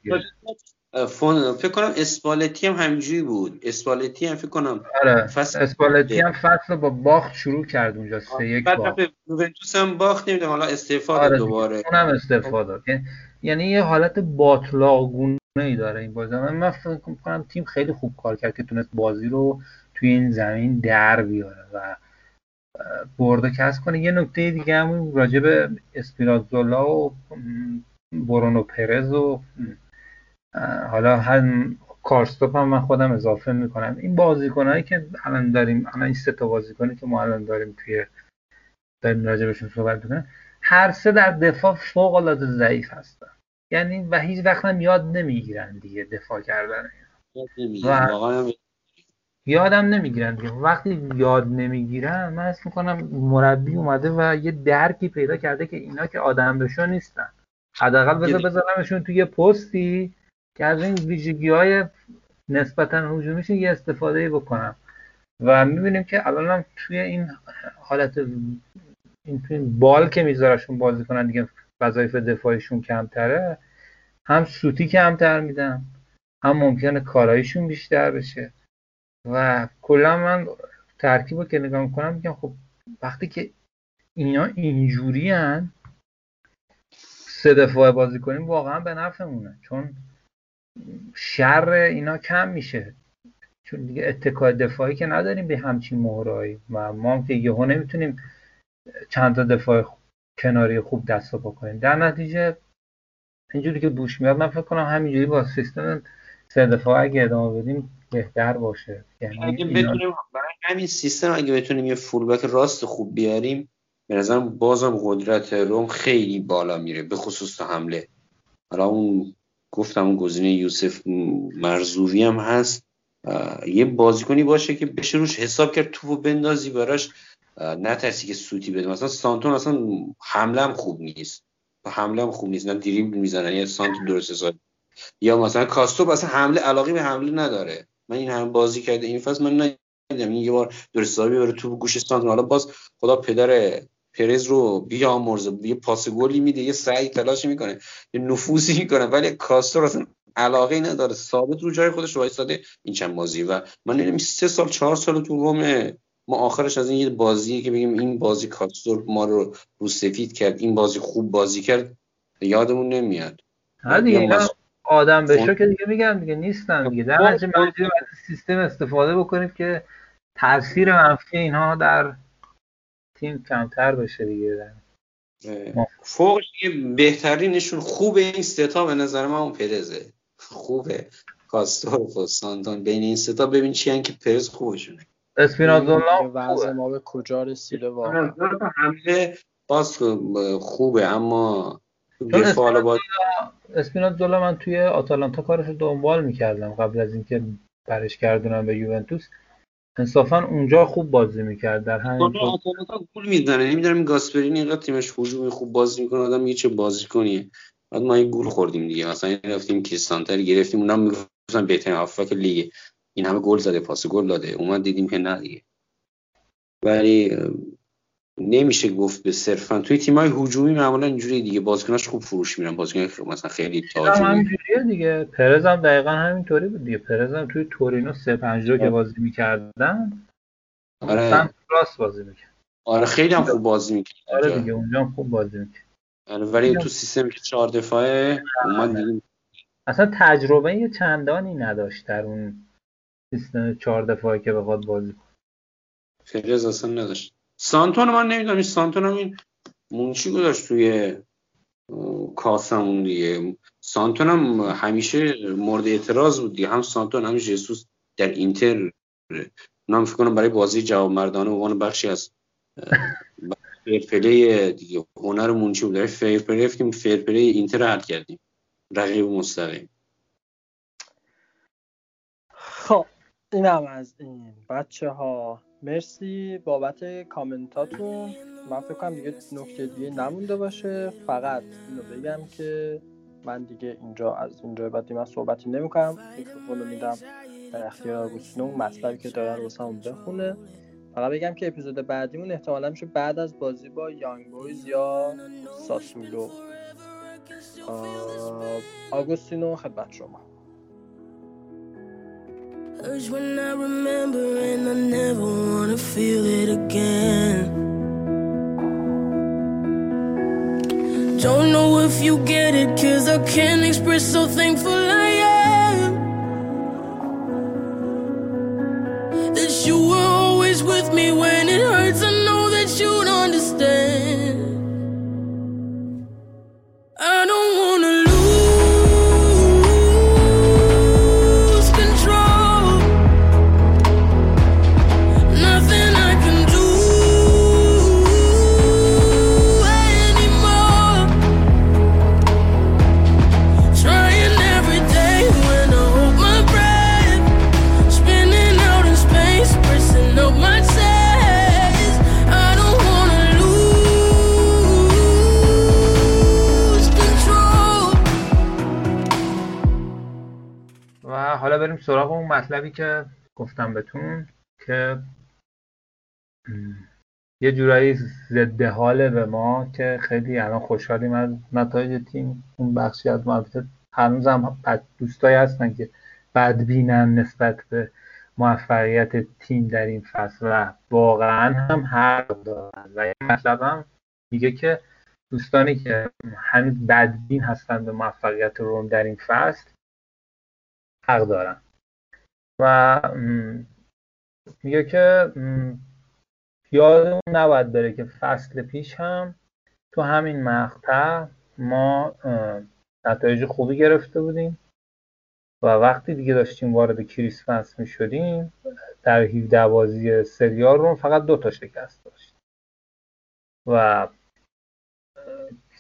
فون فکر کنم اسپالتی هم همینجوری بود. اسپالتی هم فکر کنم آره فصل- اسپالتی هم فصل با باخت شروع کرد اونجا سه یک بعد باخت. یوونتوس هم باخت نمی‌دونم حالا استعفا آره. دوباره. اونم استعفا داد. یعنی- یعنی یه حالت باطلاگونه ای داره این بازی. من فکر کنم تیم خیلی خوب کار کرد که تونست بازی رو توی این زمین در بیاره و برده کسب کنه. یه نکته دیگه هم راجع به اسپینازولا و برونو پرز و حالا هم کارستوپ هم من خودم اضافه می‌کنم. این بازیکنهایی که الان داریم الان این سه تا بازیکنی که ما الان داریم توی داریم راجع بهشون صحبت می‌کنیم هر سه در دفاع فوق العاده ضعیف هستن. یعنی و هیچ وقت هم یاد نمی‌گیرن دیگه دفاع کردن. و- یادم نمی‌گیرن دیگه. وقتی یاد نمی‌گیرن من حس می‌کنم مربی اومده و یه درکی پیدا کرده که اینا که آدم بشون نیستن. حداقل بذار یه- بذارمشون توی پستی. که از این ویژگی های نسبتا هجومیشون یه استفاده بکنم. و می‌بینیم که الان هم توی این حالت این توی بال که میذارشون بازی کنن دیگه وظایف دفاعیشون کمتره هم سوتی کمتر میدن هم ممکنه کارایشون بیشتر بشه. و کلا من ترکیب رو که نگاه می‌کنم میگم خب وقتی که اینا اینجوری هن سه دفاعه بازی کنیم واقعا به نفعمونه. چون شر اینا کم میشه. چون دیگه اتکای دفاعی که نداریم به همچین مهرایی و ما هم که یهو نمی‌تونیم چند تا دفاع خوب- کناری خوب دست و پا کنیم. در نتیجه اینجوری که بوش میاد من فکر کنم همینجوری با سیستم سه دفاع اگه ادامه بدیم بهتر باشه. یعنی اگه بتونیم برای همین سیستم اگه بتونیم یه فولبک راست خوب بیاریم به نظرم بازم قدرت روم خیلی بالا میره به خصوص تا حمله. حالا اون گفتم اون گزینه یوسف مرزووی هم هست. یه بازیکنی باشه که بشه روش حساب کرد تو بندازی براش. نترسی که سوتی بده. مثلا سانتون اصلا حمله هم خوب نیست. حمله هم خوب نیست. نه دریبل می‌زنن یا سانتون درست حساب یا مثلا کاستوب اصلا حمله علاقه به حمله نداره. من این هم بازی کرده این فصل من ندیدم. این یه بار درست حسابی بره تو گوش سانتون. حالا باز خدا پدر پرز رو بیامرزه یه پاس گلی میده یه سعی تلاش می‌کنه یه نفوذی می‌کنه ولی کاستور اصلا علاقه ای نداره. ثابت رو جای خودش وایساده این چند بازی. و من نمی‌دونم سه سال چهار سال تو روم ما آخرش از این یه بازیه که بگیم این بازی کاستور ما رو رو سفید کرد این بازی خوب بازی کرد یادمون نمیاد. دیگه آدم فون- که دیگه میگم دیگه نیستن دیگه. در از سیستم استفاده بکنیم که تاثیر منفی اینها در تیم کمتر بشه دیگه. فوقش بهترینشون خوبه این ستا به نظر من اون پرزه. خوبه. کاستور و سانتون بین این ستا ببین چی که پرز خوبشونه. اسپینازولا وضع ما به کجا رسیده واقعا. حمله باز خوبه اما باید اسپینازولا من توی آتالانتا کارش رو دنبال می‌کردم قبل از اینکه برش گردونم به یوونتوس. انصافا اونجا خوب بازی می‌کرد در همین گول می‌زنه نمی‌دونم این گاسپرینی اینقدر تیمش هجومی خوب بازی می‌کنه آدم میگه چه بازی کنیه بعد ما یه گول خوردیم دیگه. مثلا رفتیم کریستانتر گرفتیم اونم می‌گفتن بهترین هافک لیگ این همه گل زده پاس گل داده. اومد دیدیم که نه دیگه. ولی نمیشه گفت به صرفا. توی تیمای هجومی معمولا اینجوری دیگه. بازیکناش خوب فروش میرن. بازیکن مثلا خیلی هم تاجری همینجوریه دیگه. پرز هم دقیقا همینطوری بود دیگه. پرز هم توی تورینو 3 5 که بازی می‌کردن آره. راست بازی می‌کرد. آره خیلی هم خوب بازی می‌کنه آره دیگه اونجا هم خوب بازی می‌کرد. آره، ولی تو سیستم که چهار دفاعه اومد دیگه. اصلا تجربه چندانی نداشت در اون سیستم چهار دفاعی که بخواد بازی کنه. از اصلا نداشت. سانتون من نمی‌دونم این سانتون هم این مونچی گذاشت توی کاسمون دیگه. سانتون هم همیشه مورد اعتراض بود دیگه. هم سانتون هم جسوس در اینتر. اونا فکر کنم برای بازی جوانمردانه عنوان بخشی از fair play دیگه. هنر مونچی بود. fair play رفتیم fair play اینتر حل کردیم. رقیب مستقیم. خب. این هم از این. بچه ها مرسی بابت کامنتاتون. من فکر کنم دیگه نکته دیگه نمونده باشه. فقط اینو بگم که من دیگه اینجا از اینجا بعد من صحبتی نمی‌کنم. میکروفون رو میدم در اختیار آگوستینو اون مطلبی که داره رو واسمون بخونه. فقط بگم که اپیزود بعدیمون احتمالا میشه بعد از بازی با یانگ بویز یا ساسولو. آگوستینو خدمت شما. Urge when I remember and I never wanna feel it again. Don't know if you get it, cause I can't express so thankful I am. That you were always with me when سراغ اون مطلبی که گفتم بهتون که یه جورایی ضد حاله به ما که خیلی الان خوشحالیم از نتایج تیم. اون بخشی از ما البته هنوزم بد- دوستایی هستن که بدبینن نسبت به موفقیت تیم در این فصل و واقعا هم حق دارن. و این مطلب هم میگه که دوستانی که هنوز بدبین هستن به موفقیت روم در این فصل حق دارن. و میگه که یادمون نباید بره که فصل پیش هم تو همین مقطع ما نتایج خوبی گرفته بودیم و وقتی دیگه داشتیم وارد کریسمس می شدیم در 17 بازی سریال رو فقط دو تا شکست داشت و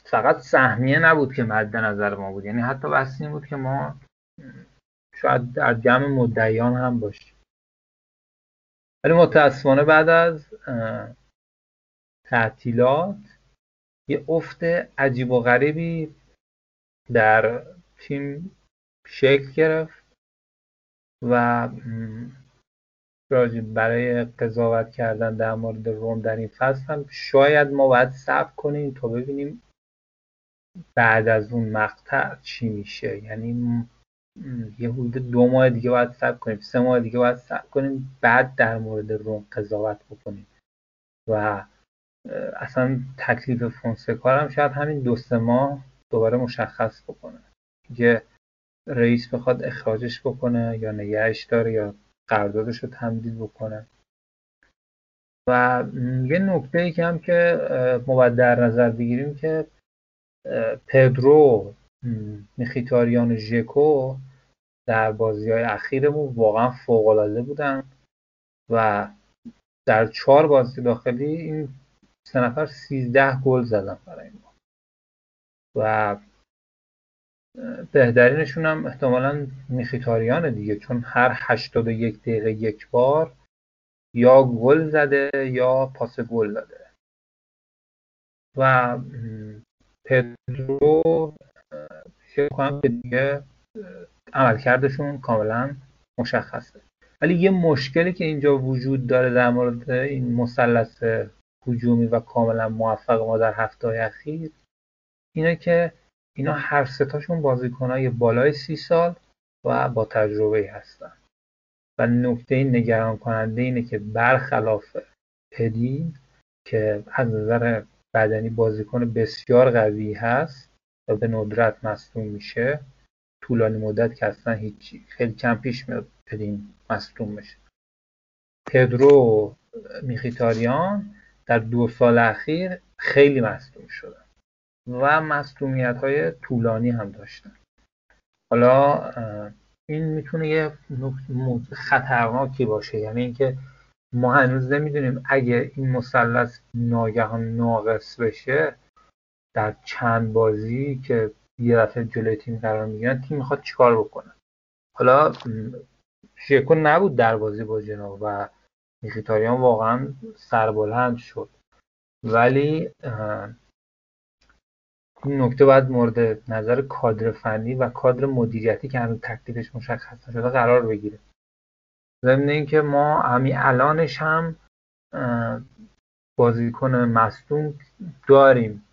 فقط سهمیه نبود که مد نظر ما بود. یعنی حتی این بود که ما شاید در جمع مدعیان هم باشیم ولی متاسفانه بعد از تعطیلات یه افت عجیب و غریبی در تیم شکل گرفت و برای قضاوت کردن در مورد روم در این فصل هم شاید ما باید صبر کنیم تا ببینیم بعد از اون مقطع چی میشه. یعنی یه حدود دو ماه دیگه باید صبر کنیم سه ماه دیگه باید صبر کنیم بعد در مورد روم قضاوت بکنیم. و اصلا تکلیف فونسکا هم شاید همین دو سه ماه دوباره مشخص بکنه. که رئیس بخواد اخراجش بکنه یا نگهش داره یا قراردادش رو تمدید بکنه. و یه نکته ای که هم که باید در نظر بگیریم که پدرو میخیتاریان و ژکو در بازی های اخیرمون واقعا فوق العاده بودن و در چهار بازی داخلی این سه نفر سیزده گل زدن برای ما. و بهترینشون هم احتمالا میخیتاریانه دیگه چون هر 81 دقیقه یک بار یا گل زده یا پاس گل داده و پدرو فکر کنم که دیگه عملکردشون کاملا مشخصه. ولی یه مشکلی که اینجا وجود داره در مورد این مثلث هجومی و کاملا موفق ما در هفته های اخیر اینه که اینا هر ستاشون بازیکنهای بالای سی سال و با تجربه هستن. و نکته نگران کننده اینه که برخلاف پدی که از نظر بدنی بازیکن بسیار قوی هست به ندرت مصدوم میشه طولانی مدت که اصلا هیچی خیلی کم پیش میاد بدین مصدوم بشه. پدرو میخیتاریان در دو سال اخیر خیلی مصدوم شدن و مصدومیت های طولانی هم داشتن. حالا این می‌تونه یه موضوع خطرناکی باشه. یعنی اینکه ما هنوز نمی‌دونیم اگه این مثلث ناگهان ناقص بشه در چند بازی که یه دفعه جلوی تیم قرار می‌گیرن تیم می‌خواد چیکار بکنه؟ حالا شیکو نبود در بازی با جناب و میخیتاریان واقعا سربلند شد. ولی این نکته باید مورد نظر کادر فنی و کادر مدیریتی که هنوز تکلیفش مشخص نشده قرار بگیره. ضمن اینکه ما همین الانش هم بازیکن مصدوم داریم.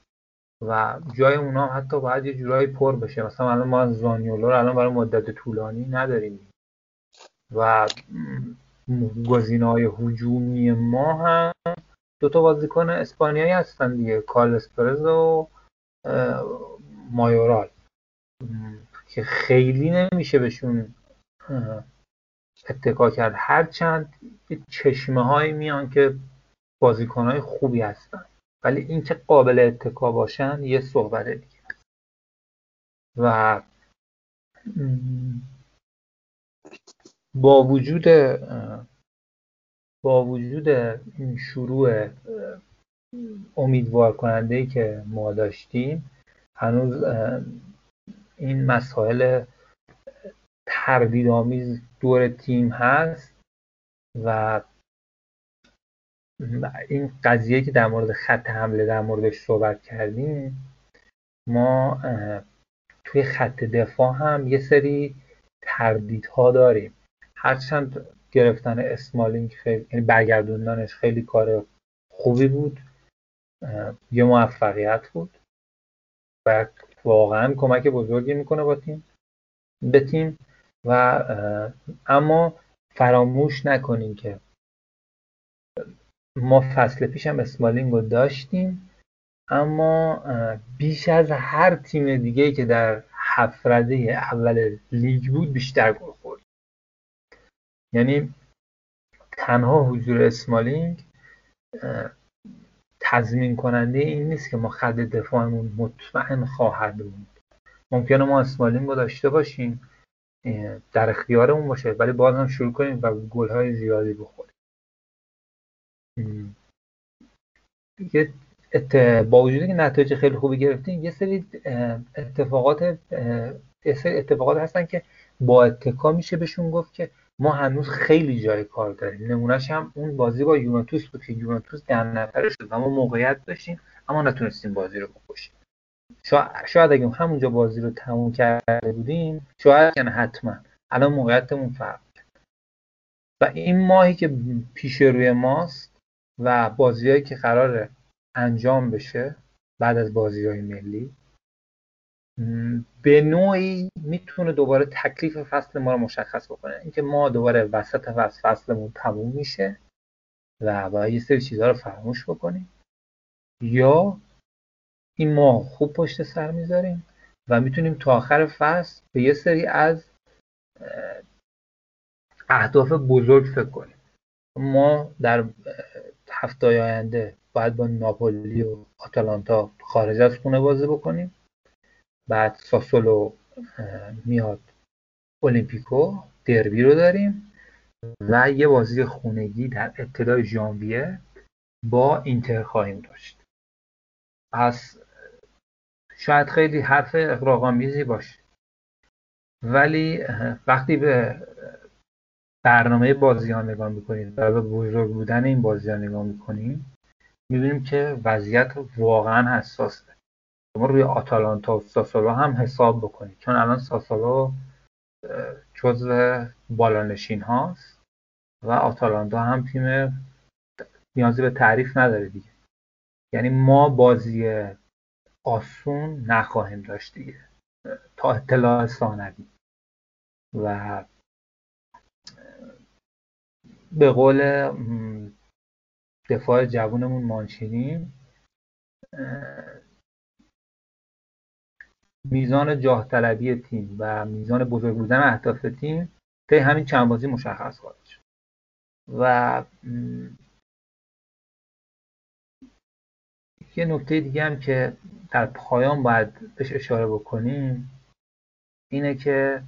و جای اونا حتی باید یه جورایی پر بشه. مثلا الان ما زانیولو رو الان برای مدت طولانی نداریم. و گزینه های هجومی ما هم دو تا بازیکن اسپانیایی هستن دیگه کارلس پرز و مایورال. که خیلی نمیشه بهشون اتکا کرد. هرچند چشمه هایی میان که بازیکن های خوبی هستن. ولی اینکه قابل اتکا باشن یه صحبت دیگه. و با وجود با وجود این شروع امیدوار کننده ای که ما داشتیم هنوز این مسائل تردیدآمیز دور تیم هست و این قضیه که در مورد خط حمله در موردش صحبت کردیم ما توی خط دفاع هم یه سری تردیدها داریم. هرچند گرفتن اسمالینگ خیلی یعنی برگردوندنش خیلی کار خوبی بود یه موفقیت بود و واقعا کمک بزرگی می‌کنه با تیم به تیم و اما فراموش نکنیم که ما فصل پیش هم اسمالینگ رو داشتیم اما بیش از هر تیم دیگه که در هفرده اول لیگ بود بیشتر گل خورد. یعنی تنها حضور اسمالینگ تضمین کننده این نیست که ما خط دفاعمون مطمئن خواهد بود. ممکنه ما اسمالینگ رو داشته باشیم در اختیارمون باشه ولی باز هم شروع کنیم و گل های زیادی بخوریم. با وجودی که نتایج خیلی خوبی گرفتیم یه سری اتفاقات یه سری اتفاقات هستن که با اتکا میشه بهشون گفت که ما هنوز خیلی جای کار داریم. نمونهش هم اون بازی با یوونتوس بود که یوونتوس ده نفره شد و ما موقعیت داشتیم اما نتونستیم بازی رو بکشیم. شاید اگه همونجا بازی رو تموم کرده بودیم شاید یعنی حتما. الان موقعیتمون فرق و این ماهی که پیش روی ماست و بازیهایی که قرار انجام بشه بعد از بازی های ملی به نوعی می‌تونه دوباره تکلیف فصل ما رو مشخص بکنه. اینکه ما دوباره وسط فصل فصلمون تموم میشه و باید یه سری چیزها رو فراموش بکنیم. یا این ماه خوب پشت سر می‌ذاریم و می‌تونیم تا آخر فصل به یه سری از اهداف بزرگ فکر کنیم. ما در هفته آینده باید با ناپولی و آتالانتا خارج از خونه بازی بکنیم. بعد ساسولو میاد اولیمپیکو دربی رو داریم و یه بازی خونگی در ابتدای ژانویه با اینتر خواهیم داشت. پس شاید خیلی حرف اقراقامیزی باشه. ولی وقتی به برنامه بازی ها نگاه می‌کنید و به بزرگ بودن این بازی ها نگاه می‌کنیم. می‌بینیم که وضعیت واقعا حساسه. شما روی آتالانتا و ساسولو هم حساب بکنید. چون الان ساسولو جزو بالانشین هاست. و آتالانتا هم تیم نیازی به تعریف نداره دیگه. یعنی ما بازی آسون نخواهیم داشت دیگه. تا اطلاع ثانوی. و به قول دفاع جوونمون مانچینی میزان جاه طلبی تیم و میزان بزرگ بودن اهداف تیم طی همین چند بازی مشخص خواهد شد. و یه نکته دیگه هم که در پایان باید بهش اشاره بکنیم اینه که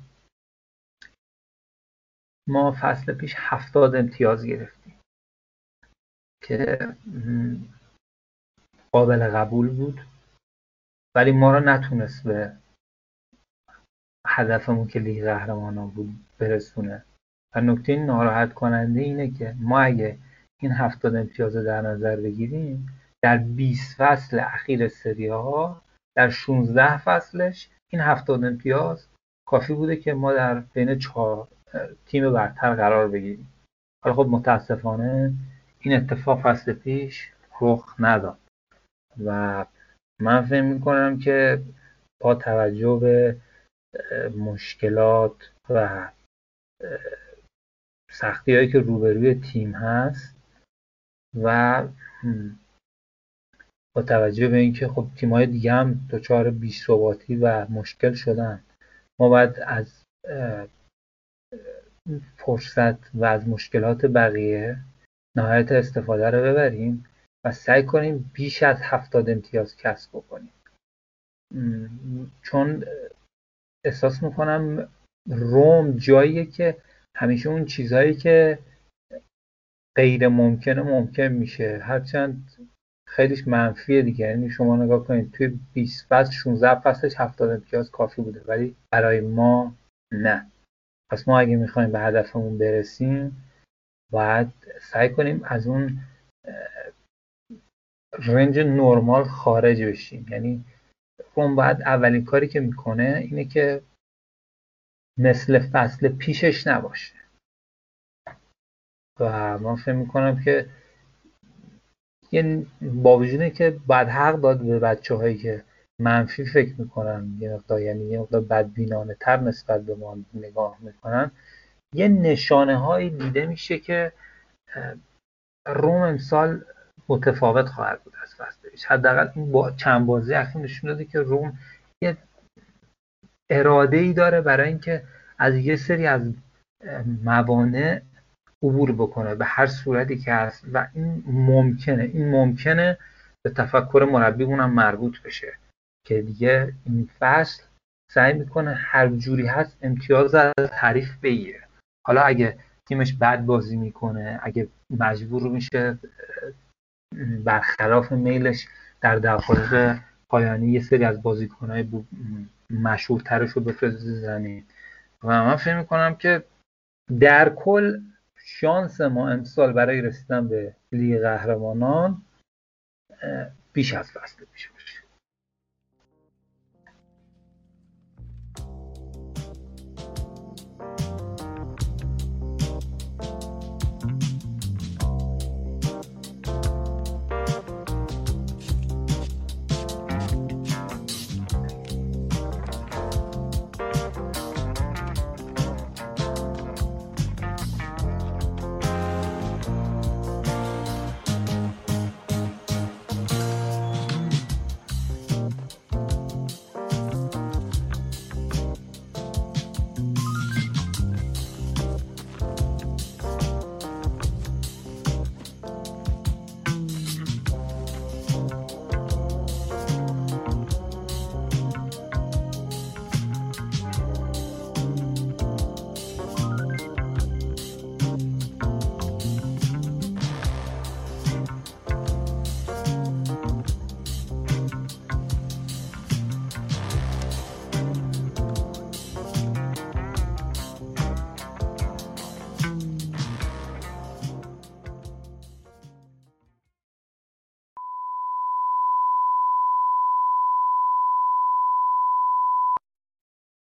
ما فصل پیش هفتاد امتیاز گرفتیم که قابل قبول بود ولی ما را نتونست به هدفمون که لیگ قهرمانان بود برسونه. و نکته ناراحت کننده اینه که ما اگه این هفتاد امتیاز در نظر بگیریم در 20 فصل اخیر سری ها در 16 فصلش این هفتاد امتیاز کافی بوده که ما در بین چهار تیم برتر قرار بگیریم. حالا خب متاسفانه این اتفاق فصل پیش رخ نداد. و من فکر می‌کنم که با توجه به مشکلات و سختی هایی که روبروی تیم هست و با توجه به اینکه خب تیم های دیگه هم دچار بیش ثباتی و مشکل شدن ما باید از فرصت و از مشکلات بقیه نهایت استفاده رو ببریم و سعی کنیم بیش از هفتاد امتیاز کسب بکنیم. چون احساس می‌کنم روم جاییه که همیشه اون چیزهایی که غیر ممکنه ممکن میشه هرچند خیلیش منفیه دیگه. یعنی شما نگاه کنید توی 20 فصل 16 فصلش 70 امتیاز کافی بوده ولی برای ما نه. پس ما اگه می‌خوایم به هدفمون برسیم باید سعی کنیم از اون رنج نرمال خارج بشیم. یعنی روم باید اولین کاری که می‌کنه اینه که مثل فصل پیشش نباشه. و من فکر می‌کنم که یه با وجود که بعد حق داد به بچه هایی که منفی فکر می‌کنن یه مقدار یعنی یه مقدار بدبینانه تر نسبت به ما نگاه می‌کنن. یه نشانه هایی دیده میشه که روم امسال متفاوت خواهد بود از فصل پیش. حداقل این با چند بازی اخیر نشون داده که روم یه اراده ای داره برای اینکه از یه سری از موانع عبور بکنه به هر صورتی که هست. و این ممکنه این ممکنه به تفکر مربی هم مربوط بشه. که دیگه این فصل سعی می‌کنه هر جوری هست امتیاز از حریف بگیره. حالا اگه تیمش بد بازی می‌کنه اگه مجبور میشه برخلاف میلش در دقایق پایانی یه سری از بازیکنهای مشهورترش رو بفرسته زمین و من فکر می‌کنم که در کل شانس ما امسال برای رسیدن به لیگ قهرمانان بیش از فصل پیش